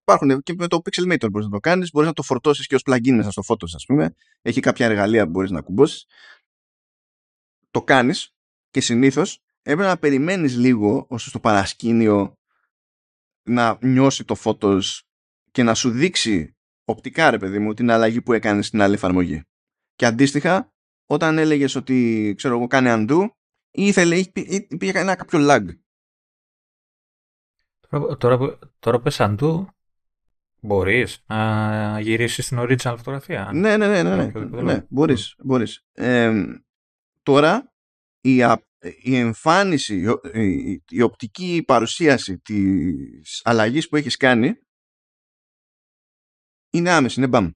Υπάρχουν και με το Pixelmator μπορείς να το κάνεις, μπορείς να το φορτώσεις και ως plugin μέσα στο Photos, ας πούμε. Έχει κάποια εργαλεία που μπορείς να κουμπώσεις. Το κάνεις και συνήθως έπρεπε να περιμένεις λίγο ώστε στο παρασκήνιο να νιώσει το Photos και να σου δείξει οπτικά, ρε παιδί μου, την αλλαγή που έκανες στην άλλη εφαρμογή. Και αντίστοιχα, όταν έλεγες ότι ξέρω εγώ, κάνει undo, ή ήθελε, υπήρχε ένα κάποιο lag Τώρα, τώρα πες αντού, μπορείς να γυρίσεις την original φωτογραφία. Ναι, ναι, ναι, ναι, ναι, ναι μπορείς, μπορείς. τώρα η, η εμφάνιση, η, η, οπτική παρουσίαση της αλλαγής που έχεις κάνει είναι άμεση, είναι μπαμ.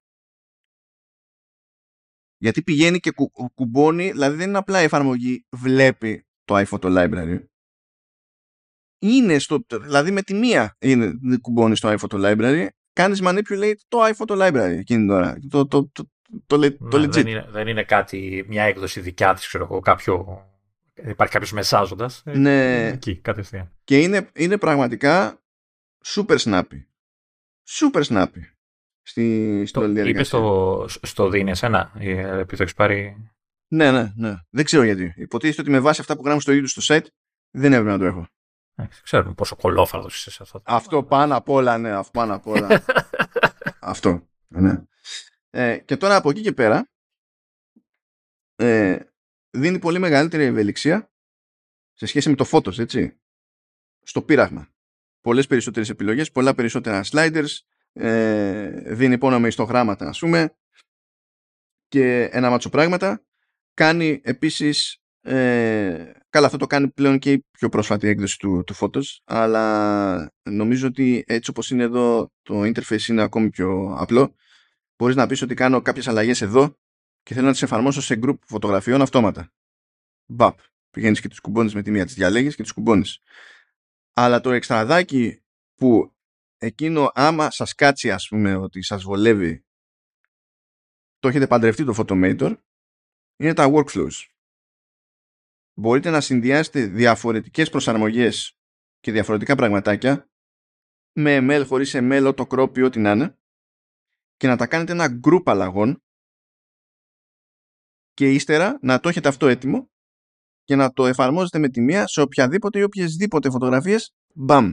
Γιατί πηγαίνει και κουμπώνει, δηλαδή δεν είναι απλά η εφαρμογή βλέπει το iPhoto Library είναι στο, δηλαδή με τη μία είναι, κουμπώνεις στο iPhoto Library, κάνεις manipulate το iPhoto Library εκείνη τώρα. Το, το, το, το, το, legit. Δεν είναι, δεν είναι κάτι, μια έκδοση δικιά της, ξέρω εγώ, κάποιο, υπάρχει κάποιος μεσάζοντας. Ε, ναι. Εκεί, κατευθείαν. Και είναι, είναι πραγματικά super snappy. Super snappy. Στη, στο όλη διαδικασία. Είπες στο, στο δίνει εσένα, επειδή το έχεις πάρει... Ναι, ναι, ναι. Δεν ξέρω γιατί. Υποτίθεται ότι με βάση αυτά που γράφουν στο ίδιο στο site δεν έπρεπε να το έχω. Ξέρουμε πόσο κολόφαρδο είσαι σε αυτό. Αυτό πάνω απ' όλα, ναι, αυτό πάνω απ' όλα. αυτό. Ναι. Ε, και τώρα από εκεί και πέρα, ε, δίνει πολύ μεγαλύτερη ευελιξία σε σχέση με το Photos, έτσι, στο πείραγμα. Πολλές περισσότερες επιλογές, πολλά περισσότερα sliders, ε, δίνει πόνο με ιστογράμματα, ας πούμε, και ένα μάτσο πράγματα. Κάνει επίσης, ε, καλά αυτό το κάνει πλέον και η πιο πρόσφατη έκδοση του, του Photos, αλλά νομίζω ότι έτσι όπως είναι εδώ το interface είναι ακόμη πιο απλό. Μπορείς να πεις ότι κάνω κάποιες αλλαγές εδώ και θέλω να τις εφαρμόσω σε group φωτογραφιών αυτόματα. Μπαπ. Πηγαίνεις και τις κουμπώνεις με τη μία, τις διαλέγεις και τις κουμπώνεις. Αλλά το εξτραδάκι που εκείνο άμα σας κάτσει ας πούμε ότι σας βολεύει το έχετε παντρευτεί το Photomator είναι τα workflows. Μπορείτε να συνδυάσετε διαφορετικές προσαρμογές και διαφορετικά πραγματάκια με ML χωρίς ML, το crop ή ό,τι να είναι και να τα κάνετε ένα group αλλαγών και ύστερα να το έχετε αυτό έτοιμο και να το εφαρμόζετε με τη μία σε οποιαδήποτε ή οποιασδήποτε φωτογραφίες μπαμ.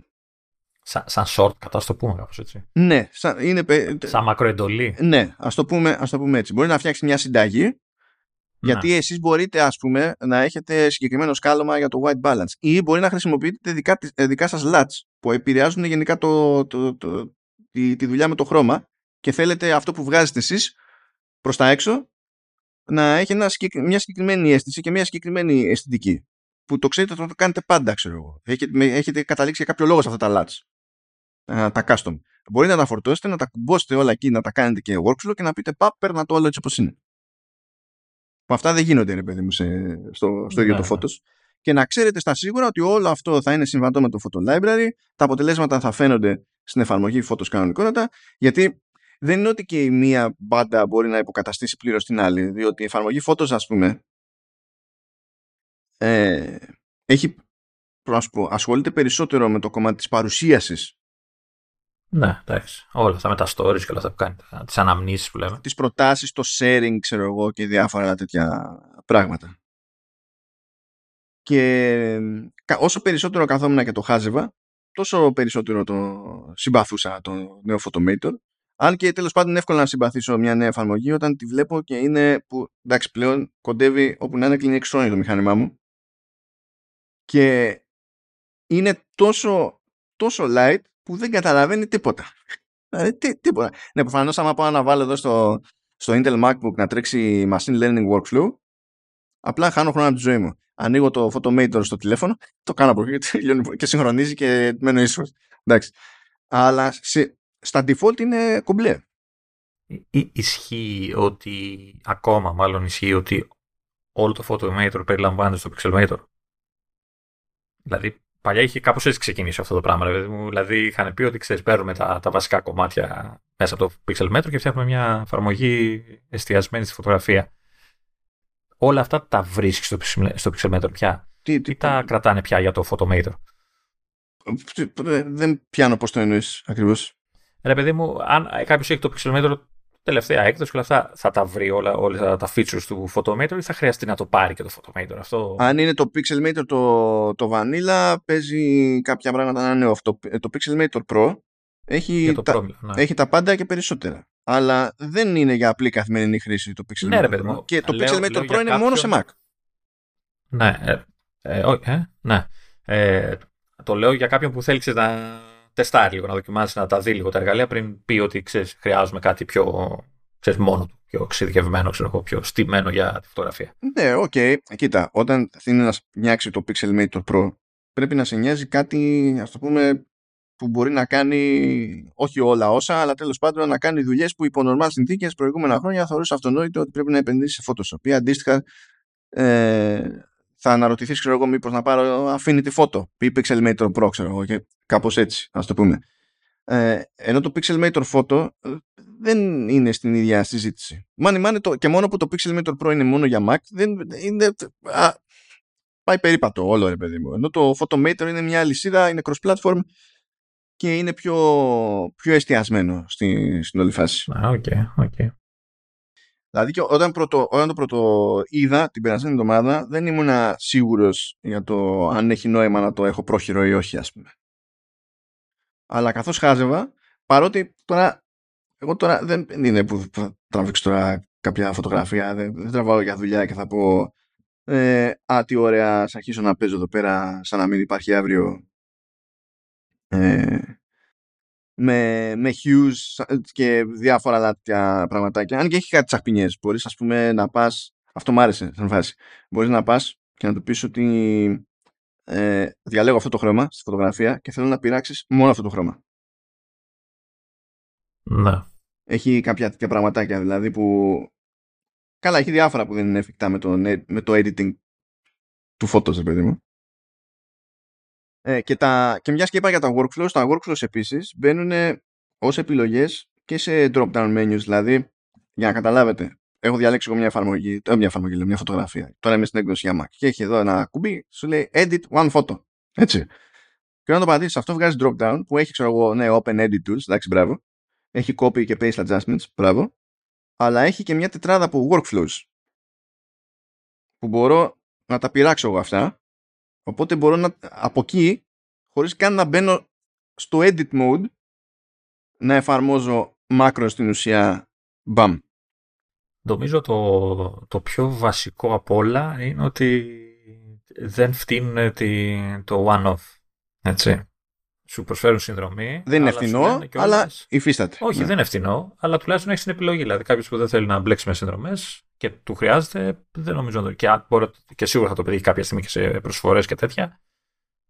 Σαν, σαν short, κατά το πούμε κάπως έτσι. Ναι, σαν, είναι, σαν μακροεντολή. Ναι, ας το, πούμε, ας το πούμε έτσι. Μπορεί να φτιάξει μια συνταγή γιατί ναι. εσείς μπορείτε ας πούμε να έχετε συγκεκριμένο σκάλωμα για το white balance ή μπορεί να χρησιμοποιείτε δικά, δικά σας LUTs που επηρεάζουν γενικά το, το, το, τη, τη δουλειά με το χρώμα και θέλετε αυτό που βγάζετε εσείς προς τα έξω να έχει ένα, μια συγκεκριμένη αίσθηση και μια συγκεκριμένη αισθητική που το ξέρετε ότι το κάνετε πάντα ξέρω εγώ. Έχετε, έχετε καταλήξει για κάποιο λόγο σε αυτά τα LUTs τα custom. Μπορείτε να τα φορτώσετε, να τα κουμπώσετε όλα εκεί, να τα κάνετε και workflow και να πείτε παπ, παίρνα το όλο έτσι όπως είναι. Που αυτά δεν γίνονται, ρε παιδί μου, σε, στο, στο ίδιο το ναι, ναι. Photos. Και να ξέρετε στα σίγουρα ότι όλο αυτό θα είναι συμβατό με το Photo Library, τα αποτελέσματα θα φαίνονται στην εφαρμογή Photos κανονικότατα, γιατί δεν είναι ότι και η μία μπάντα μπορεί να υποκαταστήσει πλήρως την άλλη, διότι η εφαρμογή Photos, ας πούμε, ε, έχει, πω, ασχολείται περισσότερο με το κομμάτι της παρουσίασης ναι, εντάξει. Όλα αυτά με τα stories και όλα αυτά που κάνει. Τις αναμνήσεις που λέμε. Τις προτάσεις, το sharing, ξέρω εγώ και διάφορα τέτοια πράγματα. Και όσο περισσότερο καθόμουν και το χάζευα, τόσο περισσότερο το συμπαθούσα το νέο Photomator. Αν και τέλος πάντων είναι εύκολο να συμπαθήσω μια νέα εφαρμογή όταν τη βλέπω και είναι που εντάξει πλέον κοντεύει όπου να είναι κλείνει 6 χρόνια το μηχάνημά μου. Και είναι τόσο, τόσο light που δεν καταλαβαίνει τίποτα. Δηλαδή, τι, τίποτα. Ναι, προφανώς, άμα πάω να βάλω εδώ στο, στο Intel MacBook να τρέξει machine learning workflow, απλά χάνω χρόνο από τη ζωή μου. Ανοίγω το Photomator στο τηλέφωνο, το κάνω από και συγχρονίζει και μένω ίσο. Εντάξει. Αλλά σε, στα default είναι κομπλέ. Ή, ισχύει ότι, ακόμα μάλλον ισχύει ότι όλο το Photomator περιλαμβάνεται στο Pixelmator; Δηλαδή Παλιά είχε κάπως έτσι ξεκινήσει αυτό το πράγμα. Δηλαδή είχαν πει ότι ξέρεις, παίρνουμε τα, τα βασικά κομμάτια μέσα από το Pixel Metro και φτιάχνουμε μια εφαρμογή εστιασμένη στη φωτογραφία. Όλα αυτά τα βρίσκεις στο, στο Pixel Metro πια; Τι, τι, τα κρατάνε πια για το Photometer; Δεν πιάνω πώς το εννοείς ακριβώς. Ρε παιδί μου, αν κάποιος έχει το Pixel Metro τελευταία έκδοση και όλα αυτά θα τα βρει όλα, όλα τα features του Photometer ή θα χρειαστεί να το πάρει και το Photometer αυτό; Αν είναι το Pixelmator το, το Vanilla παίζει κάποια πράγματα να είναι αυτό. Το Pixelmator Pro έχει, τα, ναι. έχει τα πάντα και περισσότερα. Αλλά δεν είναι για απλή καθημερινή χρήση το Pixelmator ναι, ρε, παιδί μου. Και το λέω, Pixelmator Pro είναι κάποιον... μόνο σε Mac. Ναι, ε, ε, ε, ναι. Ε, το λέω για κάποιον που θέλει να τεστάρει λίγο, να δοκιμάσει να τα δει λίγο τα εργαλεία πριν πει ότι ξέρεις, χρειάζομαι κάτι πιο ξέρεις, μόνο του, πιο εξειδικευμένο, ξέρω, πιο στημένο για τη φωτογραφία. Ναι, OK. Okay. Κοίτα, όταν θέλει να νιάξει το Pixelmator Pro, πρέπει να σε νοιάζει κάτι, ας το πούμε, που μπορεί να κάνει όχι όλα όσα, αλλά τέλος πάντων να κάνει δουλειές που υπό νορμάλ συνθήκες προηγούμενα χρόνια θεωρούσε αυτονόητο ότι πρέπει να επενδύσεις σε Photoshop. Ή αντίστοιχα, ε, θα αναρωτηθείς, ξέρω εγώ, μήπως να πάρω Affinity Photo ή Pixelmator Pro, ξέρω εγώ, και κάπως έτσι, ας το πούμε. Ε, ενώ το Pixelmator Photo ε, δεν είναι στην ίδια συζήτηση. Μάνι, μάνι, το, και μόνο που το Pixelmator Pro είναι μόνο για Mac, δεν είναι. Α, πάει περίπατο όλο, ρε παιδί μου. Ενώ το Photomator είναι μια λυσίδα, είναι cross-platform και είναι πιο, πιο εστιασμένο στη, στην όλη φάση. Α, OK, OK. Δηλαδή και όταν, πρωτο, όταν το πρώτο είδα την περασμένη εβδομάδα δεν ήμουν σίγουρος για το αν έχει νόημα να το έχω πρόχειρο ή όχι ας πούμε. Αλλά καθώς χάζευα, παρότι τώρα εγώ τώρα δεν είναι που θα τραβήξω τώρα κάποια φωτογραφία, δεν, δεν τραβάω για δουλειά και θα πω ε, «Α, τι ωραία, θα αρχίσω να παίζω εδώ πέρα σαν να μην υπάρχει αύριο ε, με, με hues και διάφορα τέτοια πραγματάκια. Αν και έχει κάτι τσαχπινιές, μπορείς ας πούμε να πας, αυτό μου άρεσε σαν φάση, μπορείς να πας και να του πεις ότι ε, διαλέγω αυτό το χρώμα στη φωτογραφία και θέλω να πειράξεις μόνο αυτό το χρώμα. Ναι. Έχει κάποια τέτοια πραγματάκια δηλαδή που καλά έχει διάφορα που δεν είναι εφικτά με το, με το editing του Photos, παιδί μου. Ε, και, τα, και μιας και είπα για τα workflows, τα workflows επίσης μπαίνουν ως επιλογές και σε drop-down menus, δηλαδή για να καταλάβετε, έχω διαλέξει εγώ μια εφαρμογή, ε, μια εφαρμογή, μια φωτογραφία. Τώρα είμαι στην έκδοση για Mac και έχει εδώ ένα κουμπί, σου λέει edit one photo. Έτσι. Και όταν το πατήσεις αυτό βγάζει drop-down που έχει, ξέρω εγώ, ναι, open edit tools, εντάξει, μπράβο. Έχει copy και paste adjustments, μπράβο. Αλλά έχει και μια τετράδα από workflows που μπορώ να τα πειράξω εγώ αυτά Οπότε μπορώ να, από εκεί, χωρίς καν να μπαίνω στο edit mode, να εφαρμόζω μάκρο στην ουσία μπαμ. Νομίζω το, το πιο βασικό απ' όλα είναι ότι δεν φτύνουν το one-off. Έτσι σου προσφέρουν συνδρομή. Δεν είναι φθηνό, αλλά υφίσταται. Όχι, ναι. δεν είναι φθηνό, αλλά τουλάχιστον έχεις την επιλογή. Δηλαδή, κάποιος που δεν θέλει να μπλέξει με συνδρομές και του χρειάζεται, δεν νομίζω να το. Και, μπορεί, και σίγουρα θα το πετύχει κάποια στιγμή και σε προσφορές και τέτοια.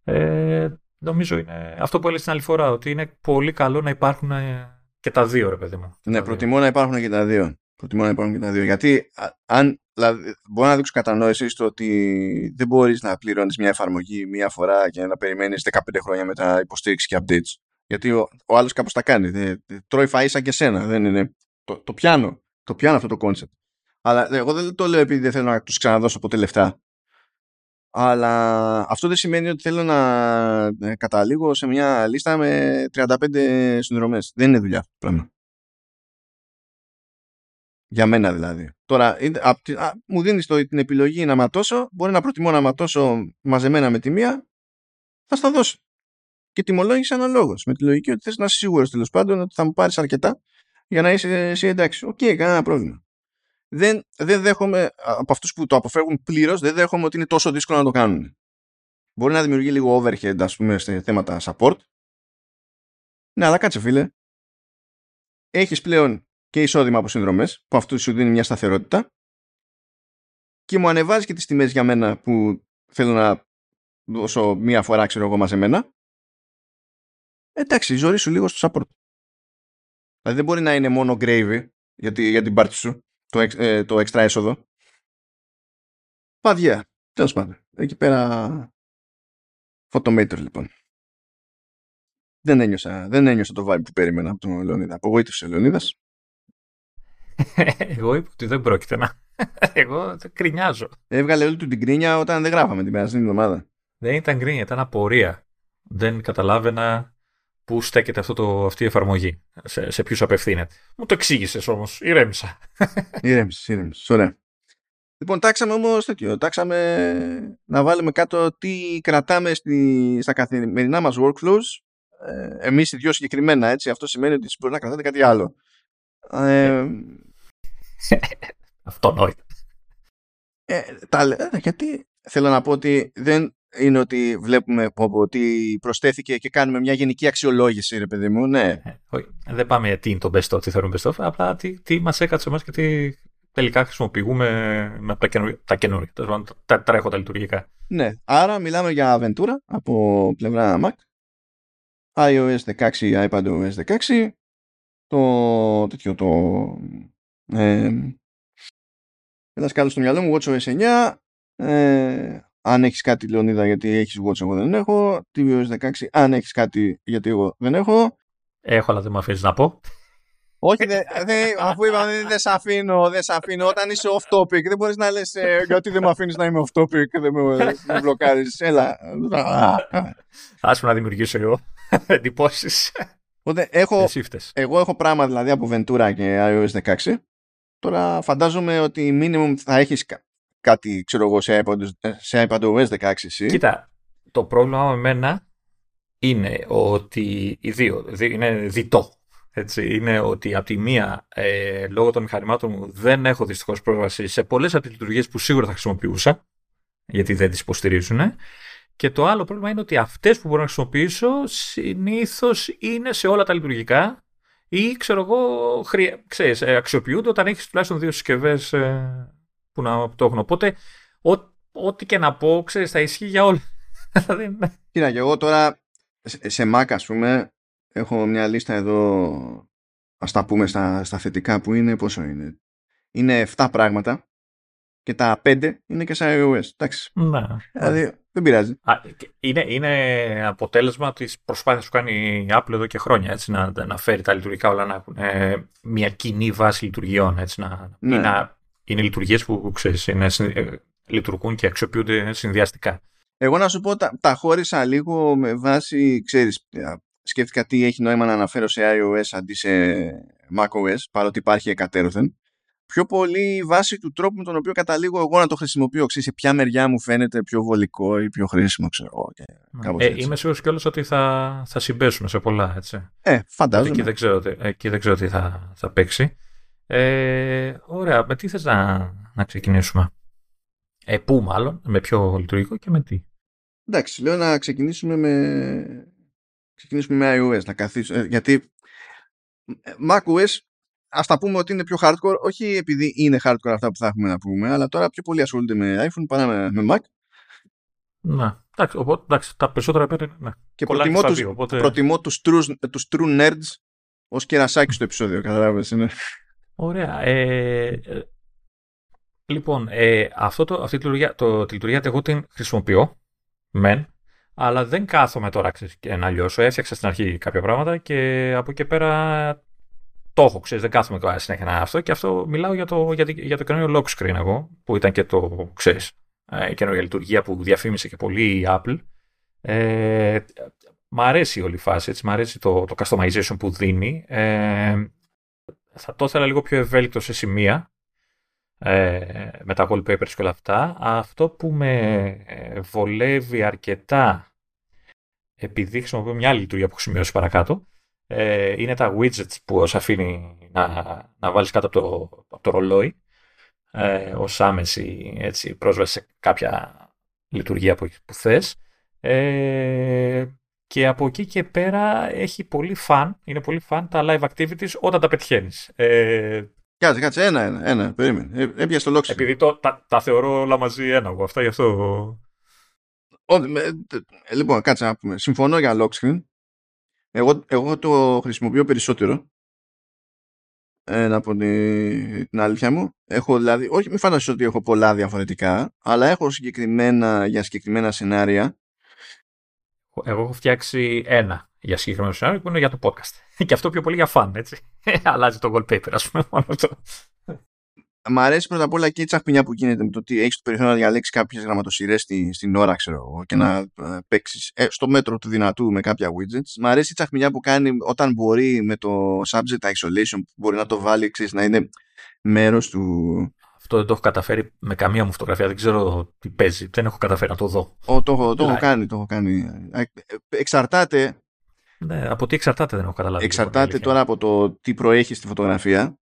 Ε, νομίζω είναι αυτό που έλεγες την άλλη φορά, ότι είναι πολύ καλό να υπάρχουν ε, και τα δύο, ρε παιδί μου. Ναι, προτιμώ να υπάρχουν και τα δύο. Προτιμώ να υπάρχουν και τα δύο. Γιατί αν δηλαδή, μπορώ να δείξω κατανόηση στο ότι δεν μπορείς να πληρώνεις μια εφαρμογή μία φορά και να περιμένεις 15 χρόνια μετά υποστήριξη και updates. Γιατί ο, ο άλλος κάπως τα κάνει. Δεν, τρώει φαΐ σαν και σένα. Δεν είναι, το, το πιάνω. Το πιάνω αυτό το concept. Αλλά εγώ δεν το λέω επειδή δεν θέλω να τους ξαναδώσω ποτέ λεφτά. Αλλά αυτό δεν σημαίνει ότι θέλω να ε, καταλήγω σε μια λίστα με 35 συνδρομές. Δεν είναι δουλειά πράγμα. Για μένα δηλαδή. Τώρα, μου δίνεις την επιλογή να ματώσω. Μπορεί να προτιμώ να ματώσω μαζεμένα με τη μία. Θα στα δώσω. Και τιμολόγησε αναλόγως. Με τη λογική ότι θες να είσαι σίγουρος τέλος πάντων ότι θα μου πάρεις αρκετά για να είσαι εσύ εντάξει. OK, okay, κανένα πρόβλημα. Δεν, δεν δέχομαι από αυτούς που το αποφεύγουν πλήρως, δεν δέχομαι ότι είναι τόσο δύσκολο να το κάνουν. Μπορεί να δημιουργεί λίγο overhead, ας πούμε, σε θέματα support. Ναι, αλλά κάτσε, φίλε. Έχεις πλέον και εισόδημα από συνδρομές, που αυτό σου δίνει μια σταθερότητα. Και μου ανεβάζει και τις τιμές για μένα που θέλω να δώσω μία φορά ξέρω εγώ μαζεμένα. Εντάξει ζωή σου λίγο στο support. Δηλαδή δεν μπορεί να είναι μόνο gravy για, για την πάρτι σου το, ε, το extra έσοδο. Παδιά τέλος πάντων. Εκεί πέρα photometer λοιπόν. Δεν ένιωσα, δεν ένιωσα το vibe που περίμενα από τον Λεωνίδα. Απογοήτευσε ο Λεωνίδας εγώ είπα ότι δεν πρόκειται να. Εγώ κρινιάζω. Έβγαλε όλη του την κρίνια όταν δεν γράφαμε την περασμένη εβδομάδα. Δεν ήταν κρίνια, ήταν απορία. Δεν καταλάβαινα πού στέκεται αυτό το, αυτή η εφαρμογή. Σε, σε ποιους απευθύνεται. Μου το εξήγησες όμως. Ηρέμησα. ηρέμησες, ηρέμησες. Ωραία. Λοιπόν, τάξαμε όμως τέτοιο. Τάξαμε να βάλουμε κάτω τι κρατάμε στη, στα καθημερινά μας workflows. Ε, Εμείς οι δυο συγκεκριμένα έτσι. Αυτό σημαίνει ότι μπορεί να κρατάτε κάτι άλλο. Ε, Αυτονόητο. Ε, τα, ε, γιατί θέλω να πω ότι δεν είναι ότι βλέπουμε ότι προσθέθηκε και κάνουμε μια γενική αξιολόγηση, ρε παιδί μου, ναι. Ε, όχι, δεν πάμε τι είναι το best of, τι θέλουμε best of, απλά τι, τι μας έκατσε εμάς και τι τελικά χρησιμοποιούμε με τα καινούργια, τα, καινούργια, τα τρέχοντα λειτουργικά. Ναι, άρα μιλάμε για Aventura από πλευρά Mac, iOS 16, iPadOS 16, το τέτοιο το ε, ένα σκάλο στο μυαλό μου WatchOS 9 ε, αν έχεις κάτι Λεωνίδα γιατί έχεις Watch εγώ δεν έχω tvOS 16 αν έχεις κάτι γιατί εγώ δεν έχω έχω αλλά δεν με αφήνεις να πω όχι, δε, δε, αφού είπαμε δεν σε αφήνω, δεν σε αφήνω. Όταν είσαι off topic, δεν μπορείς να λες ε, γιατί δεν με αφήνεις να είμαι off topic και δεν με, με μπλοκάρεις. Έλα. Άσε να δημιουργήσω εγώ εντυπώσεις. Οπότε έχω, εγώ έχω πράγμα δηλαδή από Ventura και iOS 16. Τώρα φαντάζομαι ότι minimum θα έχεις κάτι, ξέρω εγώ, σε iPad, σε iPadOS 16 εσύ. Κοίτα, το πρόβλημα με μένα είναι ότι οι δύο, είναι διτό. Έτσι, είναι ότι από τη μία, ε, λόγω των μηχανημάτων μου, δεν έχω δυστυχώς πρόσβαση σε πολλές από τις λειτουργίες που σίγουρα θα χρησιμοποιούσα, γιατί δεν τις υποστηρίζουν. Και το άλλο πρόβλημα είναι ότι αυτές που μπορώ να χρησιμοποιήσω συνήθως είναι σε όλα τα λειτουργικά ή ξέρω εγώ, ξέρεις, ε, αξιοποιούνται όταν έχεις τουλάχιστον δύο συσκευές ε, που να το έχουν. Οπότε, ό,τι και να πω, ξέρεις, θα ισχύει για όλα. Δηλαδή, ναι. Κοίτα, και εγώ τώρα σε Mac, ας πούμε, έχω μια λίστα εδώ, ας τα πούμε στα, στα θετικά που είναι, πόσο είναι. Είναι 7 πράγματα και τα 5 είναι και σε iOS. Εντάξει. Ναι. Δηλαδή δεν πειράζει. Α, είναι, είναι αποτέλεσμα της προσπάθειας που κάνει η Apple εδώ και χρόνια. Έτσι, να, να φέρει τα λειτουργικά όλα να έχουν ε, μια κοινή βάση λειτουργιών. Έτσι, να, ναι. να, είναι λειτουργίες που ξέρεις, είναι, ε, λειτουργούν και αξιοποιούνται συνδυαστικά. Εγώ να σου πω, τα, τα χώρισα λίγο με βάση, ξέρεις, σκέφτηκα τι έχει νόημα να αναφέρω σε iOS αντί σε macOS, παρότι υπάρχει εκατέρωθεν. Πιο πολύ βάση του τρόπου με τον οποίο καταλήγω εγώ να το χρησιμοποιώ. Ξέρεις, σε ποια μεριά μου φαίνεται πιο βολικό ή πιο χρήσιμο, ξέρω και ναι. ε, Είμαι σίγουρος κιόλας ότι θα, θα συμπέσουμε σε πολλά, έτσι. Ε, φαντάζομαι. Εκεί δεν ξέρω, εκεί δεν ξέρω τι θα, θα παίξει. Ε, ωραία, με τι θες να, να ξεκινήσουμε; Ε, πού μάλλον, με ποιο λειτουργικό και με τι; Εντάξει, λέω να ξεκινήσουμε με, ξεκινήσουμε με iOS, να καθίσω, ε, γιατί ε, macOS ας τα πούμε ότι είναι πιο hardcore, όχι επειδή είναι hardcore αυτά που θα έχουμε να πούμε, αλλά τώρα πιο πολύ ασχολούνται με iPhone παρά με, με Mac. Να, εντάξει, οπότε, εντάξει, τα περισσότερα πέρα ναι. Και προτιμώ τους, δύο, οπότε... προτιμώ τους, true, τους true nerds ως κερασάκι στο επεισόδιο, καταλάβες, είναι. Ωραία. Ε, ε λοιπόν, ε, αυτό το, αυτή τη λειτουργία, το, τη λειτουργία εγώ την χρησιμοποιώ, μεν, αλλά δεν κάθομαι τώρα και να λιώσω. Έφτιαξα στην αρχή κάποια πράγματα και από εκεί πέρα το έχω, ξέρεις, δεν κάθομαι τώρα συνέχεια να αυτό και αυτό μιλάω για το, για, για το καινούριο lock screen εγώ, που ήταν και το, ξέρεις, ε, η καινούργια λειτουργία που διαφήμισε και πολύ η Apple. Ε, μ' αρέσει όλη η φάση, έτσι, μ' αρέσει το, το customization που δίνει. Ε, θα το ήθελα λίγο πιο ευέλικτο σε σημεία, ε, με τα wallpapers και όλα αυτά. Αυτό που με βολεύει αρκετά, επειδή χρησιμοποιώ μια άλλη λειτουργία που έχω σημειώσει παρακάτω, ε, είναι τα widgets που σε αφήνει να, να βάλεις κάτω από το, από το ρολόι ε, ως άμεση έτσι, πρόσβαση σε κάποια λειτουργία που, που θες. Ε, και από εκεί και πέρα έχει πολύ φαν, είναι πολύ φαν τα live activities όταν τα πετυχαίνεις. Ε, Κάτσε, κάτσε, ένα, ένα, ένα, περίμενε. Ε, έπιασε το lock Επειδή το, τα, τα θεωρώ όλα μαζί ένα εγώ, αυτά γι' αυτό... Ό, με, λοιπόν, κάτσε να πούμε. Συμφωνώ για lock screen. Εγώ, εγώ το χρησιμοποιώ περισσότερο. Ε, να πω την, την αλήθεια μου. Έχω δηλαδή, όχι μην φανταστείς ότι έχω πολλά διαφορετικά, αλλά έχω συγκεκριμένα για συγκεκριμένα σενάρια. Εγώ έχω φτιάξει ένα για συγκεκριμένο σενάριο που είναι για το podcast. Και αυτό πιο πολύ για φαν, έτσι. Αλλάζει το wallpaper, ας πούμε, μόνο αυτό. Μ' αρέσει πρώτα απ' όλα και η τσαχπινιά που γίνεται με το ότι έχεις το περιθώριο να διαλέξεις κάποιες γραμματοσυρές στη, στην ώρα, ξέρω εγώ, και να ε, παίξεις ε, στο μέτρο του δυνατού με κάποια widgets. Μ' αρέσει η τσαχπινιά που κάνει όταν μπορεί με το subject isolation, που μπορεί να το βάλει, ξέρεις, να είναι μέρος του. Αυτό δεν το έχω καταφέρει με καμία μου φωτογραφία. Δεν ξέρω τι παίζει. Δεν έχω καταφέρει να το δω. Ο, το, το, το έχω κάνει. Το έχω κάνει. Ε, εξαρτάται. Ναι, από τι εξαρτάται δεν έχω καταλάβει. Εξαρτάται τώρα από το τι προέχεις στη φωτογραφία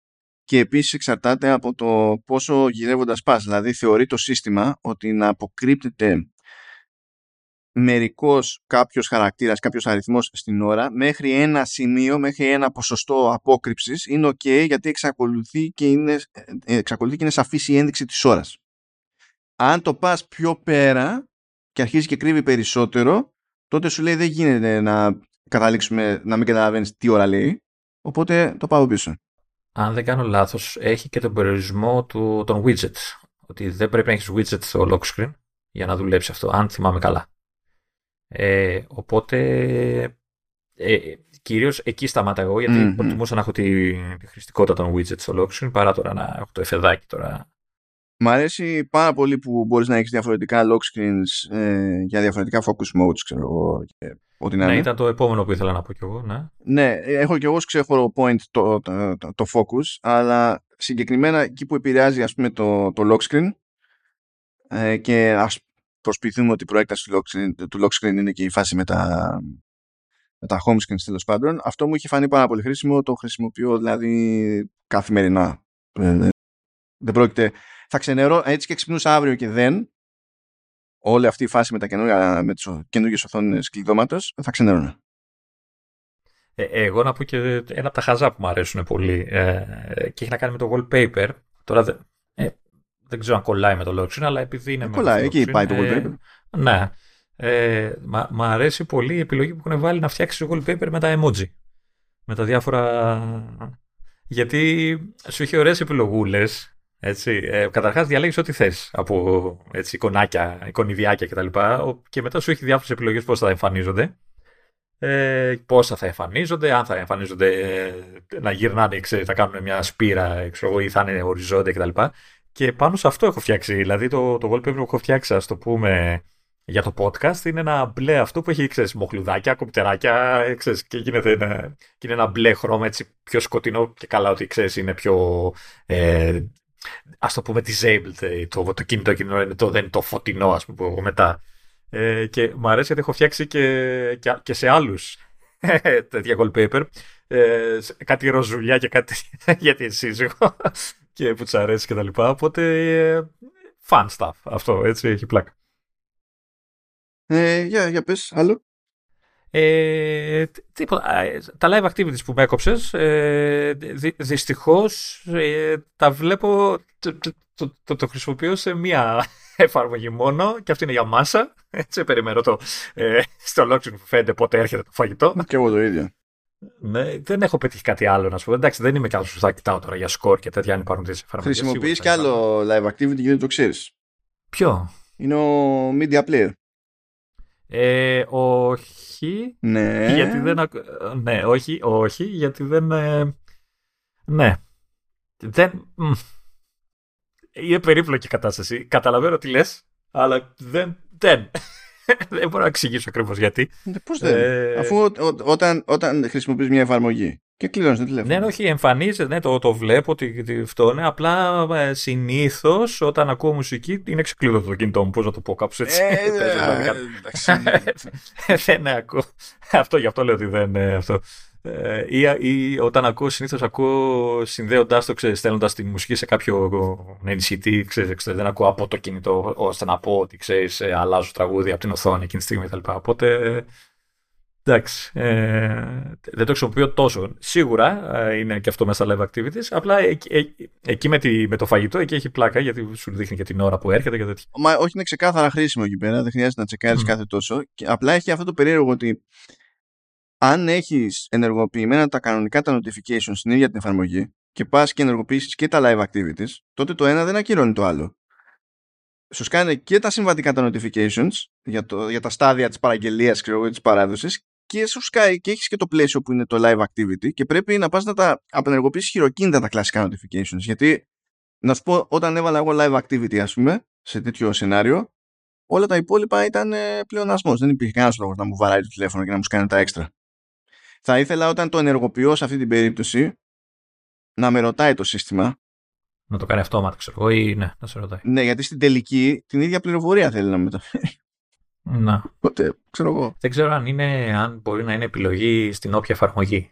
και επίσης εξαρτάται από το πόσο γυρεύοντας πας. Δηλαδή θεωρεί το σύστημα ότι να αποκρύπτεται μερικός κάποιος χαρακτήρας, κάποιος αριθμός στην ώρα μέχρι ένα σημείο, μέχρι ένα ποσοστό απόκρυψης είναι ok γιατί εξακολουθεί και είναι, ε, εξακολουθεί και είναι σαφής η ένδειξη της ώρας. Αν το πας πιο πέρα και αρχίζει και κρύβει περισσότερο τότε σου λέει δεν γίνεται να καταλήξουμε να μην καταλαβαίνεις τι ώρα λέει οπότε το πάω πίσω αν δεν κάνω λάθος, έχει και τον περιορισμό του, των widgets. Ότι δεν πρέπει να έχεις widget στο lock screen για να δουλέψει αυτό, αν θυμάμαι καλά. Ε, οπότε, ε, κυρίως εκεί σταμάτα εγώ, γιατί mm-hmm. προτιμούσα να έχω τη, τη χρηστικότητα των widgets στο lock screen, παρά τώρα να έχω το εφεδάκι τώρα. Μ' αρέσει πάρα πολύ που μπορείς να έχεις διαφορετικά lock screens ε, για διαφορετικά focus modes, ξέρω εγώ, και Ό,τι ναι, ήταν το επόμενο που ήθελα να πω κι εγώ. Ναι, ναι έχω κι εγώ ξέχωρο point το, το, το, το, focus, αλλά συγκεκριμένα εκεί που επηρεάζει ας πούμε το, το lock screen ε, και ας προσποιηθούμε ότι η προέκταση του lock, screen, του lock screen είναι και η φάση με τα, με τα home screens τέλος πάντων. Αυτό μου είχε φανεί πάρα πολύ χρήσιμο. Το χρησιμοποιώ δηλαδή καθημερινά. Ε, δεν πρόκειται. Θα ξενερώ έτσι και ξυπνούσα αύριο και δεν. Όλη αυτή η φάση με, τα καινούργια, με τις καινούργιες οθόνες κλειδώματος θα ξενερώνα. Ε, εγώ να πω και ένα από τα χαζά που μου αρέσουν πολύ ε, και έχει να κάνει με το wallpaper. Τώρα δεν, ε, δεν ξέρω αν κολλάει με το Loxin, αλλά επειδή είναι. Ε, κολλάει, εκεί πάει το wallpaper. Ναι. Ε, μ' αρέσει πολύ η επιλογή που έχουν βάλει να φτιάξει το wallpaper με τα emoji. Με τα διάφορα. Γιατί σου έχει ωραίες επιλογούλες. Έτσι. Ε, Καταρχάς, διαλέγεις ό,τι θες από έτσι, εικονάκια, εικονιδιάκια κτλ. Και μετά σου έχει διάφορες επιλογές πώς θα εμφανίζονται. Ε, πόσα θα εμφανίζονται, αν θα εμφανίζονται ε, να γυρνάνε, ξέρεις, θα κάνουν μια σπήρα ξέρω, ή θα είναι οριζόντια κτλ. Και πάνω σε αυτό έχω φτιάξει. Δηλαδή το, το wallpaper που έχω φτιάξει, ας το πούμε, για το podcast είναι ένα μπλε αυτό που έχει, ξέρεις, μοχλουδάκια, κομπιτεράκια, ξέρεις, και γίνεται ένα, και είναι ένα μπλε χρώμα έτσι πιο σκοτεινό και καλά ότι, ξέρεις, είναι πιο, ε, ας το πούμε, disabled, ε, το, το κινητό κινητό είναι το, δεν είναι το φωτεινό, ας πούμε, μετά. Ε, και μου αρέσει γιατί έχω φτιάξει και, και, και σε άλλους τέτοια wallpaper, ε, κάτι ροζουλιά και κάτι για τη σύζυγο και που της αρέσει και τα λοιπά, οπότε ε, fun stuff αυτό, έτσι, έχει πλάκα. Ε, για, για πες, άλλο. Ε, τίποτα. Ε, τα live activities που με έκοψες, ε, δυ, δυστυχώς ε, τα βλέπω. Το, το, το, το, χρησιμοποιώ σε μία εφαρμογή μόνο και αυτή είναι για μάσα. Έτσι περιμένω το ε, στο lockdown που φαίνεται πότε έρχεται το φαγητό. Και εγώ το ίδιο. Ναι, δεν έχω πετύχει κάτι άλλο να σου πω. Εντάξει, δεν είμαι καλό που θα κοιτάω τώρα για σκορ και τέτοια αν υπάρχουν τέτοιες εφαρμογές. Χρησιμοποιείς κι άλλο live activity και δεν το ξέρεις. Ποιο; Είναι ο Media Player. Ε, όχι. Ναι. Γιατί δεν. Ναι, όχι, όχι, γιατί δεν. Ε, ναι. Δεν. Είναι περίπλοκη κατάσταση. Καταλαβαίνω τι λες, αλλά δεν. Δεν. δεν μπορώ να εξηγήσω ακριβώς γιατί. Ε, Πώς δεν; Ε... Αφού ό, όταν, όταν χρησιμοποιείς μια εφαρμογή και κλείνει το τηλέφωνο. Ναι, όχι, εμφανίζεται, ναι, το, το βλέπω ότι αυτό είναι. Απλά ε, συνήθως όταν ακούω μουσική είναι ξεκλείδωτο το κινητό μου. Πώς να το πω κάπως έτσι. Ε, δεν ακούω. Αυτό γι' αυτό λέω ότι δεν είναι αυτό. Ε, ή, ή όταν ακούω, συνήθως ακούω συνδέοντάς το, ξέρεις, στέλνοντας τη μουσική σε κάποιο ενισχυτή, ξέρεις, δεν ακούω από το κινητό ώστε να πω ότι ξέρεις, αλλάζω τραγούδι από την οθόνη εκείνη τη στιγμή κτλ. Οπότε Εντάξει. Ε, δεν το χρησιμοποιώ τόσο. Σίγουρα ε, είναι και αυτό μέσα live activities. Απλά ε, εκεί με, τη, με, το φαγητό εκεί έχει πλάκα γιατί σου δείχνει και την ώρα που έρχεται και τέτοια. Μα όχι, είναι ξεκάθαρα χρήσιμο εκεί πέρα. Δεν χρειάζεται να τσεκάρεις mm. κάθε τόσο. Και απλά έχει αυτό το περίεργο ότι αν έχεις ενεργοποιημένα τα κανονικά τα notifications στην ίδια την εφαρμογή και πας και ενεργοποιήσεις και τα live activities, τότε το ένα δεν ακυρώνει το άλλο. Σου κάνει και τα συμβατικά τα notifications για, το, για τα στάδια της παραγγελίας και της παράδοσης και σου σκάει και έχεις και το πλαίσιο που είναι το live activity και πρέπει να πας να τα απενεργοποιήσεις χειροκίνητα τα κλασικά notifications. Γιατί, να σου πω, όταν έβαλα εγώ live activity, ας πούμε, σε τέτοιο σενάριο, όλα τα υπόλοιπα ήταν ε, πλεονασμός. Δεν υπήρχε κανένας λόγος να μου βαράει το τηλέφωνο και να μου κάνει τα έξτρα. Θα ήθελα όταν το ενεργοποιώ σε αυτή την περίπτωση να με ρωτάει το σύστημα. Να το κάνει αυτόματα, ξέρω εγώ, ή ναι, να σε ρωτάει. Ναι, γιατί στην τελική την ίδια πληροφορία θέλει να μεταφέρει. Να. Οπότε, ξέρω εγώ. Δεν ξέρω αν, είναι, αν μπορεί να είναι επιλογή στην όποια εφαρμογή.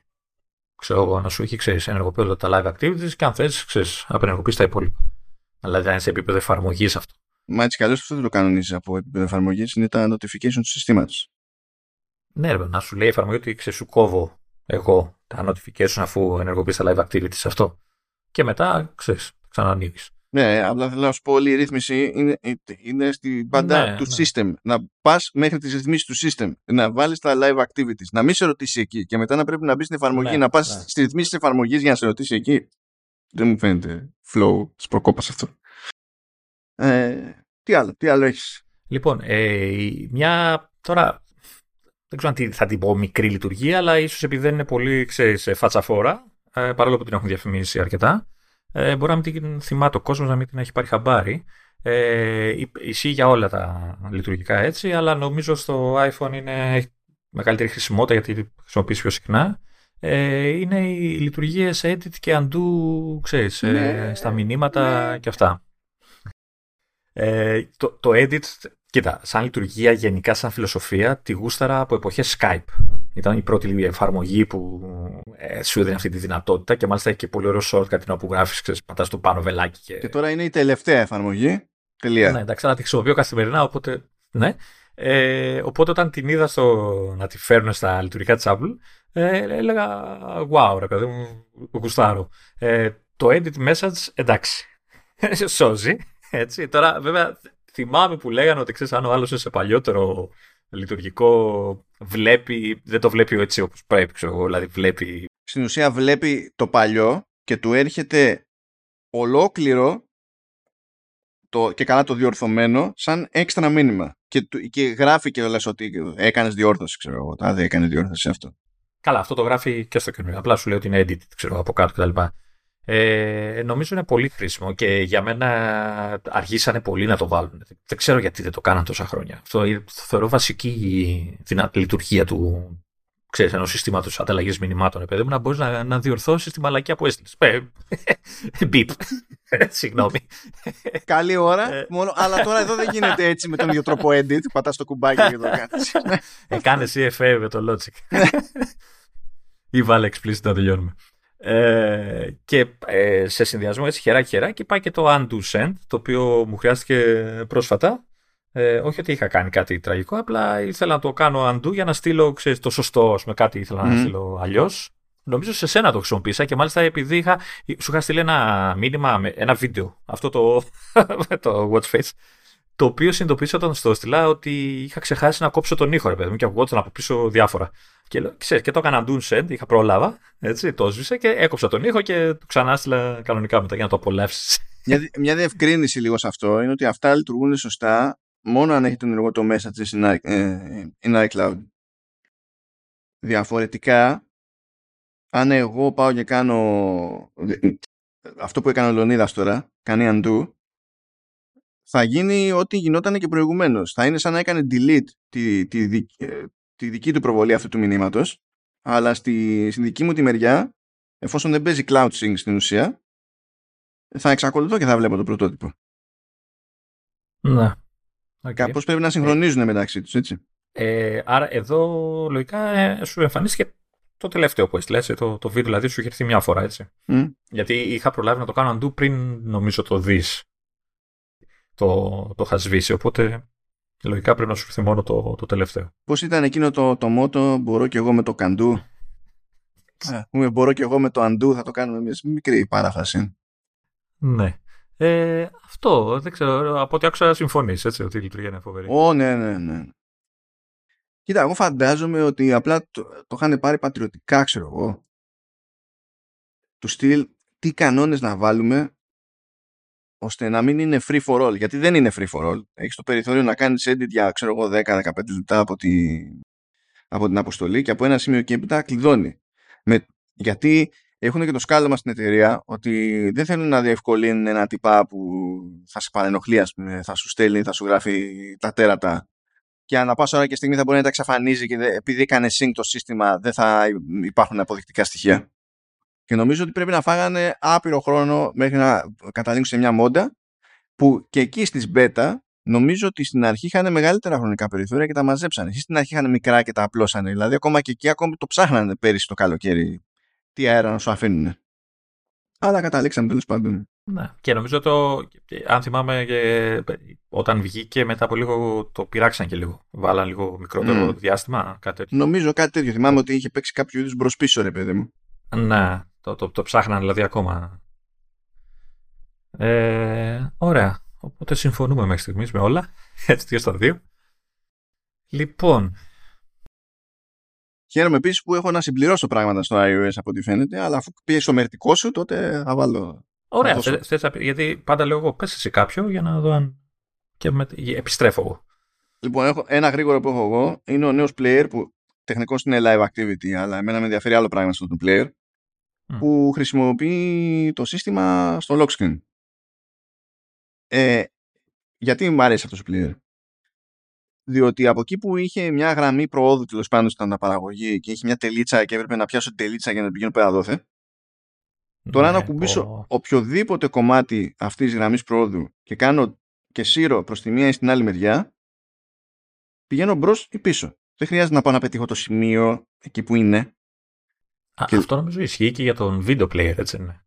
Ξέρω εγώ, να σου έχει ξέρεις ενεργοποιώντα τα live activities και αν θες, ξέρεις, απενεργοποιείς τα υπόλοιπα. Αλλά δεν είναι σε επίπεδο εφαρμογής αυτό. Μα έτσι κι αλλιώς αυτό δεν το κανονίζει από επίπεδο εφαρμογής, είναι τα notification του συστήματος. Ναι, ρε, να σου λέει η εφαρμογή ότι ξέρεις, σου κόβω εγώ τα notification αφού ενεργοποιείς τα live activities αυτό. Και μετά, ξέρεις, ξανανοίγεις. Ναι, απλά θέλω να σου πω όλη η ρύθμιση είναι, είναι στην πάντα ναι, του ναι. system. Να πας μέχρι τις ρυθμίσεις του system, να βάλεις τα live activities, να μην σε ρωτήσει εκεί και μετά να πρέπει να μπεις στην εφαρμογή, ναι, να πας ναι. στις ρυθμίσεις της εφαρμογής για να σε ρωτήσει εκεί. Δεν μου φαίνεται flow προκόπα αυτό. Ε, τι άλλο, τι άλλο έχεις; Λοιπόν, ε, μια τώρα δεν ξέρω αν θα την πω μικρή λειτουργία, αλλά ίσως επειδή δεν είναι πολύ ξέρεις, φατσαφόρα, ε, παρόλο που την έχουν διαφημίσει αρκετά ε, μπορεί να μην την θυμάται ο κόσμος, να μην την έχει πάρει χαμπάρι. Ε, ισχύει για όλα τα λειτουργικά έτσι, αλλά νομίζω στο iPhone είναι, έχει μεγαλύτερη χρησιμότητα γιατί τη χρησιμοποιήσει πιο συχνά. Ε, είναι οι λειτουργίες edit και undo, ξέρεις, ε, ναι, στα μηνύματα ναι. και αυτά. Ε, το, το edit Κοίτα, σαν λειτουργία, γενικά σαν φιλοσοφία, τη γούσταρα από εποχές Skype. Ήταν η πρώτη εφαρμογή που ε, σου έδινε αυτή τη δυνατότητα και μάλιστα έχει και πολύ ωραίο shortcut την όπου γράφεις, ξέρεις, πατάς το πάνω βελάκι. Και... και τώρα είναι η τελευταία εφαρμογή. Τελεία. Ναι, εντάξει, αλλά τη χρησιμοποιώ καθημερινά, οπότε. Ναι. Ε, οπότε όταν την είδα στο, να τη φέρουν στα λειτουργικά της Apple, ε, έλεγα wow, ρε παιδί μου, γουστάρω. Ε, το edit message, εντάξει. Σώζει. Έτσι. Τώρα, βέβαια, θυμάμαι που λέγανε ότι ξέρεις, αν ο άλλος είναι σε παλιότερο λειτουργικό, βλέπει, δεν το βλέπει έτσι όπως πρέπει, ξέρω δηλαδή βλέπει. Στην ουσία βλέπει το παλιό και του έρχεται ολόκληρο το, και καλά το διορθωμένο σαν έξτρα μήνυμα. Και, και γράφει και λες ότι έκανες διόρθωση, ξέρω εγώ. δεν έκανε διόρθωση αυτό. Καλά, αυτό το γράφει και στο καινούριο. Απλά σου λέει ότι είναι edit, ξέρω από κάτω κτλ. Ε, νομίζω είναι πολύ χρήσιμο και για μένα αργήσανε πολύ να το βάλουν. Δεν ξέρω γιατί δεν το κάναν τόσα χρόνια. Αυτό το θεωρώ βασική λειτουργία του ξέρεις, ενός συστήματος ανταλλαγής μηνυμάτων, παιδί μου, να μπορείς να, να διορθώσεις τη μαλακία που έστειλες. Μπιπ. Συγγνώμη. Καλή ώρα, ε. μόνο, αλλά τώρα εδώ δεν γίνεται έτσι με τον ίδιο τρόπο edit, πατάς το κουμπάκι και το κάνεις. ε, κάνε CFA με το Logic. Ή βάλε explicit να τελειώνουμε. Ε, και ε, σε συνδυασμό έτσι χεράκι χεράκι πάει και το undo send το οποίο μου χρειάστηκε πρόσφατα. Ε, όχι ότι είχα κάνει κάτι τραγικό απλά ήθελα να το κάνω undo για να στείλω ξέρεις, το σωστό με κάτι ήθελα να στείλω αλλιώς. Νομίζω σε σένα το χρησιμοποίησα και μάλιστα επειδή είχα, σου είχα στείλει ένα μήνυμα, ένα βίντεο, αυτό το, το watch face, το οποίο συνειδητοποίησα όταν στο έστειλα ότι είχα ξεχάσει να κόψω τον ήχο, ρε παιδί μου, και ακουγόταν από πίσω διάφορα. Και, ξέρεις, και το έκανα do send, είχα πρόλαβα, έτσι, το σβήσα και έκοψα τον ήχο και το ξανά έστειλα κανονικά μετά για να το απολαύσεις. Μια, μια διευκρίνηση λίγο σε αυτό είναι ότι αυτά λειτουργούν σωστά μόνο αν έχετε ενεργό το message in, ε, in iCloud. Διαφορετικά, αν εγώ πάω και κάνω αυτό που έκανε ο Λονίδας τώρα, κάνει undo, θα γίνει ό,τι γινόταν και προηγουμένως. Θα είναι σαν να έκανε delete τη, τη, τη, δική του προβολή αυτού του μηνύματος, αλλά στη, στη δική μου τη μεριά, εφόσον δεν παίζει cloud sync στην ουσία, θα εξακολουθώ και θα βλέπω το πρωτότυπο. Ναι. Okay. Κάπως πρέπει να συγχρονίζουν μεταξύ τους, έτσι. Ε, άρα εδώ λογικά ε, σου εμφανίστηκε το τελευταίο που έστειλες, το, το βίντεο δηλαδή σου είχε έρθει μια φορά, έτσι. Mm. Γιατί είχα προλάβει να το κάνω αντού πριν νομίζω το δεις το, το είχα σβήσει. Οπότε λογικά πρέπει να σου έρθει μόνο το, το τελευταίο. Πώς ήταν εκείνο το, το μότο, μπορώ και εγώ με το καντού. ε, μπορώ και εγώ με το αντού, θα το κάνουμε μια μικρή παράφραση. Ναι. Ε, αυτό δεν ξέρω. Από ό,τι άκουσα συμφωνείς, έτσι, ότι η λειτουργία είναι φοβερή. Ω, ναι, ναι, ναι. Κοίτα, εγώ φαντάζομαι ότι απλά το, το είχαν πάρει πατριωτικά, ξέρω εγώ. Του στυλ τι κανόνες να βάλουμε ώστε να μην είναι free for all. Γιατί δεν είναι free for all. Έχεις το περιθώριο να κάνεις edit για ξέρω εγώ 10-15 λεπτά από, τη, από την αποστολή και από ένα σημείο και έπειτα κλειδώνει. Με, γιατί έχουν και το σκάλωμα στην εταιρεία ότι δεν θέλουν να διευκολύνουν ένα τυπά που θα σε παρενοχλεί, θα σου στέλνει, θα σου γράφει τα τέρατα και ανά πάσα ώρα και στιγμή θα μπορεί να τα εξαφανίζει και επειδή έκανε sync το σύστημα δεν θα υπάρχουν αποδεικτικά στοιχεία. Και νομίζω ότι πρέπει να φάγανε άπειρο χρόνο μέχρι να καταλήξουν σε μια μόντα που και εκεί στις beta νομίζω ότι στην αρχή είχαν μεγαλύτερα χρονικά περιθώρια και τα μαζέψανε. Εσείς στην αρχή είχαν μικρά και τα απλώσανε. Δηλαδή ακόμα και εκεί ακόμα το ψάχνανε πέρυσι το καλοκαίρι τι αέρα να σου αφήνουν. Αλλά καταλήξαμε τέλος πάντων. Ναι. Και νομίζω το, αν θυμάμαι, όταν βγήκε μετά από λίγο το πειράξαν και λίγο. Βάλαν λίγο μικρότερο διάστημα, κάτι τέτοιο. Νομίζω κάτι τέτοιο. Θυμάμαι ότι είχε παίξει κάποιο είδους μπροσπίσω, ρε παιδί μου. Ναι. Το, το, το ψάχναν δηλαδή ακόμα. Ε, ωραία. Οπότε συμφωνούμε μέχρι στιγμής με όλα. Έτσι, δύο στα δύο. Λοιπόν. Χαίρομαι επίσης που έχω να συμπληρώσω πράγματα στο iOS από ό,τι φαίνεται, αλλά αφού πιέσει το μερτικό σου, τότε θα βάλω. Ωραία. Θες, γιατί πάντα λέω εγώ, πες σε κάποιο για να δω αν. και με, επιστρέφω εγώ. Λοιπόν, έχω, ένα γρήγορο που έχω εγώ είναι ο νέος player που τεχνικώ είναι live activity, αλλά εμένα με ενδιαφέρει άλλο πράγμα στο player που χρησιμοποιεί το σύστημα στο lock screen. Ε, γιατί μου αρέσει αυτός το player; Διότι από εκεί που είχε μια γραμμή προόδου τέλος πάντων στην αναπαραγωγή και είχε μια τελίτσα και έπρεπε να πιάσω τελίτσα για να πηγαίνω πέρα δόθε. Τώρα να ναι, κουμπίσω οποιοδήποτε κομμάτι αυτής της γραμμής προόδου και κάνω και σύρω προς τη μία ή στην άλλη μεριά, πηγαίνω μπρος ή πίσω. Δεν χρειάζεται να πάω να πετύχω το σημείο εκεί που είναι. Α, και... Αυτό νομίζω ισχύει και για τον video player, έτσι είναι.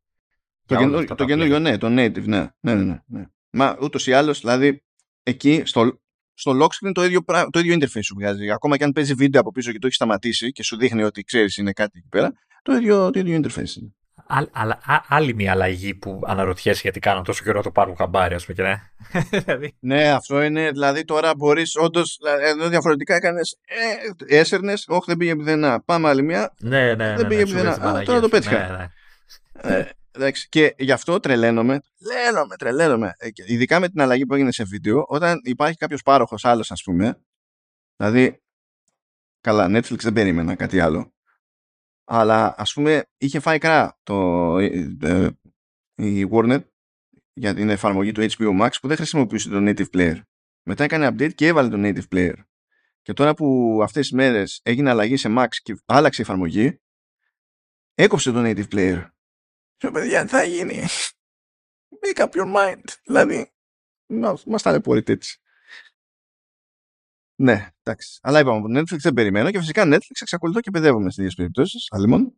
Το, καινούριο, το καινούριο, ναι, το native, ναι. ναι, ναι, ναι. Μα ούτως ή άλλως, δηλαδή, εκεί στο, στο lock screen το ίδιο, το ίδιο interface σου βγάζει. Ακόμα και αν παίζει βίντεο από πίσω και το έχεις σταματήσει και σου δείχνει ότι ξέρεις είναι κάτι εκεί πέρα, το ίδιο, το ίδιο interface είναι. Α, άλλη μια αλλαγή που αναρωτιέσαι γιατί κάνω τόσο καιρό να το πάρουν χαμπάρι, ας πούμε. Και ναι. Δηλαδή. ναι, αυτό είναι. Δηλαδή τώρα μπορείς όντως. Εδώ διαφορετικά έκανες. Ε, έσερνε, όχι δεν πήγε πουθενά. Πάμε άλλη μια. Ναι, ναι, ναι. Δεν πήγε ναι, πουθενά. τώρα το πέτυχα. Ναι, ναι. Ε, εντάξει, και γι' αυτό τρελαίνομαι. Τρελαίνομαι, τρελαίνομαι. Ε, ειδικά με την αλλαγή που έγινε σε βίντεο, όταν υπάρχει κάποιος πάροχος άλλος, ας πούμε. Δηλαδή. Καλά, Netflix δεν περίμενα κάτι άλλο αλλά ας πούμε είχε φάει κρά το, ε, ε, η Warner για την εφαρμογή του HBO Max που δεν χρησιμοποιούσε το native player. Μετά έκανε update και έβαλε το native player. Και τώρα που αυτές τις μέρες έγινε αλλαγή σε Max και άλλαξε η εφαρμογή, έκοψε το native player. Και παιδιά, θα γίνει; Make up your mind. Δηλαδή, μας ταλαιπωρείτε έτσι. Ναι, εντάξει. Αλλά είπαμε από Netflix δεν περιμένω και φυσικά Netflix εξακολουθώ και παιδεύομαι σε δύο περιπτώσεις. Αλλήμον.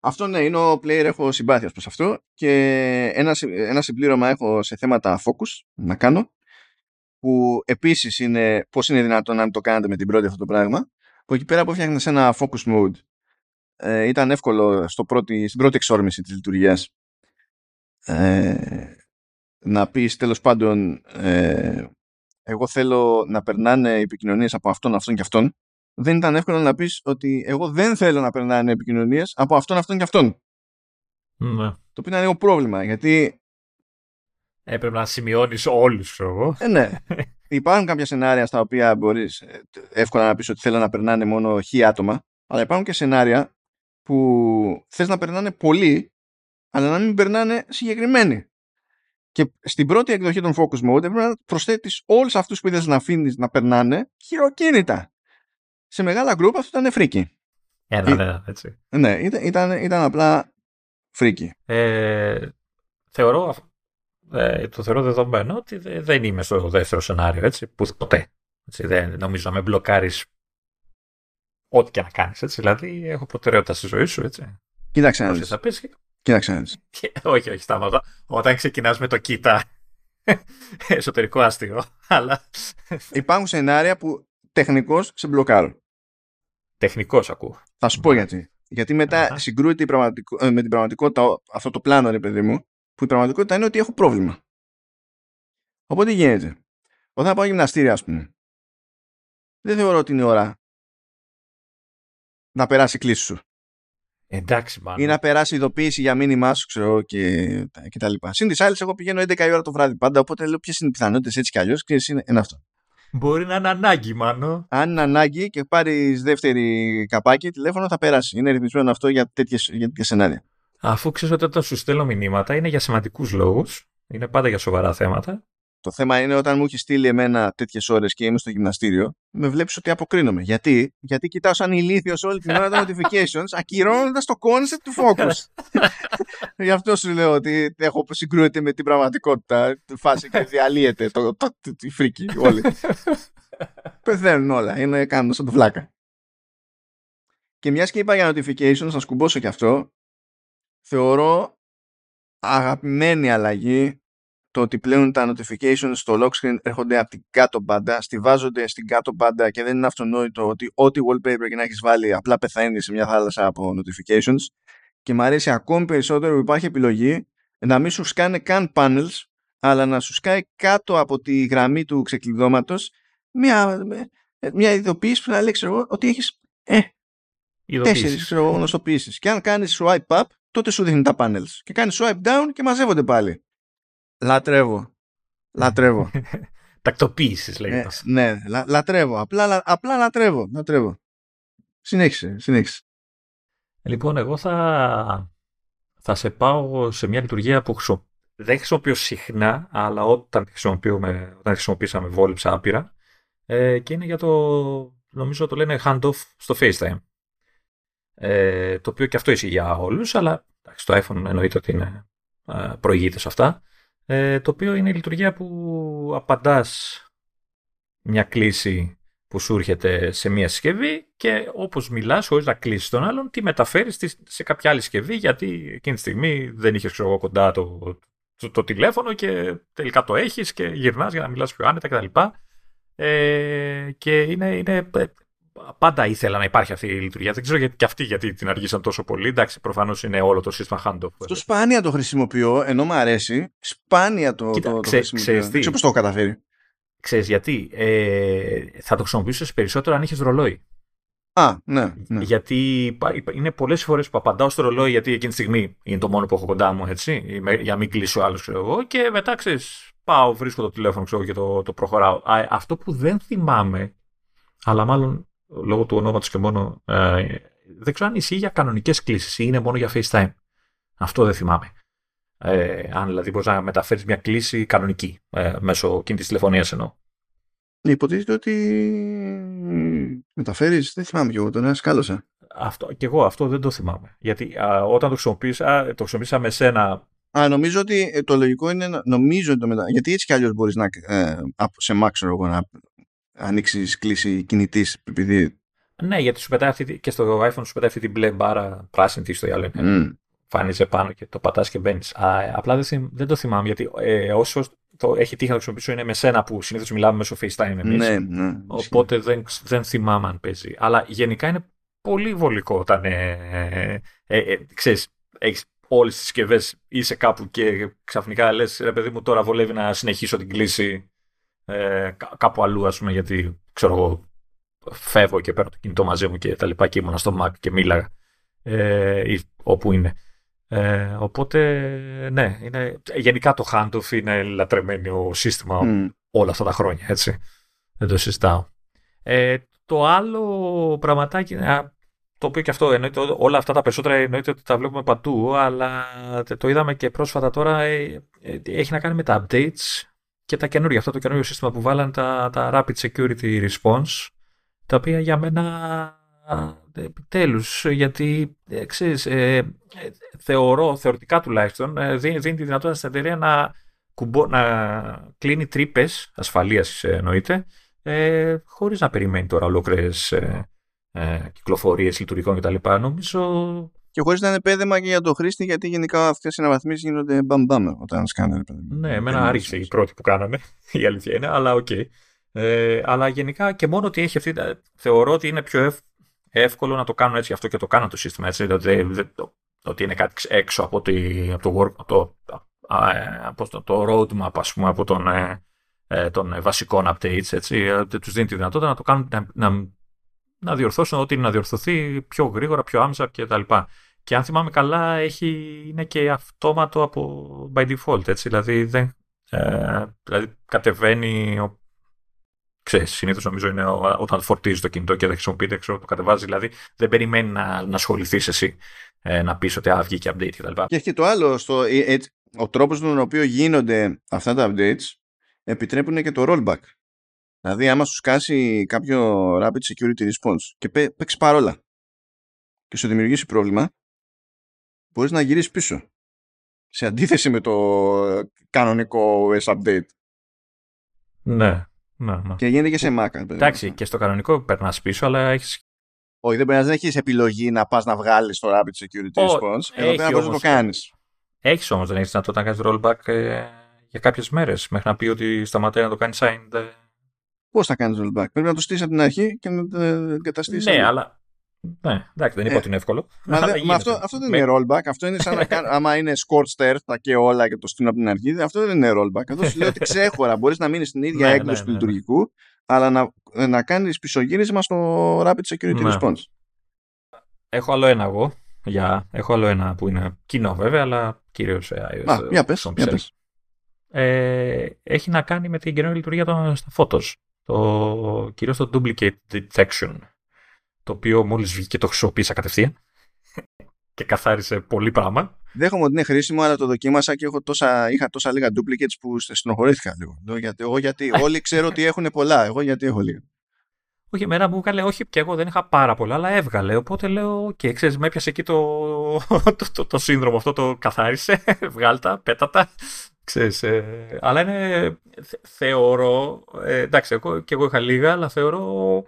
Αυτό ναι, είναι ο player, έχω συμπάθεια προς αυτό και ένα, ένα συμπλήρωμα έχω σε θέματα focus να κάνω που επίσης είναι πώς είναι δυνατόν να το κάνετε με την πρώτη αυτό το πράγμα που εκεί πέρα που φτιάχνει ένα focus mode ε, ήταν εύκολο στο πρώτη, στην πρώτη εξόρμηση της λειτουργίας ε, να πεις τέλος πάντων ε, εγώ θέλω να περνάνε επικοινωνίες από αυτόν, αυτόν και αυτόν, δεν ήταν εύκολο να πεις ότι εγώ δεν θέλω να περνάνε επικοινωνίες από αυτόν, αυτόν και αυτόν. Ναι. Το οποίο ήταν λίγο πρόβλημα, γιατί. Έπρεπε να σημειώνεις όλους, εγώ. Ε, ναι. υπάρχουν κάποια σενάρια στα οποία μπορείς ε, εύκολα να πεις ότι θέλω να περνάνε μόνο χι άτομα, αλλά υπάρχουν και σενάρια που θες να περνάνε πολλοί, αλλά να μην περνάνε συγκεκριμένοι. Και στην πρώτη εκδοχή των Focus Mode έπρεπε να προσθέτεις όλους αυτούς που ήθελες να αφήνεις να περνάνε χειροκίνητα. Σε μεγάλα γκρουπ αυτό ήταν φρίκι. Ένα, ναι, έτσι. Ναι, ήταν, ήταν, ήταν απλά φρίκι. Ε, θεωρώ, ε, το θεωρώ δεδομένο ότι δεν είμαι στο δεύτερο σενάριο, έτσι, που ποτέ. Έτσι, δεν νομίζω να με μπλοκάρεις ό,τι και να κάνεις. Δηλαδή, έχω προτεραιότητα στη ζωή σου, έτσι. Κοίταξε να Κοίταξε να όχι, όχι, σταματά. Όταν ξεκινάς με το κοίτα, εσωτερικό άστιγο, αλλά... Υπάρχουν σενάρια που τεχνικώς σε μπλοκάρουν. Τεχνικώς ακούω. Θα σου πω γιατί. Γιατί μετά συγκρούεται ε, με την πραγματικότητα αυτό το πλάνο, ρε παιδί μου, που η πραγματικότητα είναι ότι έχω πρόβλημα. Οπότε γίνεται. Όταν πάω γυμναστήρια, ας πούμε, δεν θεωρώ ότι είναι ώρα να περάσει η κλίση σου. Εντάξει, μάλλον. Ή να περάσει ειδοποίηση για μήνυμά σου, ξέρω και, και τα λοιπά. Συν της άλλης, εγώ πηγαίνω 11 η ώρα το βράδυ πάντα, οπότε λέω ποιες είναι οι πιθανότητες έτσι κι αλλιώς και είναι, είναι αυτό. Μπορεί να είναι ανάγκη, μάλλον. Αν είναι ανάγκη και πάρει δεύτερη καπάκι, τηλέφωνο θα περάσει. Είναι ρυθμισμένο αυτό για, τέτοιες, για τέτοια σενάρια. Αφού ξέρει ότι όταν σου στέλνω μηνύματα είναι για σημαντικούς λόγους, είναι πάντα για σοβαρά θέματα. Το θέμα είναι όταν μου έχει στείλει εμένα τέτοιες ώρες και είμαι στο γυμναστήριο, με βλέπεις ότι αποκρίνομαι. Γιατί, Γιατί κοιτάω σαν ηλίθιος όλη την ώρα τα notifications, ακυρώνοντα το concept του focus. Γι' αυτό σου λέω ότι έχω συγκρούεται με την πραγματικότητα. Φάση και διαλύεται το, το, το, η φρίκη όλοι. Πεθαίνουν όλα. Είναι κάνοντας σαν το φλάκα. Και μιας και είπα για notifications, θα σκουμπώσω κι αυτό. Θεωρώ αγαπημένη αλλαγή το ότι πλέον τα notifications στο lock screen έρχονται από την κάτω μπάντα, στηβάζονται στην κάτω μπάντα και δεν είναι αυτονόητο ότι ό,τι wallpaper και να έχεις βάλει απλά πεθαίνεις σε μια θάλασσα από notifications. Και μου αρέσει ακόμη περισσότερο που υπάρχει επιλογή να μην σου σκάνε καν panels αλλά να σου σκάει κάτω από τη γραμμή του ξεκλειδώματος μια, μια ειδοποίηση που να λέει ξέρω, ότι έχεις ε, τέσσερις γνωστοποιήσεις. Και αν κάνεις swipe up τότε σου δίνει τα panels. Και κάνεις swipe down και μαζεύονται πάλι Λατρεύω. Λατρεύω. Τακτοποίησης λέγεται. ναι, λα, λατρεύω. Απλά, απλά λατρεύω. λατρεύω. Συνέχισε, συνέχισε. Λοιπόν, εγώ θα, θα σε πάω σε μια λειτουργία που χρησιμο... δεν χρησιμοποιώ συχνά, αλλά όταν, χρησιμοποιούμε, όταν χρησιμοποίησαμε βόλυψα άπειρα ε, και είναι για το, νομίζω το λένε handoff στο FaceTime. Ε, το οποίο και αυτό ισχύει για όλους, αλλά στο iPhone εννοείται ότι είναι, ε, προηγείται σε αυτά. Ε, το οποίο είναι η λειτουργία που απαντάς μια κλίση που σου έρχεται σε μια συσκευή και όπως μιλάς χωρίς να κλείσεις τον άλλον τη μεταφέρεις σε κάποια άλλη συσκευή γιατί εκείνη τη στιγμή δεν είχες ξέρω, κοντά το, το, το, τηλέφωνο και τελικά το έχεις και γυρνάς για να μιλάς πιο άνετα κτλ. Ε, και είναι, είναι πάντα ήθελα να υπάρχει αυτή η λειτουργία. Δεν ξέρω γιατί και αυτοί γιατί την αργήσαν τόσο πολύ. Εντάξει, προφανώς είναι όλο το σύστημα handoff. Το σπάνια το χρησιμοποιώ, ενώ μου αρέσει. Σπάνια το, Κοίτα, το, το χρησιμοποιώ. Δεν ξέρω πώς το έχω καταφέρει. Ξέρεις γιατί; Ε, θα το χρησιμοποιήσεις περισσότερο αν έχει ρολόι. Α, ναι, ναι. Γιατί είναι πολλές φορές που απαντάω στο ρολόι, γιατί εκείνη τη στιγμή είναι το μόνο που έχω κοντά μου, έτσι, για να μην κλείσει ο άλλο, ξέρω εγώ, και μετά ξέρεις, πάω, βρίσκω το τηλέφωνο, ξέρω και το, το προχωράω. Α, αυτό που δεν θυμάμαι, αλλά μάλλον λόγω του ονόματος και μόνο, ε, δεν ξέρω αν ισχύει για κανονικές κλήσεις ή είναι μόνο για FaceTime. Αυτό δεν θυμάμαι. Ε, αν δηλαδή μπορείς να μεταφέρεις μια κλήση κανονική ε, μέσω κινητής τηλεφωνίας εννοώ. Υποτίθεται ότι μεταφέρεις, δεν θυμάμαι κι εγώ, τον έσκάλωσα. Αυτό, και εγώ αυτό δεν το θυμάμαι. Γιατί α, όταν το χρησιμοποίησα, το χρησιμοποίησα με σένα. Α, νομίζω ότι ε, το λογικό είναι. Νομίζω το μετα... Γιατί έτσι κι αλλιώς μπορείς να. Ε, σε Mac, εγώ, να ανοίξει κλίση κινητής. Επειδή... Ναι, γιατί σου πετάει αυτή, και στο iPhone σου πετάει αυτή την μπλε μπάρα πράσινη, τι στο άλλο είναι. Mm. πάνω και το πατάς και μπαίνεις. Απλά δεν, δεν το θυμάμαι γιατί ε, όσο το έχει τύχει να το χρησιμοποιήσω είναι με σένα που συνήθως μιλάμε μέσω FaceTime εμείς. Ναι, ναι. Οπότε δεν, δεν θυμάμαι αν παίζει. Αλλά γενικά είναι πολύ βολικό όταν ε, ε, ε, ε ξέρεις, έχεις όλες τις συσκευές είσαι κάπου και ξαφνικά λες ρε παιδί μου τώρα βολεύει να συνεχίσω την κλίση ε, κάπου αλλού ας πούμε γιατί ξέρω εγώ φεύγω και παίρνω το κινητό μαζί μου και τα λοιπά και ήμουνα στο Mac και μίλαγα ε, ή όπου είναι. Ε, οπότε, ναι, είναι, γενικά το handoff είναι λατρεμένο σύστημα όλα αυτά τα χρόνια, έτσι. Δεν το συζητάω. Ε, το άλλο πραγματάκι, το οποίο και αυτό εννοείται, όλα αυτά τα περισσότερα εννοείται ότι τα βλέπουμε παντού, αλλά το είδαμε και πρόσφατα τώρα, ε, ε, έχει να κάνει με τα updates και τα καινούργια, αυτό το καινούργιο σύστημα που βάλανε τα, τα Rapid Security Response, τα οποία για μένα επιτέλους, γιατί ε, ξέρεις, ε, ε, θεωρώ, θεωρητικά τουλάχιστον, ε, δίνει, δίνει τη δυνατότητα στην εταιρεία να, κουμπο, να κλείνει τρύπες ασφαλείας εννοείται, ε, χωρίς να περιμένει τώρα ολόκληρες ε, ε, κυκλοφορίες λειτουργικών κτλ. Νομίζω και χωρίς να είναι πέδεμα και για το χρήστη, γιατί γενικά αυτές οι αναβαθμίσεις γίνονται μπαμπάμε όταν σκάνε. Ναι, εμένα άρχισε η πρώτη που κάναμε, η αλήθεια είναι, αλλά OK. Okay. Ε, αλλά γενικά και μόνο ότι έχει αυτή. Θεωρώ ότι είναι πιο εύκολο εύκολο να το κάνουν έτσι αυτό και το κάνω το σύστημα έτσι. Δηλαδή, ότι είναι κάτι έξω από, τη, από το, work, από το, από το, το roadmap, ας πούμε, από τον, ε, ε των βασικών updates, έτσι, ε, τους δίνει τη δυνατότητα να το κάνουν, να, να, να διορθώσουν ό,τι είναι να διορθωθεί πιο γρήγορα, πιο άμεσα κτλ. Και αν θυμάμαι καλά, έχει, είναι και αυτόματο από by default, έτσι, δηλαδή, δεν, ε, δηλαδή κατεβαίνει ξέρεις, συνήθως νομίζω είναι όταν φορτίζει το κινητό και δεν χρησιμοποιείται, ξέρω, το κατεβάζει, δηλαδή δεν περιμένει να, να ασχοληθείς εσύ ε, να πεις ότι α, βγήκε update κτλ. Και έχει και το άλλο, στο, ε, ο τρόπος με τον οποίο γίνονται αυτά τα updates επιτρέπουν και το rollback. Δηλαδή άμα σου σκάσει κάποιο rapid security response και παίξεις παρόλα και σου δημιουργήσει πρόβλημα, μπορείς να γυρίσεις πίσω. Σε αντίθεση με το κανονικό OS update. Ναι. Ναι, ναι. Και γίνεται και σε Mac. Εντάξει, και στο κανονικό περνάς πίσω, αλλά έχεις. Όχι, δεν πρέπει να έχεις επιλογή να πας να βγάλεις το Rapid Security Response. Εδώ πέρα μπορεί να το κάνεις. Έχεις όμως, δεν έχεις δυνατότητα να κάνεις rollback ε, για κάποιες μέρες μέχρι να πει ότι σταματάει να το κάνει signed. Ε. Πώς θα κάνεις rollback, Πρέπει να το στήσεις από την αρχή και να το εγκαταστήσεις. Ναι, αλλά ναι, εντάξει, δεν είπα ε, ότι είναι εύκολο. Μα, μα αυτό, αυτό δεν είναι rollback. Αυτό είναι σαν να κάνει. άμα είναι scorched earth και όλα και το στείλω από την αρχή, αυτό δεν είναι rollback. Εδώ σου λέω ότι ξέχωρα μπορείς να μείνεις στην ίδια ναι, έκδοση ναι, του ναι, λειτουργικού, αλλά να, να κάνεις πισωγύρισμα στο Rapid Security Response. Έχω άλλο ένα εγώ. Για, έχω άλλο ένα που είναι κοινό βέβαια, αλλά κυρίως σε iOS. Α, για πες, για πες. Ε, έχει να κάνει με την καινούργια λειτουργία των, στα Photos. Το, κυρίως το Duplicate Detection το οποίο μόλις βγήκε το χρησιμοποίησα κατευθείαν και καθάρισε πολύ πράγμα. Δέχομαι ότι είναι χρήσιμο, αλλά το δοκίμασα και έχω τόσα, είχα τόσα λίγα duplicates που στενοχωρήθηκα λίγο. Γιατί, εγώ γιατί όλοι ξέρω ότι έχουν πολλά, εγώ γιατί έχω λίγα. Όχι, εμένα μου έκανε, όχι και εγώ δεν είχα πάρα πολλά, αλλά έβγαλε. Οπότε λέω, OK, okay, ξέρεις, με έπιασε εκεί το, το, το, το, σύνδρομο αυτό, το καθάρισε, βγάλτα, πέτατα. Ξέρεις, ε, αλλά είναι, θεωρώ, ε, εντάξει, εγώ, και εγώ είχα λίγα, αλλά θεωρώ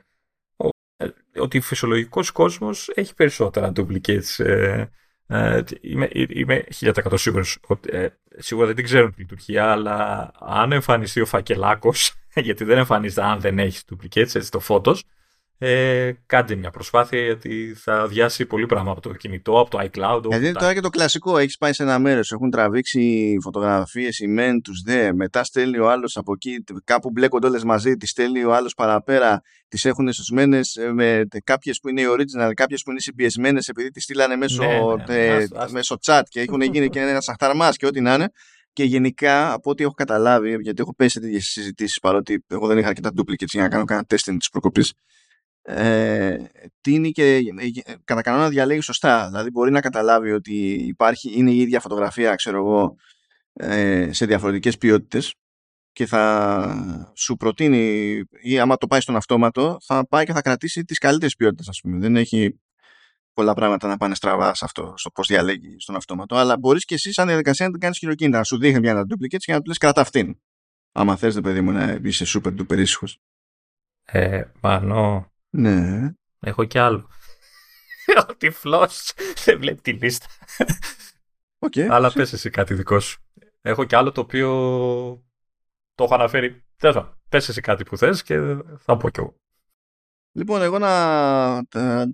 ε, ότι ο φυσιολογικός κόσμος έχει περισσότερα duplicates. Ε, ε, είμαι, είμαι 1000% σίγουρος ότι ε, σίγουρα δεν την ξέρουν τη λειτουργία, αλλά αν εμφανιστεί ο φακελάκος, γιατί δεν εμφανίζεται αν δεν έχεις duplicates, έτσι το φώτος, ε, κάντε μια προσπάθεια γιατί θα διάσει πολύ πράγμα από το κινητό, από το iCloud. Γιατί τώρα και το κλασικό, έχεις πάει σε ένα μέρος, έχουν τραβήξει φωτογραφίες οι μεν, τους δε, μετά στέλνει ο άλλος από εκεί, κάπου μπλέκονται όλες μαζί, τις στέλνει ο άλλος παραπέρα, τις έχουν σωσμένες ε, με κάποιες που είναι οι original, κάποιες που είναι συμπιεσμένες επειδή τις στείλανε μέσω, ναι, ναι, ναι. μέσω chat και έχουν γίνει και ένας αχταρμάς και ό,τι να είναι. Και γενικά, από ό,τι έχω καταλάβει, γιατί έχω πέσει σε τέτοιες συζητήσεις, παρότι εγώ δεν είχα αρκετά duplicates για να κάνω κανένα testing τη προκοπής, ε, τίνει και ε, κατά κανόνα διαλέγει σωστά. Δηλαδή μπορεί να καταλάβει ότι υπάρχει, είναι η ίδια φωτογραφία, ξέρω εγώ, ε, σε διαφορετικές ποιότητες και θα σου προτείνει ή άμα το πάει στον αυτόματο θα πάει και θα κρατήσει τις καλύτερες ποιότητες ας πούμε. Δεν έχει πολλά πράγματα να πάνε στραβά σε αυτό, στο πώς διαλέγει στον αυτόματο αλλά μπορείς και εσύ σαν διαδικασία να την κάνεις χειροκίνητα, να σου δείχνει μια duplicate και να του λες κρατά αυτήν. Άμα θες, παιδί μου, να είσαι super duper ήσυχος. Ε, Μανώ, ναι. Έχω κι άλλο. Ο τυφλό δεν βλέπει τη λίστα. Okay. Αλλά πες εσύ κάτι δικό σου. Έχω κι άλλο το οποίο το έχω αναφέρει. Τέλος πες εσύ κάτι που θες και θα πω κι εγώ. Λοιπόν, εγώ να,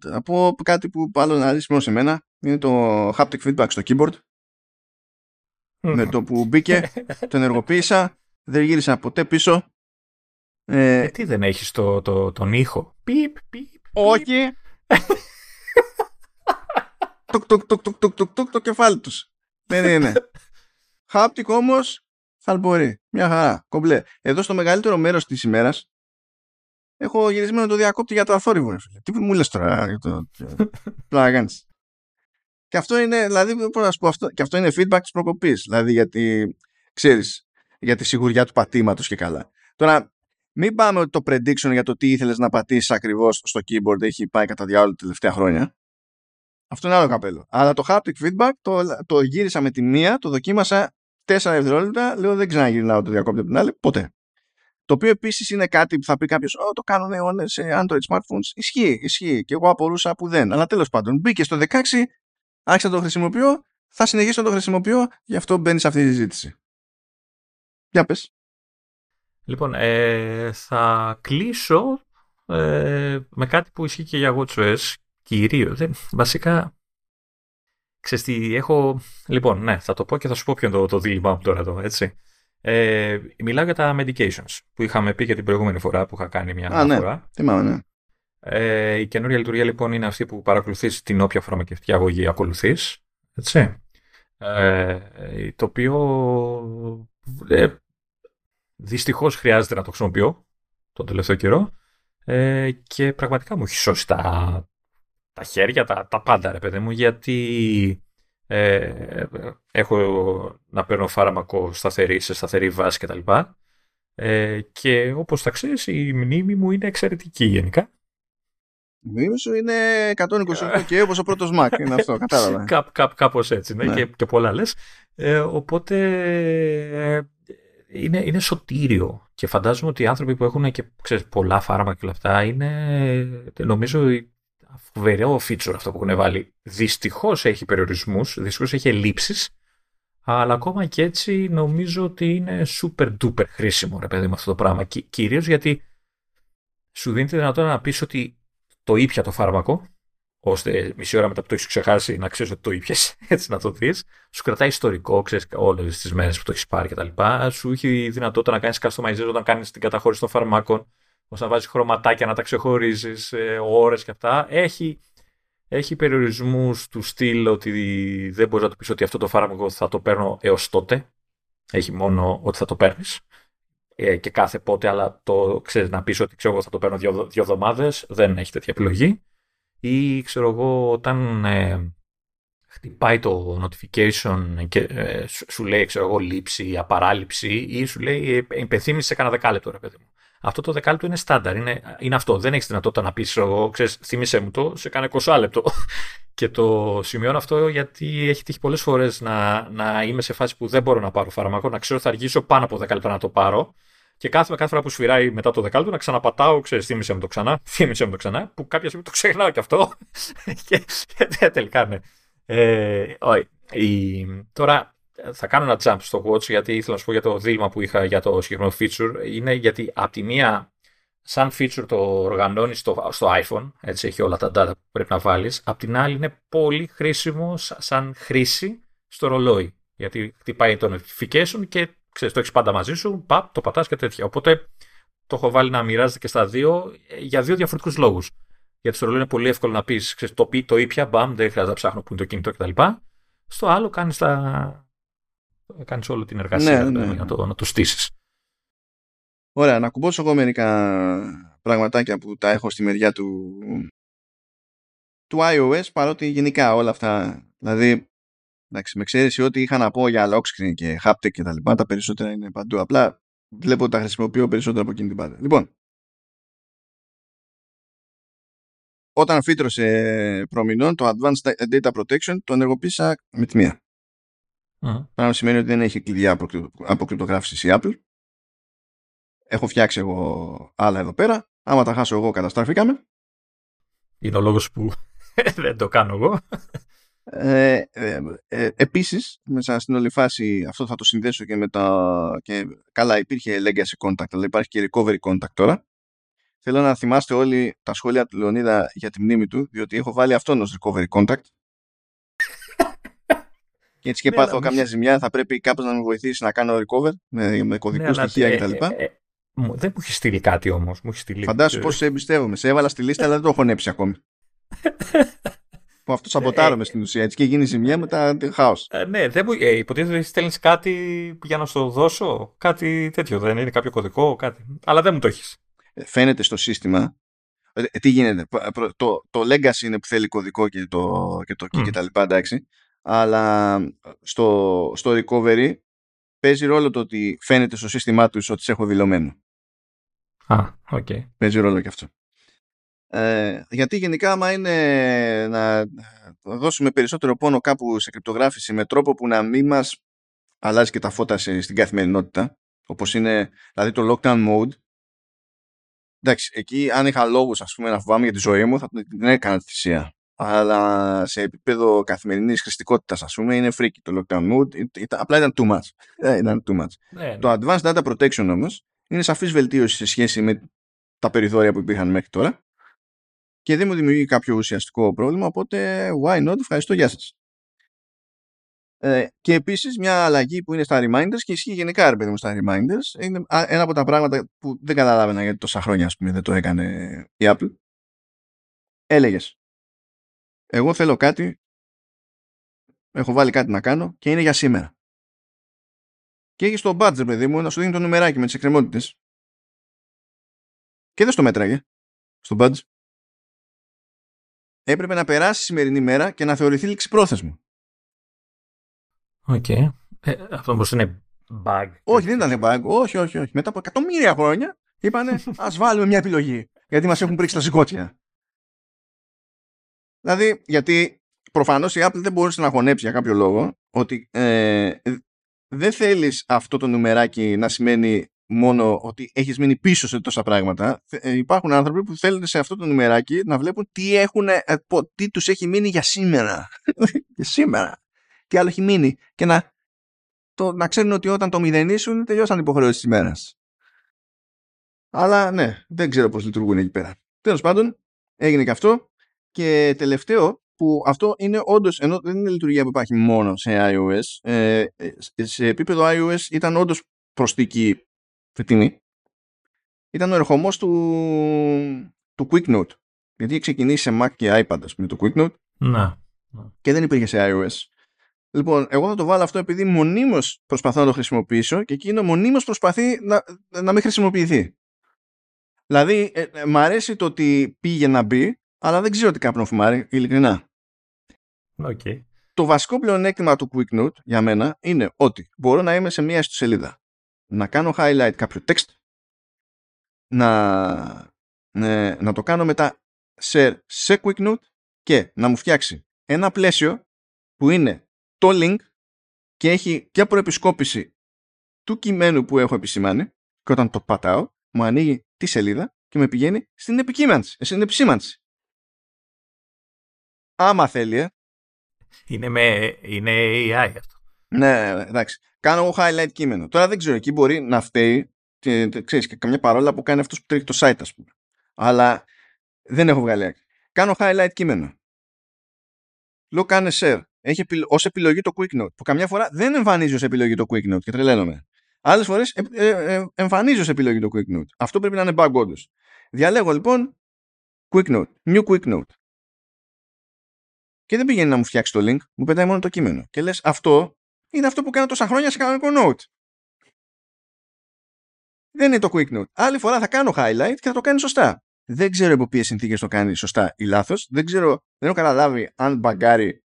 να πω κάτι που άλλο να δεις μόνο σε μένα. Είναι το haptic feedback στο keyboard. Με το που μπήκε, το ενεργοποίησα, δεν γύρισα ποτέ πίσω ε, ε, τι δεν έχεις το, το, τον ήχο; Πιπ, πιπ, Όχι. τουκ, τουκ, τουκ, τουκ, τουκ, τουκ, τουκ, το κεφάλι τους. Ναι, ναι, ναι. Χάπτικ όμως θα μπορεί. Μια χαρά. Κομπλέ. Εδώ στο μεγαλύτερο μέρος της ημέρας έχω γυρισμένο το διακόπτη για το αθόρυβο. Τι μου λες τώρα για το... Πλάκα Και αυτό είναι, δηλαδή, πώς να σου πω, αυτό, και αυτό είναι feedback της προκοπής. Δηλαδή, γιατί, ξέρεις, για τη σιγουριά του πατήματος και καλά. Τώρα, μην πάμε ότι το prediction για το τι ήθελες να πατήσεις ακριβώς στο keyboard έχει πάει κατά διάολο τα τελευταία χρόνια. Αυτό είναι άλλο καπέλο. Αλλά το haptic feedback το, το γύρισα με τη μία, το δοκίμασα 4 δευτερόλεπτα, λέω δεν ξαναγυρνάω το διακόπτω από την άλλη, ποτέ. Το οποίο επίσης είναι κάτι που θα πει κάποιος: Ω, το κάνουν αιώνες σε Android smartphones. Ισχύει, ισχύει. Και εγώ απορούσα που δεν. Αλλά τέλος πάντων, μπήκε στο 16, άρχισα να το χρησιμοποιώ, θα συνεχίσω να το χρησιμοποιώ, γι' αυτό μπαίνει σε αυτή τη συζήτηση. Για πες. Λοιπόν, ε, θα κλείσω ε, με κάτι που ισχύει και για WatchOS κυρίως. Βασικά, ξέρεις τι, έχω... Λοιπόν, ναι, θα το πω και θα σου πω ποιο είναι το, το δίλημα μου τώρα εδώ, έτσι. Ε, μιλάω για τα medications που είχαμε πει και την προηγούμενη φορά που είχα κάνει μια Α, ναι. αναφορά. Ναι, θυμάμαι, ναι. Ε, η καινούργια λειτουργία λοιπόν είναι αυτή που παρακολουθείς την όποια φαρμακευτική αγωγή ακολουθείς. Έτσι. Ε, το οποίο ε, Δυστυχώς χρειάζεται να το χρησιμοποιώ τον τελευταίο καιρό ε, και πραγματικά μου έχει σώσει τα, τα χέρια, τα, τα πάντα ρε παιδί μου γιατί ε, έχω να παίρνω φάρμακο σταθερή σε σταθερή βάση κτλ. Ε, και όπως θα ξέρεις η μνήμη μου είναι εξαιρετική γενικά. Η μνήμη σου είναι 128 και όπως ο πρώτος Mac είναι αυτό, κατάλαβα. Κά, κά, κάπως έτσι ναι, ναι. Και, και πολλά λες. Ε, οπότε είναι, είναι σωτήριο και φαντάζομαι ότι οι άνθρωποι που έχουν και ξέρεις, πολλά φάρμακα και όλα αυτά είναι νομίζω φοβερό feature αυτό που έχουν βάλει. Δυστυχώς έχει περιορισμούς, δυστυχώς έχει ελλείψεις, αλλά ακόμα και έτσι νομίζω ότι είναι super duper χρήσιμο ρε παιδί με αυτό το πράγμα. Κυρίως γιατί σου δίνει τη δυνατότητα να πεις ότι το ήπια το φάρμακο ώστε μισή ώρα μετά που το έχεις ξεχάσει να ξέρεις ότι το ήπιες, έτσι να το δεις. Σου κρατάει ιστορικό, ξέρεις όλες τις μέρες που το έχεις πάρει κτλ. Σου έχει δυνατότητα να κάνεις customization όταν κάνεις την καταχώρηση των φαρμάκων, ώστε να βάζεις χρωματάκια, να τα ξεχωρίζεις, ε, ώρες και αυτά. Έχει, έχει περιορισμούς του στυλ ότι δεν μπορείς να του πεις ότι αυτό το φάρμακο θα το παίρνω έως τότε. Έχει μόνο ότι θα το παίρνεις ε, και κάθε πότε, αλλά το ξέρεις να πεις ότι ξέρω, θα το παίρνω δύο, δύο εβδομάδες. Δεν έχει τέτοια επιλογή ή ξέρω εγώ όταν ε, χτυπάει το notification και ε, σου λέει ξέρω εγώ λήψη, απαράληψη ή σου λέει ε, υπενθύμηση σε κανένα δεκάλεπτο ρε παιδί μου. Αυτό το δεκάλεπτο είναι στάνταρ. Είναι, είναι αυτό. Δεν έχεις δυνατότητα να πεις, ξέρεις, θύμισε μου το σε κάνα 20 λεπτό. και το σημειώνω αυτό γιατί έχει τύχει πολλές φορές να, να είμαι σε φάση που δεν μπορώ να πάρω φάρμακο, να ξέρω ότι θα αργήσω πάνω από 10 λεπτά να το πάρω. Και κάθε, κάθε φορά που σφυράει μετά το δεκάλεπτο να ξαναπατάω, ξέρεις, θύμισε μου το ξανά, θύμισε μου το ξανά, που κάποια στιγμή το ξεχνάω και αυτό. και, και τελικά ναι. Ε, η, τώρα θα κάνω ένα jump στο Watch γιατί ήθελα να σου πω για το δίλημα που είχα για το συγκεκριμένο feature. Είναι γιατί από τη μία, σαν feature το οργανώνεις στο, στο iPhone, έτσι έχει όλα τα data που πρέπει να βάλεις. Απ' την άλλη είναι πολύ χρήσιμο σαν χρήση στο ρολόι. Γιατί χτυπάει το notification και ξέρεις, το έχεις πάντα μαζί σου, παπ, το πατάς και τέτοια. Οπότε το έχω βάλει να μοιράζεται και στα δύο για δύο διαφορετικούς λόγους. Γιατί στο ρολόι είναι πολύ εύκολο να πεις το, το ήπια, μπαμ, δεν χρειάζεται να ψάχνω που είναι το κινητό κτλ. Στο άλλο κάνεις τα, κάνεις όλη την εργασία ναι, ναι. να το, να το στήσεις. Ωραία, να κουμπώσω εγώ μερικά πραγματάκια που τα έχω στη μεριά του, του iOS, παρότι γενικά όλα αυτά, δηλαδή, εντάξει, με εξαίρεση ότι είχα να πω για lock screen και haptic και τα λοιπά, τα περισσότερα είναι παντού, απλά βλέπω ότι τα χρησιμοποιώ περισσότερο από εκείνη την πάντα. Λοιπόν, όταν φύτρωσε προμηνών το Advanced Data Protection το ενεργοποίησα με τη μία. Mm. Πράγμα σημαίνει ότι δεν έχει κλειδιά αποκρυπτογράφηση η Apple. Έχω φτιάξει εγώ άλλα εδώ πέρα. Άμα τα χάσω εγώ καταστραφήκαμε. Είναι ο λόγος που δεν το κάνω εγώ. Ε, ε, ε, επίσης, μέσα στην όλη φάση αυτό θα το συνδέσω και με τα... Και, καλά, υπήρχε legacy contact, αλλά υπάρχει και recovery contact τώρα. Θέλω να θυμάστε όλοι τα σχόλια του Λεωνίδα για τη μνήμη του, διότι έχω βάλει αυτόν ως recovery contact και έτσι και ναι, πάθω καμιά ζημιά, θα πρέπει κάπως να με βοηθήσει να κάνω recover με, με κωδικούς ναι, στοιχεία κτλ. Ε, ε, ε, δεν μου έχει στείλει κάτι όμως. Φαντάσου πώς σε εμπιστεύομαι. Σε έβαλα στη λίστα, αλλά δεν το έχω νέψει ακόμη. που αυτό σαμποτάρομαι στην ουσία. Έτσι και γίνει ζημιά μετά χάος. ναι, δεν μου, ε, υποτίθεται ότι στέλνεις κάτι για να σου δώσω. Κάτι τέτοιο. Δεν είναι κάποιο κωδικό, κάτι. Αλλά δεν μου το έχεις. Φαίνεται στο σύστημα. τι γίνεται. Το, το legacy είναι που θέλει κωδικό και το, και το mm. και τα λοιπά, εντάξει αλλά στο, στο recovery παίζει ρόλο το ότι φαίνεται στο σύστημά τους ότι σε έχω δηλωμένο. Α, OK. Okay. Παίζει ρόλο και αυτό. Ε, γιατί γενικά άμα είναι να δώσουμε περισσότερο πόνο κάπου σε κρυπτογράφηση με τρόπο που να μην μας αλλάζει και τα φώτα στην καθημερινότητα όπως είναι δηλαδή το lockdown mode εντάξει εκεί αν είχα λόγους ας πούμε να φοβάμαι για τη ζωή μου θα την έκανα τη θυσία αλλά σε επίπεδο καθημερινής χρηστικότητας, ας πούμε, είναι freaky το lockdown mode. Απλά ήταν too much. Ε, ήταν too much. Ναι, το ναι. advanced data protection όμως είναι σαφής βελτίωση σε σχέση με τα περιθώρια που υπήρχαν μέχρι τώρα και δεν μου δημιουργεί κάποιο ουσιαστικό πρόβλημα, οπότε why not, ευχαριστώ, γεια σας. Ε, και επίσης μια αλλαγή που είναι στα reminders και ισχύει γενικά ρε παιδί μου στα reminders είναι ένα από τα πράγματα που δεν καταλάβαινα γιατί τόσα χρόνια ας πούμε δεν το έκανε η Apple έλεγες εγώ θέλω κάτι, έχω βάλει κάτι να κάνω και είναι για σήμερα. Και έχεις το badge, παιδί μου, να σου δίνει το νουμεράκι με τις εκκρεμότητες. Και δεν στο μέτραγε. Στο badge. Έπρεπε να περάσει η σημερινή μέρα και να θεωρηθεί ληξιπρόθεσμο. OK. Okay. Ε, αυτό όμως είναι bug. Όχι, δεν ήταν bug. Όχι, όχι, όχι. Μετά από εκατομμύρια χρόνια είπανε ας βάλουμε μια επιλογή. Γιατί μας έχουν πρίξει τα σηκώτια. Δηλαδή, γιατί προφανώς η Apple δεν μπορούσε να χωνέψει για κάποιο λόγο ότι ε, δεν θέλεις αυτό το νουμεράκι να σημαίνει μόνο ότι έχεις μείνει πίσω σε τόσα πράγματα. Ε, υπάρχουν άνθρωποι που θέλουν σε αυτό το νουμεράκι να βλέπουν τι, έχουν, ε, τι τους έχει μείνει για σήμερα. για σήμερα. Τι άλλο έχει μείνει. Και να, το, να ξέρουν ότι όταν το μηδενίσουν τελειώσαν οι υποχρεώσεις της ημέρας. Αλλά ναι, δεν ξέρω πώς λειτουργούν εκεί πέρα. Τέλος πάντων, έγινε και αυτό. Και τελευταίο, που αυτό είναι όντως, ενώ δεν είναι λειτουργία που υπάρχει μόνο σε iOS, ε, ε σε επίπεδο iOS ήταν όντως προσθήκη φετινή, ήταν ο ερχομός του, του Quick Note. Γιατί έχει ξεκινήσει σε Mac και iPad, με το Quick Note. Να. Και δεν υπήρχε σε iOS. Λοιπόν, εγώ θα το βάλω αυτό επειδή μονίμως προσπαθώ να το χρησιμοποιήσω και εκείνο μονίμως προσπαθεί να, να μην χρησιμοποιηθεί. Δηλαδή, ε, ε, μ' αρέσει το ότι πήγε να μπει, αλλά δεν ξέρω τι κάπνο φουμάρει, ειλικρινά. Okay. Το βασικό πλεονέκτημα του Quick Note για μένα είναι ότι μπορώ να είμαι σε μία ιστοσελίδα, να κάνω highlight κάποιο text να, ναι, να το κάνω μετά share σε QuickNote και να μου φτιάξει ένα πλαίσιο που είναι το link και έχει και προεπισκόπηση του κειμένου που έχω επισημάνει και όταν το πατάω μου ανοίγει τη σελίδα και με πηγαίνει στην επικείμενση, ε, στην επισήμανση. Άμα θέλει, ε. Είναι, με, είναι AI αυτό. Ναι, εντάξει. Κάνω εγώ highlight κείμενο. Τώρα δεν ξέρω, εκεί μπορεί να φταίει και, ξέρεις, και καμιά παρόλα που κάνει αυτός που τρέχει το site, ας πούμε. Αλλά δεν έχω βγάλει άκρη. Κάνω highlight κείμενο. Λέω κάνε share. Έχει ως επιλογή το quick note. Που καμιά φορά δεν εμφανίζει ως επιλογή το quick note και τρελαίνομαι. Άλλες φορές ε, ε, ε, εμφανίζει ως επιλογή το quick note. Αυτό πρέπει να είναι bug όντως. Διαλέγω λοιπόν quick note. New quick note. Και δεν πηγαίνει να μου φτιάξει το link, μου πετάει μόνο το κείμενο. Και λες, αυτό είναι αυτό που κάνω τόσα χρόνια σε κανονικό note. Δεν είναι το quick note. Άλλη φορά θα κάνω highlight και θα το κάνει σωστά. Δεν ξέρω υπό ποιες συνθήκες το κάνει σωστά ή λάθος. Δεν ξέρω, δεν έχω καταλάβει αν μπαγκάρει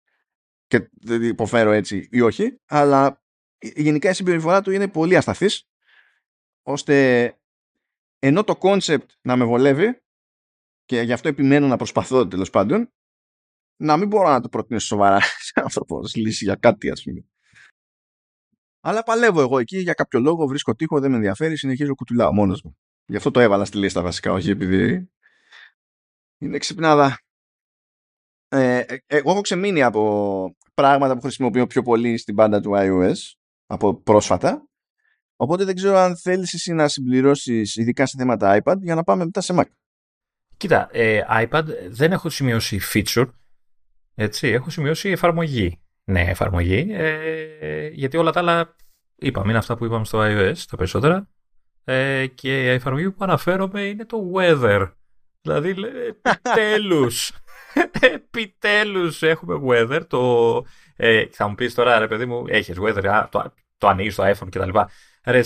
και δεν υποφέρω έτσι ή όχι. Αλλά γενικά η συμπεριφορά του είναι πολύ ασταθής ώστε ενώ το concept να με βολεύει και γι' αυτό επιμένω να προσπαθώ τέλος πάντων να μην μπορώ να το προτείνω σοβαρά σε άνθρωπο λύση για κάτι ας πούμε. Αλλά παλεύω εγώ εκεί για κάποιο λόγο, βρίσκω τείχο, δεν με ενδιαφέρει, συνεχίζω κουτουλάω μόνος μου. Γι' αυτό το έβαλα στη λίστα βασικά, όχι επειδή είναι ξυπνάδα. Ε, ε, εγώ έχω ξεμείνει από πράγματα που χρησιμοποιώ πιο πολύ στην πάντα του iOS από πρόσφατα. Οπότε δεν ξέρω αν θέλεις εσύ να συμπληρώσεις ειδικά σε θέματα iPad για να πάμε μετά σε Mac. Κοίτα, ε, iPad δεν έχω σημειώσει feature, έτσι, έχω σημειώσει εφαρμογή ναι, εφαρμογή. Ε, γιατί όλα τα άλλα είπαμε, είναι αυτά που είπαμε στο iOS τα περισσότερα. Ε, και η εφαρμογή που αναφέρομαι είναι το weather. Δηλαδή, επιτέλους, επιτέλους έχουμε weather. Το, ε, θα μου πεις τώρα, ρε παιδί μου, έχεις weather, το, το ανοίγεις στο iPhone κτλ. Ρε,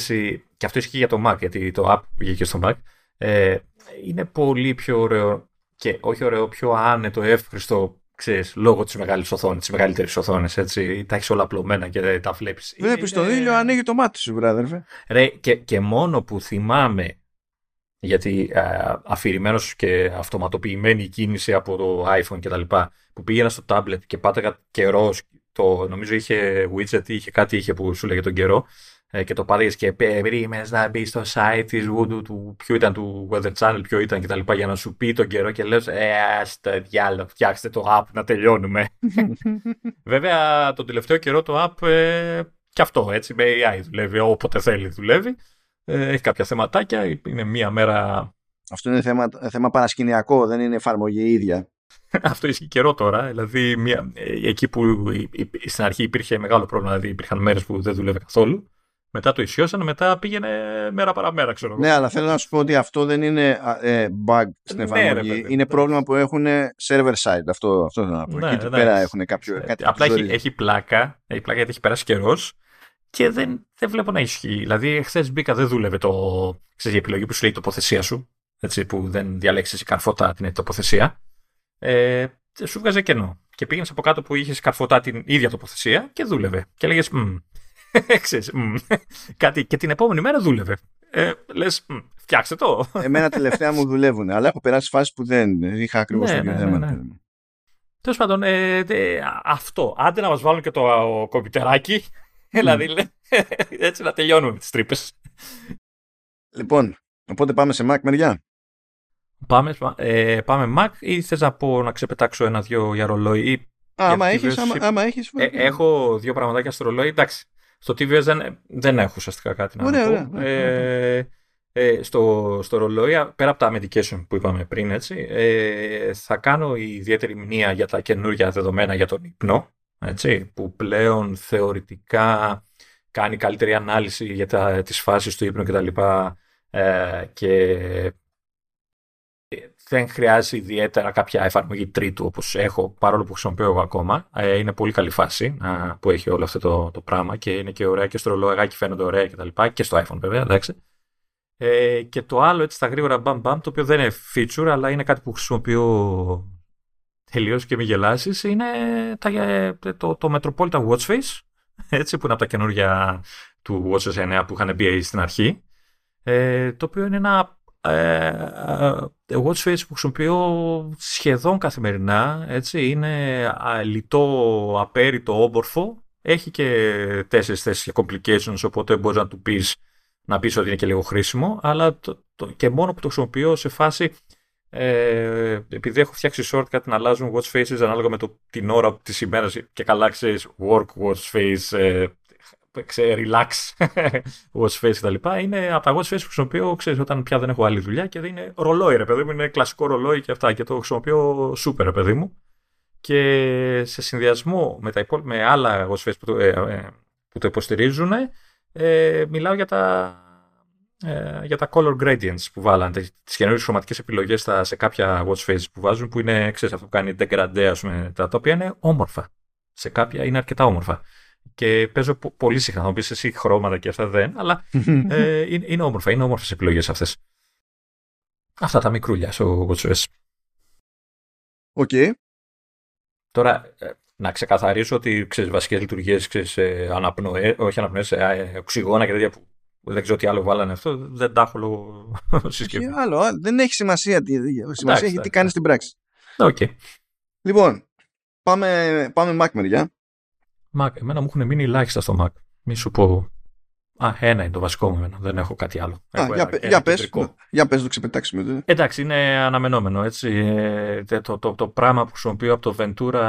και αυτό ισχύει για το Mac, γιατί το app που βγήκε στο Mac. Ε, είναι πολύ πιο ωραίο και όχι ωραίο, πιο άνετο, εύχριστο ξέρεις, λόγω της μεγάλης οθόνης, της μεγαλύτερης οθόνης, έτσι. Τα έχεις όλα απλωμένα και τα βλέπεις. Βλέπεις τον ήλιο, ανοίγει το μάτι σου, βράδερφε. Ρε, και, και μόνο που θυμάμαι, γιατί αφηρημένος και αυτοματοποιημένη η κίνηση από το iPhone κτλ. Που πήγαινα στο tablet και πάταγα καιρός, το, νομίζω είχε widget ή είχε κάτι είχε που σου λέγε τον καιρό ε, και το πάρεις και περίμενες να μπεις στο site της Voodoo του ποιο ήταν του Weather Channel, ποιο ήταν κτλ. για να σου πει τον καιρό και λες: Ε, το διάλογο, φτιάξτε το app να τελειώνουμε. Βέβαια, τον τελευταίο καιρό το app ε, και αυτό έτσι με AI δουλεύει, όποτε θέλει δουλεύει. Ε, έχει κάποια θεματάκια, είναι μία μέρα. Αυτό είναι θέμα, θέμα παρασκηνιακό, δεν είναι εφαρμογή ίδια. Αυτό ισχύει καιρό τώρα. Δηλαδή, μια, ε, εκεί που στην αρχή υπήρχε μεγάλο πρόβλημα, δηλαδή υπήρχαν μέρες που δεν δούλευε καθόλου. Μετά το ισιώσαν, μετά πήγαινε μέρα παραμέρα, ξέρω εγώ. Ναι, αλλά θέλω να σου πω ότι αυτό δεν είναι ε, bug στην ναι, εφαρμογή. είναι πρόβλημα που έχουν server side. Αυτό, αυτό θέλω να πω. Ναι, Εκεί ναι, πέρα έχουν κάποιο. Ε, κάτι απλά έχει, έχει, πλάκα, έχει πλάκα γιατί έχει περάσει καιρός και δεν, δεν βλέπω να ισχύει. Δηλαδή, χθες μπήκα, δεν δούλευε το. Ξέρεις, η επιλογή που σου λέει η τοποθεσία σου. Έτσι, που δεν διαλέξεις καρφώτα την τοποθεσία. Ε, σου βγάζει κενό. Και πήγαινες από κάτω που είχες καρφωτά την ίδια τοποθεσία και δούλευε. Και έλεγες, Ξέρεις, κάτι και την επόμενη μέρα δούλευε. Ε, Λες, φτιάξτε το. Εμένα τελευταία μου δουλεύουν, αλλά έχω περάσει φάσει που δεν είχα ακριβώς ναι, το ίδιο ναι, θέμα. Ναι, ναι. Τέλος πάντων, ε, αυτό. Άντε να μας βάλουν και το κομπιτεράκι. Δηλαδή, έτσι να τελειώνουμε με τις τρύπες. Λοιπόν, οπότε πάμε σε Mac μεριά. Πάμε, ε, πάμε Mac ή θες να πω να ξεπετάξω ένα-δυο για ρολόι. άμα, έχεις, άμα, άμα έχεις, ε, έχω δύο πραγματάκια στο ρολόι. Εντάξει, στο TVS δεν, δεν έχω ουσιαστικά κάτι να ωραία, πω. ε, ε, στο, στο ρολόι, πέρα από τα medication που είπαμε πριν, έτσι, ε, θα κάνω ιδιαίτερη μνήμα για τα καινούργια δεδομένα για τον υπνό, έτσι, που πλέον θεωρητικά κάνει καλύτερη ανάλυση για τα, τις φάσεις του ύπνου κτλ. Ε, και δεν χρειάζεται ιδιαίτερα κάποια εφαρμογή τρίτου όπως έχω, παρόλο που χρησιμοποιώ εγώ ακόμα. Ε, είναι πολύ καλή φάση που έχει όλο αυτό το, το πράγμα και είναι και ωραία και στο ρολόι φαίνονται ωραία και τα λοιπά και στο iPhone βέβαια, εντάξει. Ε, και το άλλο έτσι στα γρήγορα μπαμ μπαμ, το οποίο δεν είναι feature αλλά είναι κάτι που χρησιμοποιώ τελείως και μη γελάσεις, είναι τα, ε, το, το Metropolitan Watch Face, έτσι, που είναι από τα καινούργια του Watch S9 που είχαν μπει στην αρχή. Ε, το οποίο είναι ένα ε, ε, watch face που χρησιμοποιώ σχεδόν καθημερινά, έτσι, είναι λιτό, απέριτο, όμπορφο. Έχει και τέσσερις θέσεις για complications, οπότε μπορείς να του πεις, να πεις ότι είναι και λίγο χρήσιμο, αλλά το, το, και μόνο που το χρησιμοποιώ σε φάση ε, επειδή έχω φτιάξει shortcut να αλλάζουν watch faces ανάλογα με το, την ώρα της ημέρας. Και καλά ξέρεις work watch face, ε, ξέρει, relax watch face κτλ. Είναι από τα watch face που χρησιμοποιώ, ξέρεις, όταν πια δεν έχω άλλη δουλειά και δεν είναι ρολόι, ρε παιδί μου, είναι κλασικό ρολόι και αυτά και το χρησιμοποιώ super, ρε παιδί μου. Και σε συνδυασμό με, τα με άλλα watch face που το, ε, ε, που το υποστηρίζουν, ε, μιλάω για τα, ε, για τα color gradients που βάλανε, τις καινούριες χρωματικές επιλογές σε κάποια watch faces που βάζουν, που είναι, ξέρεις, αυτό που κάνει dégradé, ας πούμε, τα, τα οποία είναι όμορφα. Σε κάποια είναι αρκετά όμορφα και παίζω πολύ συχνά. Θα μου πεις εσύ χρώματα και αυτά δεν, αλλά ε, είναι, είναι όμορφα. Είναι όμορφες επιλογές αυτές. Αυτά τα μικρούλια στο WatchOS. OK. Τώρα, ε, να ξεκαθαρίσω ότι ξέρεις βασικές λειτουργίες, ξέρεις αναπνοέ, όχι αναπνοές, ε, οξυγόνα και τέτοια που δεν ξέρω τι άλλο βάλανε αυτό. Δεν τα έχω λόγω συσκευή. άλλο, δεν έχει σημασία τι, σημασία έχει τι κάνεις στην πράξη. Okay. Λοιπόν, πάμε, πάμε Mac μεριά. Mac. Εμένα μου έχουν μείνει ελάχιστα στο Mac. Μη σου πω. Α, ένα είναι το βασικό μου εμένα. Δεν έχω κάτι άλλο. Α, για, ένα, για, πες, για πες, το ξεπετάξουμε. Εντάξει, είναι αναμενόμενο. Έτσι. Ε, το, το, το, το πράγμα που χρησιμοποιώ από το Ventura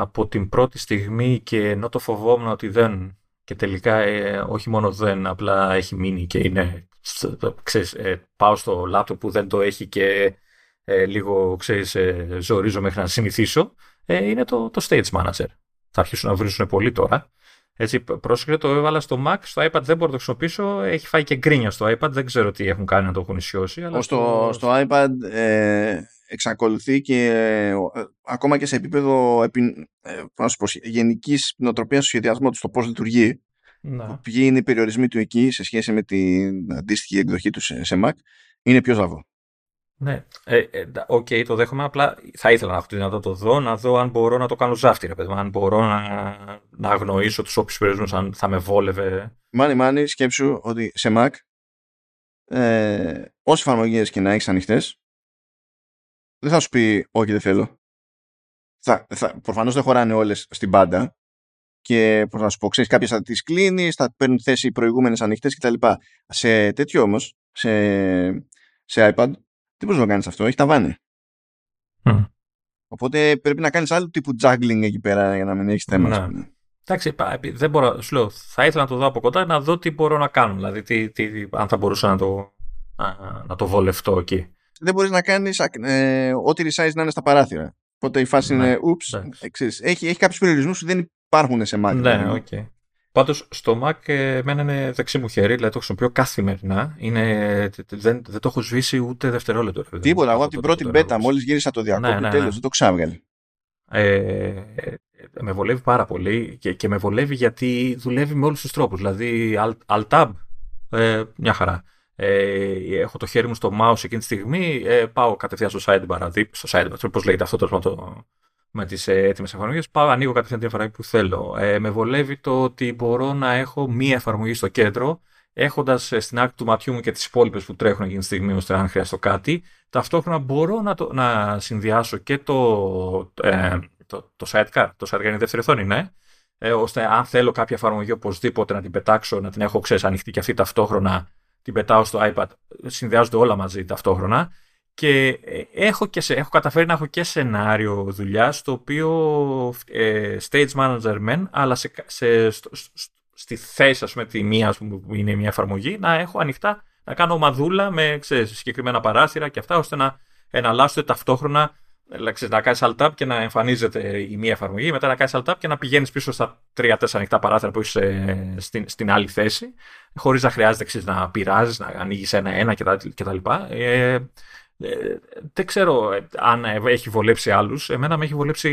από την πρώτη στιγμή και ενώ το φοβόμουν ότι δεν και τελικά ε, όχι μόνο δεν, απλά έχει μείνει και είναι, ξέρεις, ε, πάω στο λάπτοπ που δεν το έχει και ε, λίγο, ξέρεις, ε, ζορίζω μέχρι να συνηθίσω, ε, είναι το, το Stage Manager θα αρχίσουν να βρίζουν πολύ τώρα. Έτσι, πρόσεχε το έβαλα στο Mac, στο iPad δεν μπορώ να το χρησιμοποιήσω. Έχει φάει και γκρίνια στο iPad. Δεν ξέρω τι έχουν κάνει να το έχουν ισιώσει. Αλλά στο, στο iPad ε, εξακολουθεί και ε, ακόμα και σε επίπεδο επι, ε, γενικής νοοτροπίας του σχεδιασμού τους, στο πώς λειτουργεί. Να. Ποιοι είναι οι περιορισμοί του εκεί σε σχέση με την αντίστοιχη εκδοχή του σε, σε Mac, είναι πιο ζαβό. Ναι, ε, ε, OK, okay, το δέχομαι. Απλά θα ήθελα να έχω τη δυνατότητα να το δω, να δω αν μπορώ να το κάνω ζάφτι, ρε παιδί, αν μπορώ να, να αγνοήσω τους όποιους περιορισμούς, αν θα με βόλευε. Μάνι, μάνι, σκέψου ότι σε Mac, ε, όσε εφαρμογές και να έχεις ανοιχτές, δεν θα σου πει Όχι, δεν θέλω. Θα, θα, Προφανώς δεν χωράνε όλες στην πάντα και πώς να σου πω, ξέρεις, κάποιες θα τις κλείνεις, θα παίρνουν θέση οι προηγούμενες ανοιχτές κτλ. Σε τέτοιο όμως, σε, σε iPad, δεν μπορείς να κάνεις αυτό, έχει ταβάνι. Mm. Οπότε πρέπει να κάνεις άλλο τύπου juggling εκεί πέρα για να μην έχεις θέμα. Ναι. Εντάξει, δεν μπορώ, σου λέω, θα ήθελα να το δω από κοντά να δω τι μπορώ να κάνω. Δηλαδή, τι, τι, αν θα μπορούσα να το, να, να το βολευτώ εκεί. Δεν μπορείς να κάνεις ε, ό,τι resize να είναι στα παράθυρα. Οπότε η φάση ναι. είναι, ούψ, έχει, έχει κάποιους περιορισμούς που δεν υπάρχουν σε Mac. Ναι, δηλαδή. οκ. Okay. Πάντως στο Mac εμένα είναι δεξί μου χέρι, δηλαδή το χρησιμοποιώ καθημερινά. Είναι, δεν, δεν το έχω σβήσει ούτε δευτερόλεπτο. Τίποτα. Εγώ από την πρώτη beta, μόλις γύρισα το διακόπτη, ναι, ναι, ναι. δεν το ξάβγαλε. Ε, με βολεύει πάρα πολύ και, και με βολεύει γιατί δουλεύει με όλους τους τρόπους. Δηλαδή, Alt-Tab, ε, μια χαρά. Ε, έχω το χέρι μου στο mouse εκείνη τη στιγμή, ε, πάω κατευθείαν στο sidebar, στο sidebar, πώς λέγεται αυτό το, με τις ε, έτοιμες εφαρμογές, πάω ανοίγω κατευθείαν την εφαρμογή που θέλω. Ε, με βολεύει το ότι μπορώ να έχω μία εφαρμογή στο κέντρο, έχοντας ε, στην άκρη του ματιού μου και τις υπόλοιπες που τρέχουν εκείνη τη στιγμή, ώστε αν χρειαστώ κάτι, ταυτόχρονα μπορώ να, το, να συνδυάσω και το, ε, το, το sidecar. Το sidecar είναι η δεύτερη οθόνη, ναι. Ε, ώστε αν θέλω κάποια εφαρμογή οπωσδήποτε να την πετάξω, να την έχω ξέρεις ανοιχτή και αυτή ταυτόχρονα, την πετάω στο iPad. Συνδυάζονται όλα μαζί ταυτόχρονα. Και ε, έχω, και σε, έχω καταφέρει να έχω και σενάριο δουλειάς στο οποίο ε, stage manager men, αλλά σε, σε, στη θέση ας πούμε τη μία που είναι μια εφαρμογή να έχω ανοιχτά να κάνω ομαδούλα με ξέρεις, συγκεκριμένα παράθυρα και αυτά ώστε να εναλλάσσονται ταυτόχρονα ξέρεις, να κάνεις alt tab και να εμφανίζεται η μία εφαρμογή, μετά να κάνεις alt tab και να πηγαίνεις πίσω στα 3-4 ανοιχτά παράθυρα που είσαι ε, στην, στην άλλη θέση, χωρίς να χρειάζεται ξέρεις, να πειράζεις, να ανοίγεις ένα-ένα κτλ. Ε, ε, δεν ξέρω ε, αν έχει βολέψει άλλους. Εμένα με έχει βολέψει,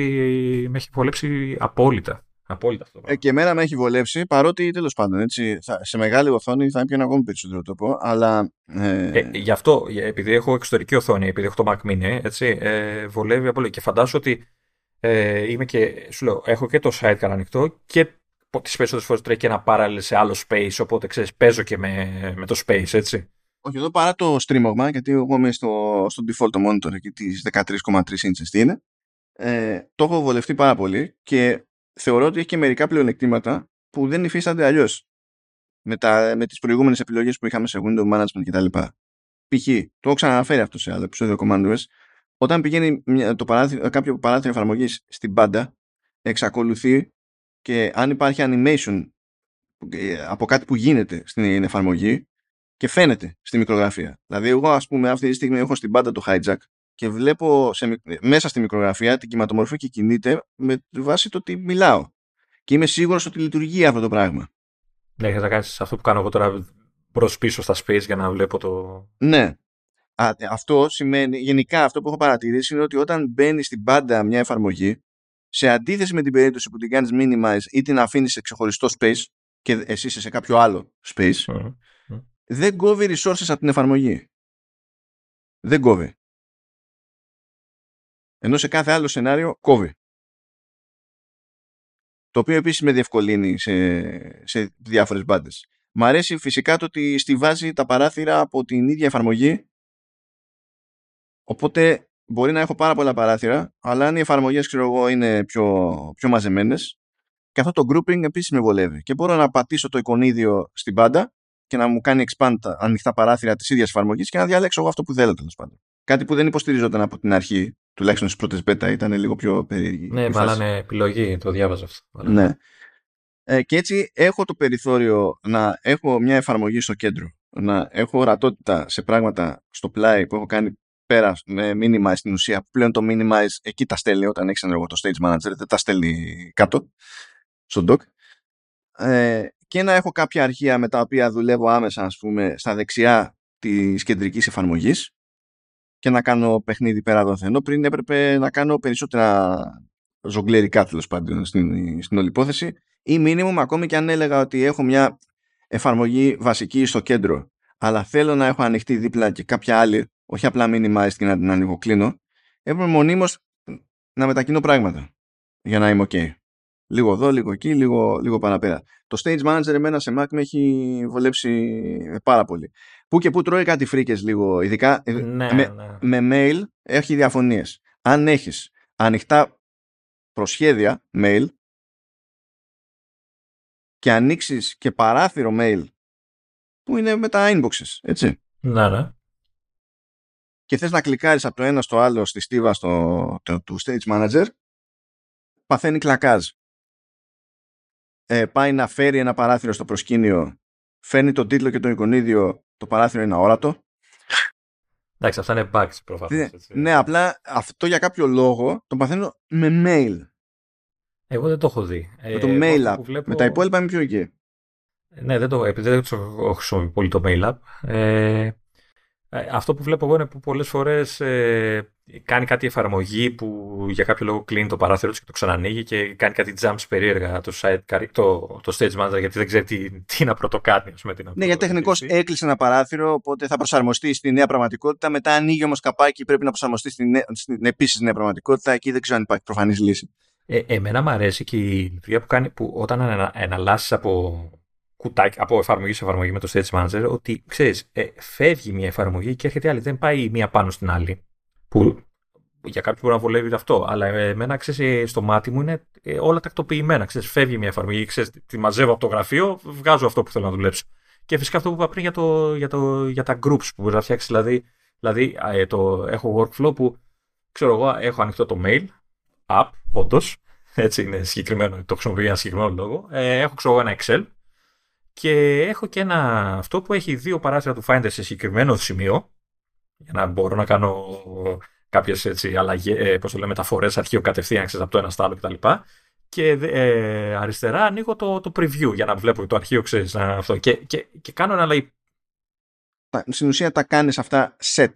με έχει βολέψει απόλυτα. Απόλυτα αυτό. Ε, και εμένα με έχει βολέψει, παρότι τέλος πάντων έτσι, θα, σε μεγάλη οθόνη θα έπιανα ακόμη περισσότερο το πω, αλλά. Ε... Ε, γι' αυτό, επειδή έχω εξωτερική οθόνη, επειδή έχω το Mac Mini, έτσι, ε, βολεύει απόλυτα. Και φαντάζομαι ότι ε, είμαι και, σου λέω, έχω και το site ανοιχτό και τις περισσότερες φορές τρέχει και ένα parallel σε άλλο space, οπότε ξέρεις, παίζω και με, με το space, έτσι. Όχι εδώ παρά το streamogma, γιατί εγώ είμαι στο, στο default monitor εκεί τις 13,3 inches τι είναι, ε, το έχω βολευτεί πάρα πολύ και θεωρώ ότι έχει και μερικά πλεονεκτήματα που δεν υφίστανται αλλιώς με, τα, με τις προηγούμενες επιλογές που είχαμε σε window management κτλ. Π.χ. το έχω ξαναναφέρει αυτό σε άλλο επεισόδιο CommandOS, όταν πηγαίνει το παράθυρο, κάποιο παράθυρο εφαρμογής στην πάντα, εξακολουθεί και αν υπάρχει animation ε, από κάτι που γίνεται στην εφαρμογή και φαίνεται στη μικρογραφία. Δηλαδή, εγώ, ας πούμε, αυτή τη στιγμή έχω στην πάντα το hijack και βλέπω σε, μέσα στη μικρογραφία την κυματομορφή και κινείται με βάση το ότι μιλάω. Και είμαι σίγουρος ότι λειτουργεί αυτό το πράγμα. Ναι, θα κάνεις αυτό που κάνω εγώ τώρα προ πίσω στα space για να βλέπω το. Ναι. Α, αυτό σημαίνει, γενικά αυτό που έχω παρατηρήσει είναι ότι όταν μπαίνει στην πάντα μια εφαρμογή, σε αντίθεση με την περίπτωση που την κάνεις minimize ή την αφήνεις σε ξεχωριστό space και εσύ είσαι σε κάποιο άλλο space, δεν κόβει resources από την εφαρμογή. Δεν κόβει. Ενώ σε κάθε άλλο σενάριο κόβει. Το οποίο επίσης με διευκολύνει σε, σε διάφορες μπάντες. Μ' αρέσει φυσικά το ότι στηβάζει τα παράθυρα από την ίδια εφαρμογή οπότε μπορεί να έχω πάρα πολλά παράθυρα αλλά αν οι εφαρμογές ξέρω εγώ είναι πιο, πιο μαζεμένες και αυτό το grouping επίσης με βολεύει και μπορώ να πατήσω το εικονίδιο στην πάντα και να μου κάνει expand τα ανοιχτά παράθυρα της ίδιας εφαρμογής και να διαλέξω εγώ αυτό που θέλω τέλος πάντων. Κάτι που δεν υποστηριζόταν από την αρχή, τουλάχιστον στις πρώτες beta, ήταν λίγο πιο περίεργη. Ναι, βάλανε επιλογή, το διάβαζα αυτό. Ναι. Ε, και έτσι έχω το περιθώριο να έχω μια εφαρμογή στο κέντρο, να έχω ορατότητα σε πράγματα στο πλάι που έχω κάνει πέρα με minimize στην ουσία. Πλέον το minimize εκεί τα στέλνει όταν έχεις ενεργό το stage manager, δεν τα στέλνει κάτω στον dock. Ε, και να έχω κάποια αρχεία με τα οποία δουλεύω άμεσα ας πούμε στα δεξιά της κεντρικής εφαρμογής και να κάνω παιχνίδι πέρα εδώ ενώ πριν έπρεπε να κάνω περισσότερα ζογκλερικά τέλος πάντων στην, στην όλη υπόθεση ή μήνυμο ακόμη και αν έλεγα ότι έχω μια εφαρμογή βασική στο κέντρο αλλά θέλω να έχω ανοιχτή δίπλα και κάποια άλλη όχι απλά minimize και να την ανοιγοκλίνω έπρεπε μονίμως να μετακινώ πράγματα για να είμαι ok. Λίγο εδώ, λίγο εκεί, λίγο, λίγο παραπέρα. Το Stage Manager εμένα σε Mac με έχει βολέψει πάρα πολύ. Πού και πού τρώει κάτι φρίκες λίγο, ειδικά ε, ναι, με, ναι. με mail έχει διαφωνίες. Αν έχεις ανοιχτά προσχέδια mail και ανοίξεις και παράθυρο mail που είναι με τα inboxes, έτσι. Ναι, ναι. Και θες να κλικάρεις από το ένα στο άλλο στη στίβα στο, το, του Stage Manager, παθαίνει κλακάζ ε, πάει να φέρει ένα παράθυρο στο προσκήνιο, φέρνει τον τίτλο και τον εικονίδιο, το παράθυρο είναι αόρατο. Εντάξει, αυτά είναι bugs προφανώς. Ναι, ναι, απλά αυτό για κάποιο λόγο το παθαίνω με mail. Εγώ δεν το έχω δει. Με το ε, mail app. Βλέπω... Με τα υπόλοιπα είμαι πιο εκεί. Ναι, δεν το, επειδή δεν το έχω χρησιμοποιήσει πολύ το mail app. Ε, ε, αυτό που βλέπω εγώ είναι που πολλές φορές ε, κάνει κάτι εφαρμογή που για κάποιο λόγο κλείνει το παράθυρο και το ξανανοίγει και κάνει κάτι jumps περίεργα το, site, το, το stage manager γιατί δεν ξέρει τι, τι να πρωτοκάνει. Πούμε, τι να ναι, για τεχνικό έκλεισε ένα παράθυρο, οπότε θα προσαρμοστεί στη νέα πραγματικότητα. Μετά ανοίγει όμως καπάκι, πρέπει να προσαρμοστεί στην, στην επίσης νέα πραγματικότητα. Εκεί δεν ξέρω αν υπάρχει προφανής λύση. Ε, εμένα μου αρέσει και η λειτουργία που κάνει που όταν εναλλάσσεις από κουτάκι, από εφαρμογή σε εφαρμογή με το Stage Manager, ότι ξέρεις, ε, φεύγει μια εφαρμογή και έρχεται άλλη. Δεν πάει μία πάνω στην άλλη. Που για κάποιον μπορεί να βολεύει αυτό. Αλλά εμένα, ξέρεις, στο μάτι μου είναι ε, όλα τακτοποιημένα. Ξέρεις, φεύγει μια εφαρμογή, ξέρεις, τη μαζεύω από το γραφείο, βγάζω αυτό που θέλω να δουλέψω. Και φυσικά αυτό που είπα πριν για, το, για, το, για τα groups που μπορείς να φτιάξεις. Δηλαδή, δηλαδή ε, το, έχω workflow που ξέρω εγώ, έχω ανοιχτό το mail, app, όντως. Έτσι είναι συγκεκριμένο, το χρησιμοποιώ για ένα συγκεκριμένο λόγο. Ε, έχω ξέρω εγώ ένα Excel και έχω και ένα αυτό που έχει δύο παράθυρα του Finder σε συγκεκριμένο σημείο για να μπορώ να κάνω κάποιες έτσι αλλαγές, ε, πώς το λέμε, μεταφορές αρχείο κατευθείαν ξέρεις, από το ένα στο άλλο κτλ. Και ε, αριστερά ανοίγω το, το preview για να βλέπω το αρχείο, ξέρεις, αυτό. Και, και, και κάνω ένα αλλαγή. Στην ουσία τα κάνεις αυτά set.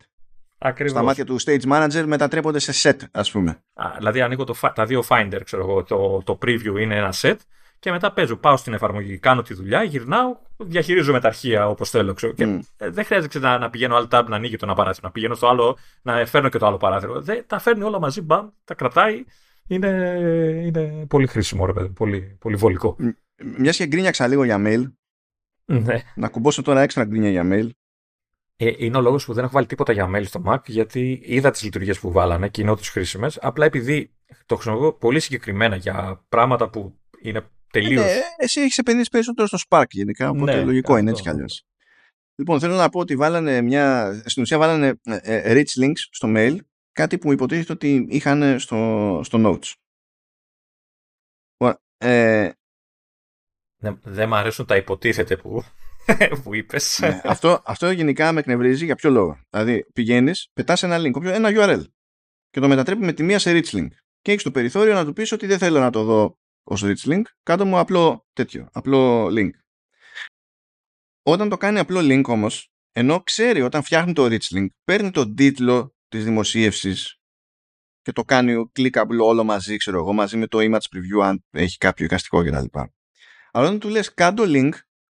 Ακριβώς. Στα μάτια του Stage Manager μετατρέπονται σε set, ας πούμε. Α, δηλαδή ανοίγω το, τα δύο Finder, ξέρω εγώ, το, το preview είναι ένα set και μετά παίζω. Πάω στην εφαρμογή, κάνω τη δουλειά, γυρνάω, διαχειρίζομαι τα αρχεία όπως θέλω. Ξέρω, και ε, δεν χρειάζεται να, να πηγαίνω άλλο tab να ανοίγει το ένα παράθυρο, να πηγαίνω στο άλλο, να φέρνω και το άλλο παράθυρο. Δεν, τα φέρνει όλα μαζί, μπαμ, τα κρατάει. Είναι, είναι πολύ χρήσιμο, ρε παιδί, πολύ, πολύ βολικό. Μια και γκρίνιαξα λίγο για mail. Ναι. Να κουμπώσω τώρα έξτρα γκρίνια για mail. Ε, είναι ο λόγος που δεν έχω βάλει τίποτα για mail στο Mac, γιατί είδα τις λειτουργίες που βάλανε και είναι ό,τι χρήσιμες. Απλά επειδή το χρησιμοποιώ πολύ συγκεκριμένα για πράγματα που είναι τελείως. Ε, εσύ έχεις επενδύσει περισσότερο στο Spark γενικά, οπότε ναι, λογικό είναι έτσι κι αλλιώς. Λοιπόν, θέλω να πω ότι βάλανε μια. Στην ουσία βάλανε ε, ε, rich links στο mail, κάτι που υποτίθεται ότι είχαν στο, στο Notes. Ε, δεν, δεν μ' αρέσουν τα υποτίθεται που, που είπες. Ναι, αυτό, αυτό γενικά με εκνευρίζει για ποιο λόγο. Δηλαδή, πηγαίνεις, πετάς ένα link, ένα URL και το μετατρέπει με τη μία σε rich link. Και έχεις το περιθώριο να του πεις ότι δεν θέλω να το δω ω rich link, κάτω μου απλό τέτοιο, απλό link. Όταν το κάνει απλό link όμως, ενώ ξέρει όταν φτιάχνει το rich link, παίρνει τον τίτλο της δημοσίευσης και το κάνει clickable όλο μαζί, ξέρω εγώ, μαζί με το image preview αν έχει κάποιο εικαστικό κτλ. Αλλά όταν του λες κάτω link,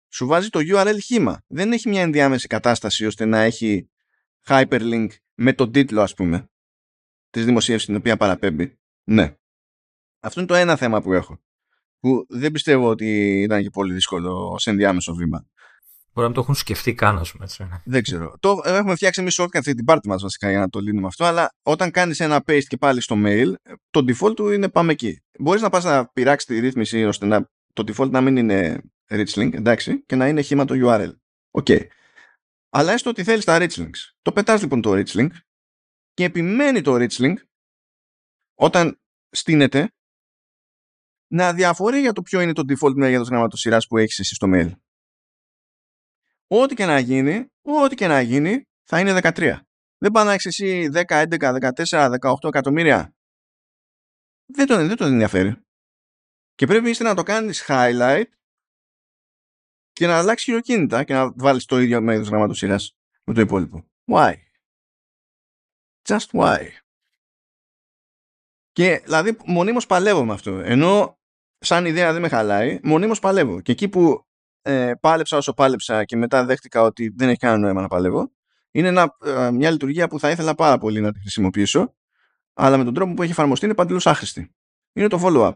σου βάζει το URL χήμα. Δεν έχει μια ενδιάμεση κατάσταση ώστε να έχει hyperlink με τον τίτλο, ας πούμε, της δημοσίευσης την οποία παραπέμπει. Ναι. Αυτό είναι το ένα θέμα που έχω. Που δεν πιστεύω ότι ήταν και πολύ δύσκολο ως ενδιάμεσο βήμα. Μπορεί να το έχουν σκεφτεί καν, ας πούμε. Έτσι. Ναι. Δεν ξέρω. Το έχουμε φτιάξει εμείς shortcut αυτή την πάρτι μας βασικά για να το λύνουμε αυτό, αλλά όταν κάνεις ένα paste και πάλι στο mail, το default του είναι πάμε εκεί. Μπορείς να πας να πειράξεις τη ρύθμιση ώστε να, το default να μην είναι rich link, εντάξει, και να είναι χύμα το URL. Οκ. Okay. Αλλά έστω ότι θέλεις τα rich links. Το πετάς λοιπόν το rich link και επιμένει το rich link όταν στήνεται να διαφωνεί για το ποιο είναι το default μέγεθος γραμματοσυράς που έχεις εσύ στο mail ό,τι και να γίνει, ό,τι και να γίνει, θα είναι 13. Δεν πάει να έχεις εσύ 10, 11, 14, 18 εκατομμύρια. Δεν τον, δεν τον ενδιαφέρει. Και πρέπει είστε να το κάνεις highlight και να αλλάξεις χειροκίνητα και να βάλεις το ίδιο μέγεθος γραμματοσύρας με το υπόλοιπο. Why? Just why? Και δηλαδή μονίμως παλεύω με αυτό. Ενώ σαν ιδέα δεν με χαλάει, μονίμως παλεύω. Και εκεί που ε, πάλεψα όσο πάλεψα και μετά δέχτηκα ότι δεν έχει κανένα νόημα να παλεύω. Είναι ένα, ε, μια λειτουργία που θα ήθελα πάρα πολύ να τη χρησιμοποιήσω, αλλά με τον τρόπο που έχει εφαρμοστεί είναι παντελώς άχρηστη. Είναι το follow-up.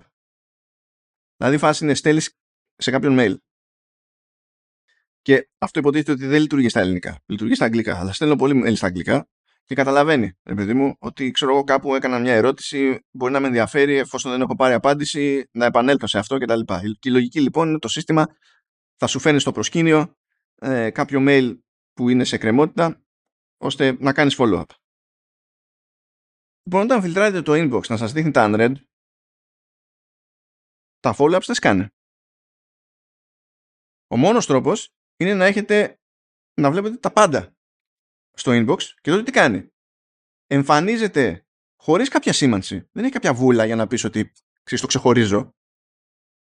Δηλαδή, φάση είναι στέλνεις σε κάποιον mail. Και αυτό υποτίθεται ότι δεν λειτουργεί στα ελληνικά. Λειτουργεί στα αγγλικά. Αλλά στέλνω πολύ mail στα αγγλικά και καταλαβαίνει, ρε παιδί μου, ότι ξέρω εγώ κάπου έκανα μια ερώτηση, μπορεί να με ενδιαφέρει, εφόσον δεν έχω πάρει απάντηση, να επανέλθω σε αυτό κτλ. Και η λογική λοιπόν είναι το σύστημα θα σου φέρνει στο προσκήνιο ε, κάποιο mail που είναι σε κρεμότητα ώστε να κάνεις follow-up. Λοιπόν, όταν φιλτράρετε το inbox να σας δείχνει τα unread, τα follow-ups δεν σκάνε. Ο μόνος τρόπος είναι να έχετε να βλέπετε τα πάντα στο inbox και τότε τι κάνει. Εμφανίζεται χωρίς κάποια σήμανση. Δεν έχει κάποια βούλα για να πεις ότι ξέρεις, το ξεχωρίζω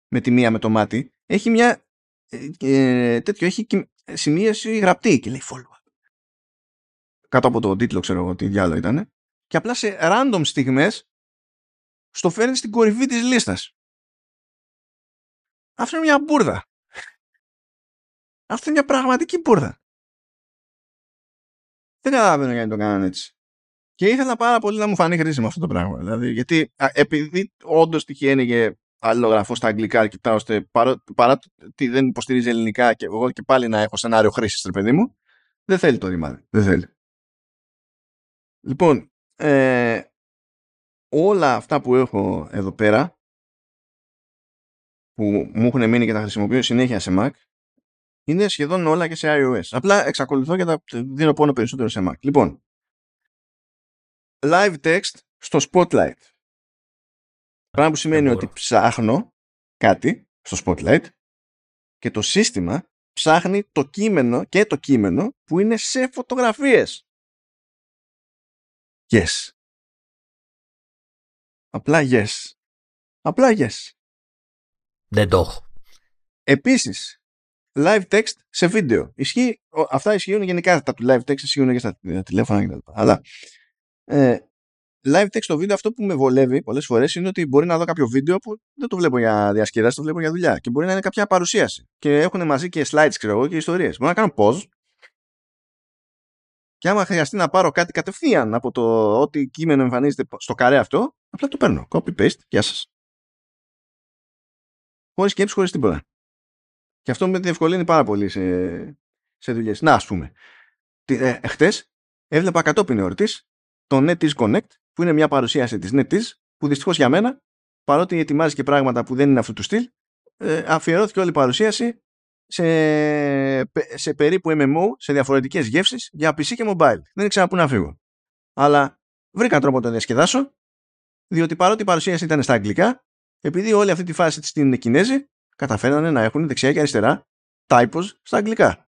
με τη μία με το μάτι. Έχει μια ε, τέτοιο έχει σημείωση γραπτή και λέει follow-up. Κάτω από το τίτλο ξέρω εγώ τι διάλογο ήταν. Και απλά σε random στιγμές στο φέρνει στην κορυφή της λίστας. Αυτό είναι μια μπουρδα. Αυτό είναι μια πραγματική μπουρδα. Δεν καταλαβαίνω γιατί το κάνανε έτσι. Και ήθελα πάρα πολύ να μου φανεί χρήσιμο αυτό το πράγμα. Δηλαδή, γιατί επειδή όντως τυχαίνει και αλληλογραφώ στα αγγλικά αρκετά ώστε παρά, παρά ότι δεν υποστηρίζει ελληνικά και εγώ και πάλι να έχω σενάριο χρήσης, τρε παιδί μου, δεν θέλει το ρημάδι. Δεν θέλει. Λοιπόν, ε, όλα αυτά που έχω εδώ πέρα που μου έχουν μείνει και τα χρησιμοποιώ συνέχεια σε Mac είναι σχεδόν όλα και σε iOS. Απλά εξακολουθώ και τα δίνω πόνο περισσότερο σε Mac. Λοιπόν, live text στο Spotlight. Πράγμα που σημαίνει ότι ψάχνω κάτι στο Spotlight και το σύστημα ψάχνει το κείμενο και το κείμενο που είναι σε φωτογραφίες. Yes. Απλά yes. Απλά yes. Δεν το έχω. Επίσης, live text σε βίντεο. Ισχύει, αυτά ισχύουν γενικά τα του live text, ισχύουν και στα τηλέφωνα κτλ. Αλλά ε, live text στο βίντεο αυτό που με βολεύει πολλές φορές είναι ότι μπορεί να δω κάποιο βίντεο που δεν το βλέπω για διασκέδαση, το βλέπω για δουλειά και μπορεί να είναι κάποια παρουσίαση και έχουν μαζί και slides ξέρω εγώ και ιστορίες. Μπορώ να κάνω pause και άμα χρειαστεί να πάρω κάτι κατευθείαν από το ότι κείμενο εμφανίζεται στο καρέ αυτό, απλά το παίρνω. Copy paste, γεια σας. Χωρίς σκέψη, χωρίς τίποτα. Και αυτό με διευκολύνει πάρα πολύ σε, σε δουλειές. Να, ας πούμε. ε, εχθές έβλεπα κατόπιν εορτής το NetEase Connect που είναι μια παρουσίαση της NetEase που δυστυχώς για μένα παρότι ετοιμάζει και πράγματα που δεν είναι αυτού του στυλ ε, αφιερώθηκε όλη η παρουσίαση σε, σε περίπου MMO, σε διαφορετικές γεύσεις για PC και mobile. Δεν ήξερα πού να φύγω. Αλλά βρήκα τρόπο να το διασκεδάσω διότι παρότι η παρουσίαση ήταν στα αγγλικά επειδή όλη αυτή τη φάση της στην Κινέζη καταφέρανε να έχουν δεξιά και αριστερά typos στα αγγλικά.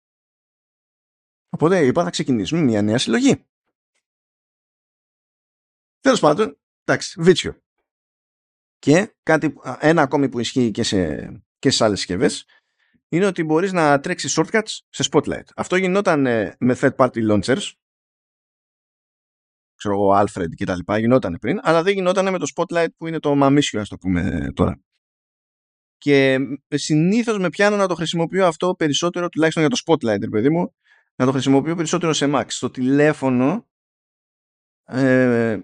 Οπότε είπα θα ξεκινήσουμε μια νέα συλλογή. Τέλος πάντων, εντάξει, βίτσιο. Και κάτι, ένα ακόμη που ισχύει και σε, και σε άλλες συσκευές είναι ότι μπορείς να τρέξεις shortcuts σε Spotlight. Αυτό γινόταν ε, με third party launchers ξέρω εγώ, Alfred και τα λοιπά, γινόταν πριν, αλλά δεν γινόταν με το Spotlight που είναι το μαμίσιο, ας το πούμε τώρα. Και συνήθως με πιάνω να το χρησιμοποιώ αυτό περισσότερο, τουλάχιστον για το Spotlight, παιδί μου, να το χρησιμοποιώ περισσότερο σε Mac. Στο τηλέφωνο ε,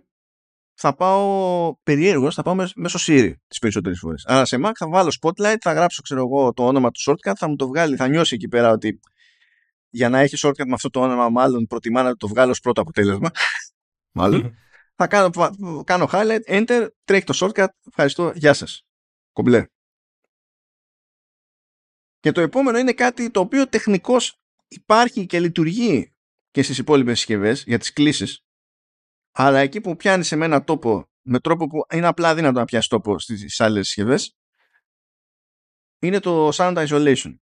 θα πάω περίεργος, θα πάω μέσω Siri τις περισσότερες φορές. Άρα σε Mac θα βάλω Spotlight, θα γράψω ξέρω εγώ το όνομα του shortcut, θα μου το βγάλει, θα νιώσει εκεί πέρα ότι για να έχει shortcut με αυτό το όνομα μάλλον προτιμά να το βγάλω ως πρώτο αποτέλεσμα. μάλλον. θα κάνω, κάνω highlight, enter, τρέχει το shortcut, ευχαριστώ, γεια σας. Κομπλέ. Και το επόμενο είναι κάτι το οποίο τεχνικώς υπάρχει και λειτουργεί και στις υπόλοιπες συσκευές για τις κλήσεις αλλά εκεί που πιάνεις σε ένα τόπο με τρόπο που είναι απλά δύνατο να πιάσεις τόπο στις άλλες συσκευές, είναι το sound isolation.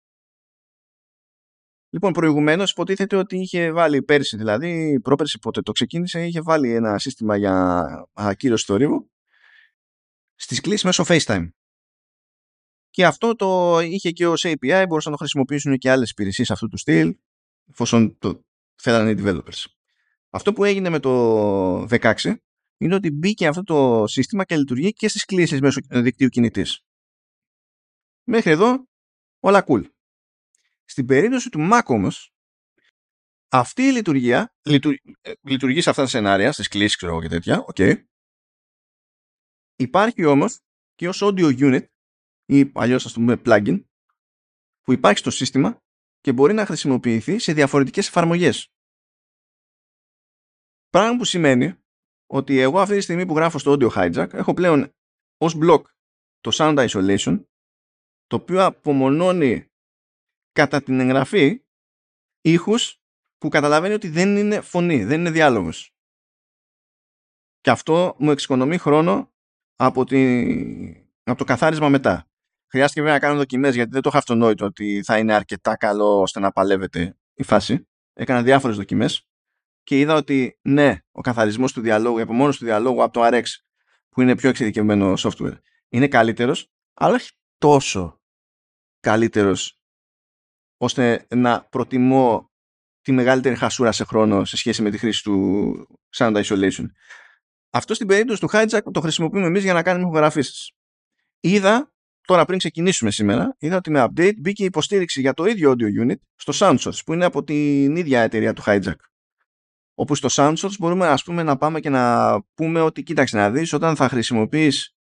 Λοιπόν, προηγουμένως υποτίθεται ότι είχε βάλει πέρσι, δηλαδή πρόπερσι πότε το ξεκίνησε, είχε βάλει ένα σύστημα για ακύρωση θορύβου στις κλήσεις μέσω FaceTime. Και αυτό το είχε και ως API, μπορούσαν να το χρησιμοποιήσουν και άλλες υπηρεσίες αυτού του στυλ, εφόσον το θέλανε οι developers. Αυτό που έγινε με το 16 είναι ότι μπήκε αυτό το σύστημα και λειτουργεί και στις κλήσεις μέσω δικτύου κινητής. Μέχρι εδώ όλα cool. Στην περίπτωση του Mac όμως, αυτή η λειτουργία ε, λειτουργεί σε αυτά τα σενάρια, στις κλήσεις ξέρω και τέτοια, okay. Υπάρχει όμως και ως audio unit ή αλλιώς ας το πούμε plugin που υπάρχει στο σύστημα και μπορεί να χρησιμοποιηθεί σε διαφορετικές εφαρμογές. Πράγμα που σημαίνει ότι εγώ αυτή τη στιγμή που γράφω στο audio hijack έχω πλέον ως block το sound isolation το οποίο απομονώνει κατά την εγγραφή ήχους που καταλαβαίνει ότι δεν είναι φωνή, δεν είναι διάλογος. Και αυτό μου εξοικονομεί χρόνο από, τη... από το καθάρισμα μετά. Χρειάστηκε βέβαια να κάνω δοκιμές γιατί δεν το είχα αυτονόητο ότι θα είναι αρκετά καλό ώστε να παλεύεται η φάση. Έκανα διάφορες δοκιμές και είδα ότι ναι, ο καθαρισμός του διαλόγου, η απομόνωση του διαλόγου από το RX που είναι πιο εξειδικευμένο software είναι καλύτερος, αλλά όχι τόσο καλύτερος ώστε να προτιμώ τη μεγαλύτερη χασούρα σε χρόνο σε σχέση με τη χρήση του sound isolation. Αυτό στην περίπτωση του hijack το χρησιμοποιούμε εμείς για να κάνουμε ηχογραφήσεις. Είδα, τώρα πριν ξεκινήσουμε σήμερα, είδα ότι με update μπήκε υποστήριξη για το ίδιο audio unit στο SoundSource που είναι από την ίδια εταιρεία του hijack. Όπου στο SoundSource μπορούμε ας πούμε να πάμε και να πούμε ότι κοίταξε να δεις όταν θα χρησιμοποιείς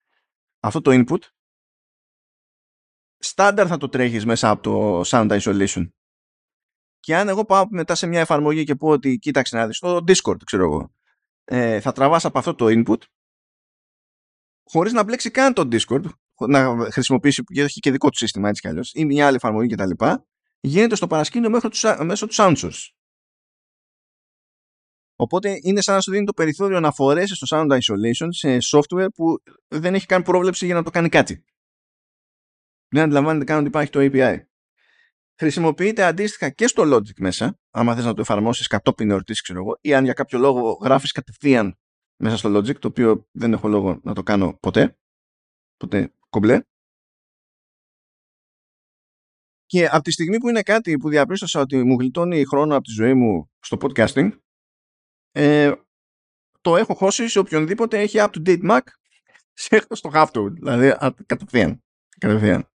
αυτό το input στάνταρ θα το τρέχεις μέσα από το sound isolation. Και αν εγώ πάω μετά σε μια εφαρμογή και πω ότι κοίταξε να δεις το Discord ξέρω εγώ ε, θα τραβάς από αυτό το input χωρίς να μπλέξει καν το Discord να χρησιμοποιήσει που έχει και δικό του σύστημα έτσι κι αλλιώς ή μια άλλη εφαρμογή κτλ. Γίνεται στο παρασκήνιο μέσω τους soundsource. Οπότε είναι σαν να σου δίνει το περιθώριο να φορέσεις το sound isolation σε software που δεν έχει καν πρόβλεψη για να το κάνει κάτι. Δεν αντιλαμβάνεται καν ότι υπάρχει το API. Χρησιμοποιείται αντίστοιχα και στο Logic μέσα, άμα θες να το εφαρμόσεις κατόπιν εορτής, ξέρω εγώ, ή αν για κάποιο λόγο γράφεις κατευθείαν μέσα στο Logic, το οποίο δεν έχω λόγο να το κάνω ποτέ. Ποτέ κομπλέ. Και από τη στιγμή που είναι κάτι που διαπίστωσα ότι μου γλιτώνει χρόνο από τη ζωή μου στο podcasting, ε, το έχω χώσει σε οποιονδήποτε έχει up-to-date Mac στο half δηλαδή κατευθείαν. κατευθείαν.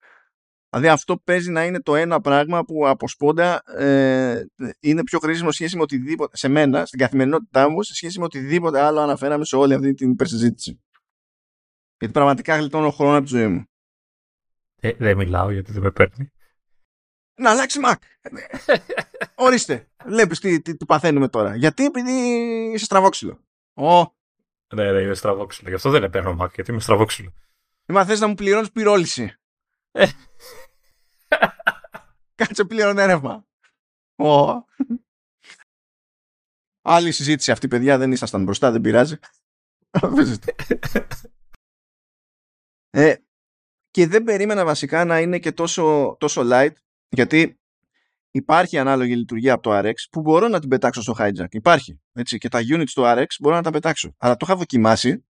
Δηλαδή αυτό παίζει να είναι το ένα πράγμα που από σπόντα ε, είναι πιο χρήσιμο σχέση με οτιδήποτε, σε μένα, στην καθημερινότητά μου, σε σχέση με οτιδήποτε άλλο αναφέραμε σε όλη αυτή την υπερσυζήτηση. Γιατί πραγματικά γλιτώνω χρόνο από τη ζωή μου. Ε, δεν μιλάω γιατί δεν με παίρνει. να αλλάξει Mac. Ορίστε. Βλέπεις τι, τι, τι, παθαίνουμε τώρα. Γιατί επειδή είσαι στραβόξυλο. Ω. Ναι, ναι, είμαι στραβόξυλο. Γι' αυτό δεν παίρνω Mac, γιατί είμαι στραβόξυλο. Μα θες να μου πληρώνεις πυρόληση. Ε. Κάτσε πλήρωνε ρεύμα. Ω. Άλλη συζήτηση αυτή, παιδιά. Δεν ήσασταν μπροστά, δεν πειράζει. ε, και δεν περίμενα βασικά να είναι και τόσο, τόσο light γιατί υπάρχει ανάλογη λειτουργία από το RX που μπορώ να την πετάξω στο hijack. Υπάρχει. Έτσι, και τα units του RX μπορώ να τα πετάξω. Αλλά το είχα δοκιμάσει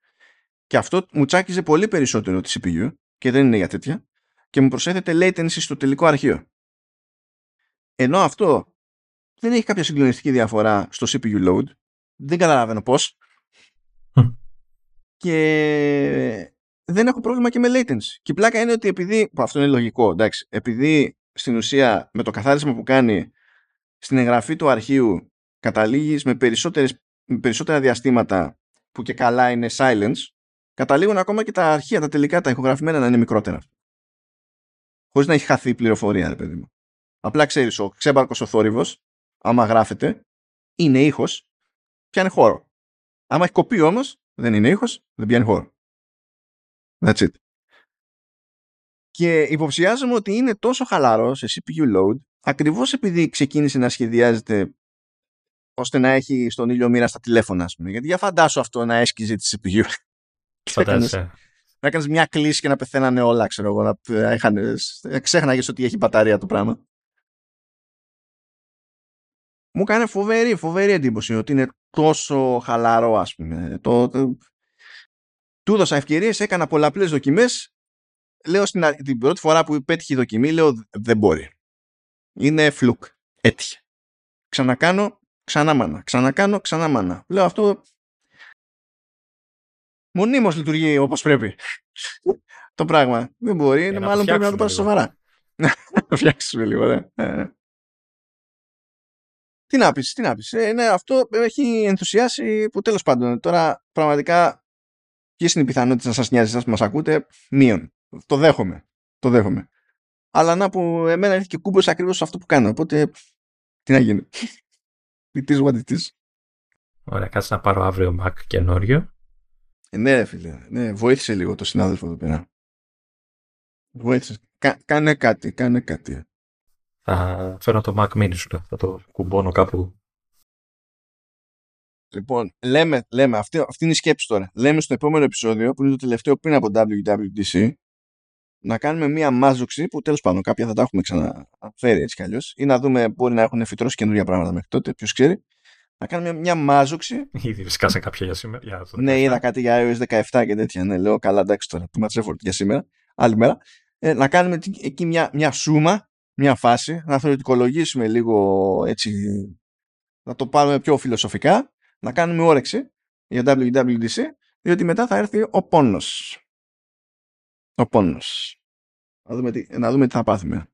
και αυτό μου τσάκιζε πολύ περισσότερο τη CPU και δεν είναι για τέτοια και μου προσέθεται latency στο τελικό αρχείο. Ενώ αυτό δεν έχει κάποια συγκλονιστική διαφορά στο CPU load. Δεν καταλαβαίνω πώς. και δεν έχω πρόβλημα και με latency. Και η πλάκα είναι ότι επειδή, που αυτό είναι λογικό, εντάξει, επειδή στην ουσία με το καθάρισμα που κάνει στην εγγραφή του αρχείου καταλήγεις με, με περισσότερα διαστήματα που και καλά είναι silence, καταλήγουν ακόμα και τα αρχεία, τα τελικά, τα ηχογραφημένα να είναι μικρότερα. Χωρίς να έχει χαθεί η πληροφορία, ρε παιδί μου. Απλά ξέρεις, ο ξέμπαρκος ο θόρυβος, άμα γράφεται, είναι ήχος, πιάνει χώρο. Άμα έχει κοπεί όμως, δεν είναι ήχος, δεν πιάνει χώρο. That's it. Και υποψιάζομαι ότι είναι τόσο χαλαρός σε CPU load ακριβώς επειδή ξεκίνησε να σχεδιάζεται ώστε να έχει στον ήλιο μοίρα στα τηλέφωνα, ας πούμε. Γιατί για φαντάσου αυτό να έσκυζε τη CPU. Φαντάζεσαι. να έκανε μια κλίση και να πεθαίνανε όλα, ξέρω εγώ. Να είχαν, ξέχναγες ότι έχει μπαταρία το πράγμα. Μου κάνει φοβερή, φοβερή εντύπωση ότι είναι τόσο χαλαρό, ας πούμε. Το, το... Του έδωσα ευκαιρίες, έκανα πολλαπλές δοκιμές λέω στην, την πρώτη φορά που πέτυχε η δοκιμή, λέω δεν μπορεί. Είναι φλουκ. Έτυχε. Ξανακάνω, ξανά μάνα. Ξανακάνω, ξανά μάνα. Λέω αυτό μονίμως λειτουργεί όπως πρέπει. το πράγμα. Δεν μπορεί, είναι μάλλον πρέπει να το πάρει σοβαρά. Να το φτιάξουμε λίγο, ναι. Ε. Τι να πεις, τι να πεις. Ε, ναι, αυτό έχει ενθουσιάσει που τέλος πάντων. Τώρα πραγματικά ποιες είναι οι πιθανότητες να σας νοιάζει σας που μας ακούτε, μείον. Το δέχομαι. Το δέχομαι. Αλλά να που εμένα έρχεται και κούμπος ακριβώς αυτό που κάνω. Οπότε τι να γίνει. It is what it is. Ωραία, κάτσε να πάρω αύριο Mac καινούριο. Ε, ναι, φίλε. Ναι, βοήθησε λίγο το συνάδελφο εδώ πέρα. Βοήθησε. Κα, κάνε κάτι, κάνε κάτι. Θα φέρω το Mac Mini σου, θα το κουμπώνω κάπου. Λοιπόν, λέμε, λέμε αυτή, αυτή είναι η σκέψη τώρα. Λέμε στο επόμενο επεισόδιο, που είναι το τελευταίο πριν από WWDC, να κάνουμε μία μάζοξη που τέλος πάντων κάποια θα τα έχουμε ξαναφέρει έτσι κι αλλιώς ή να δούμε μπορεί να έχουν φυτρώσει καινούργια πράγματα μέχρι τότε, ποιος ξέρει. Να κάνουμε μια μάζοξη. Ήδη σε κάποια για σήμερα. Για το ναι, είδα κάτι για iOS 17 και τέτοια. Ναι, λέω καλά, εντάξει τώρα. Too much effort για σήμερα. Άλλη μέρα. Ε, να κάνουμε εκεί μια, μια σούμα, μια φάση, να θεωρητικολογήσουμε λίγο έτσι. Να το πάρουμε πιο φιλοσοφικά, να κάνουμε όρεξη για WWDC, διότι μετά θα έρθει ο πόνος ο πόνος. Να δούμε τι, να δούμε τι θα πάθουμε.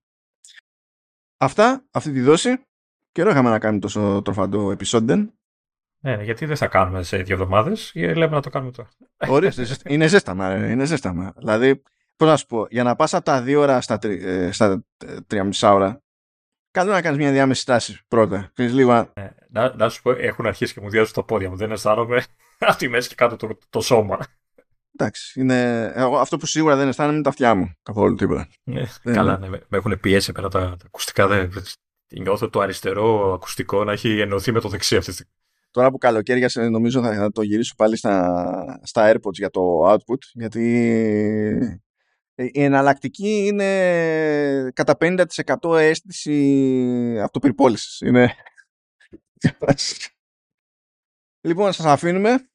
Αυτά, αυτή τη δόση. Καιρό είχαμε να κάνουμε τόσο τροφαντό επεισόδιο. Ναι, γιατί δεν θα κάνουμε σε δύο εβδομάδες, λέμε να το κάνουμε τώρα. Ορίστε, είναι ζέσταμα. Είναι ζέσταμα. Δηλαδή, πώς να σου πω, για να πας από τα δύο ώρα στα, τρι, ε, στα ε, τρία μισά ώρα, καλό να κάνεις μια διάμεση στάση πρώτα. λίγο... Ε, να, να σου πω, έχουν αρχίσει και μου διάζουν τα πόδια μου. Δεν αισθάνομαι από τη μέση και κάτω το, το σώμα. Εντάξει, είναι... Εγώ, αυτό που σίγουρα δεν αισθάνομαι είναι τα αυτιά μου καθόλου τίποτα. Ναι, καλά, ναι, με έχουν πιέσει πέρα τα, τα ακουστικά. Δεν... Νιώθω το αριστερό ακουστικό να έχει ενωθεί με το δεξί αυτή τη στιγμή. Τώρα που καλοκαίριασε νομίζω θα, το γυρίσω πάλι στα, στα AirPods για το output γιατί η εναλλακτική είναι κατά 50% αίσθηση αυτοπυρπόλησης. Είναι... λοιπόν, σας αφήνουμε.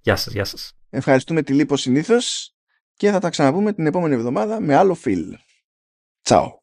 Γεια σας, γεια σας. Ευχαριστούμε τη Λίπος συνήθως και θα τα ξαναπούμε την επόμενη εβδομάδα με άλλο φιλ. Τσάου.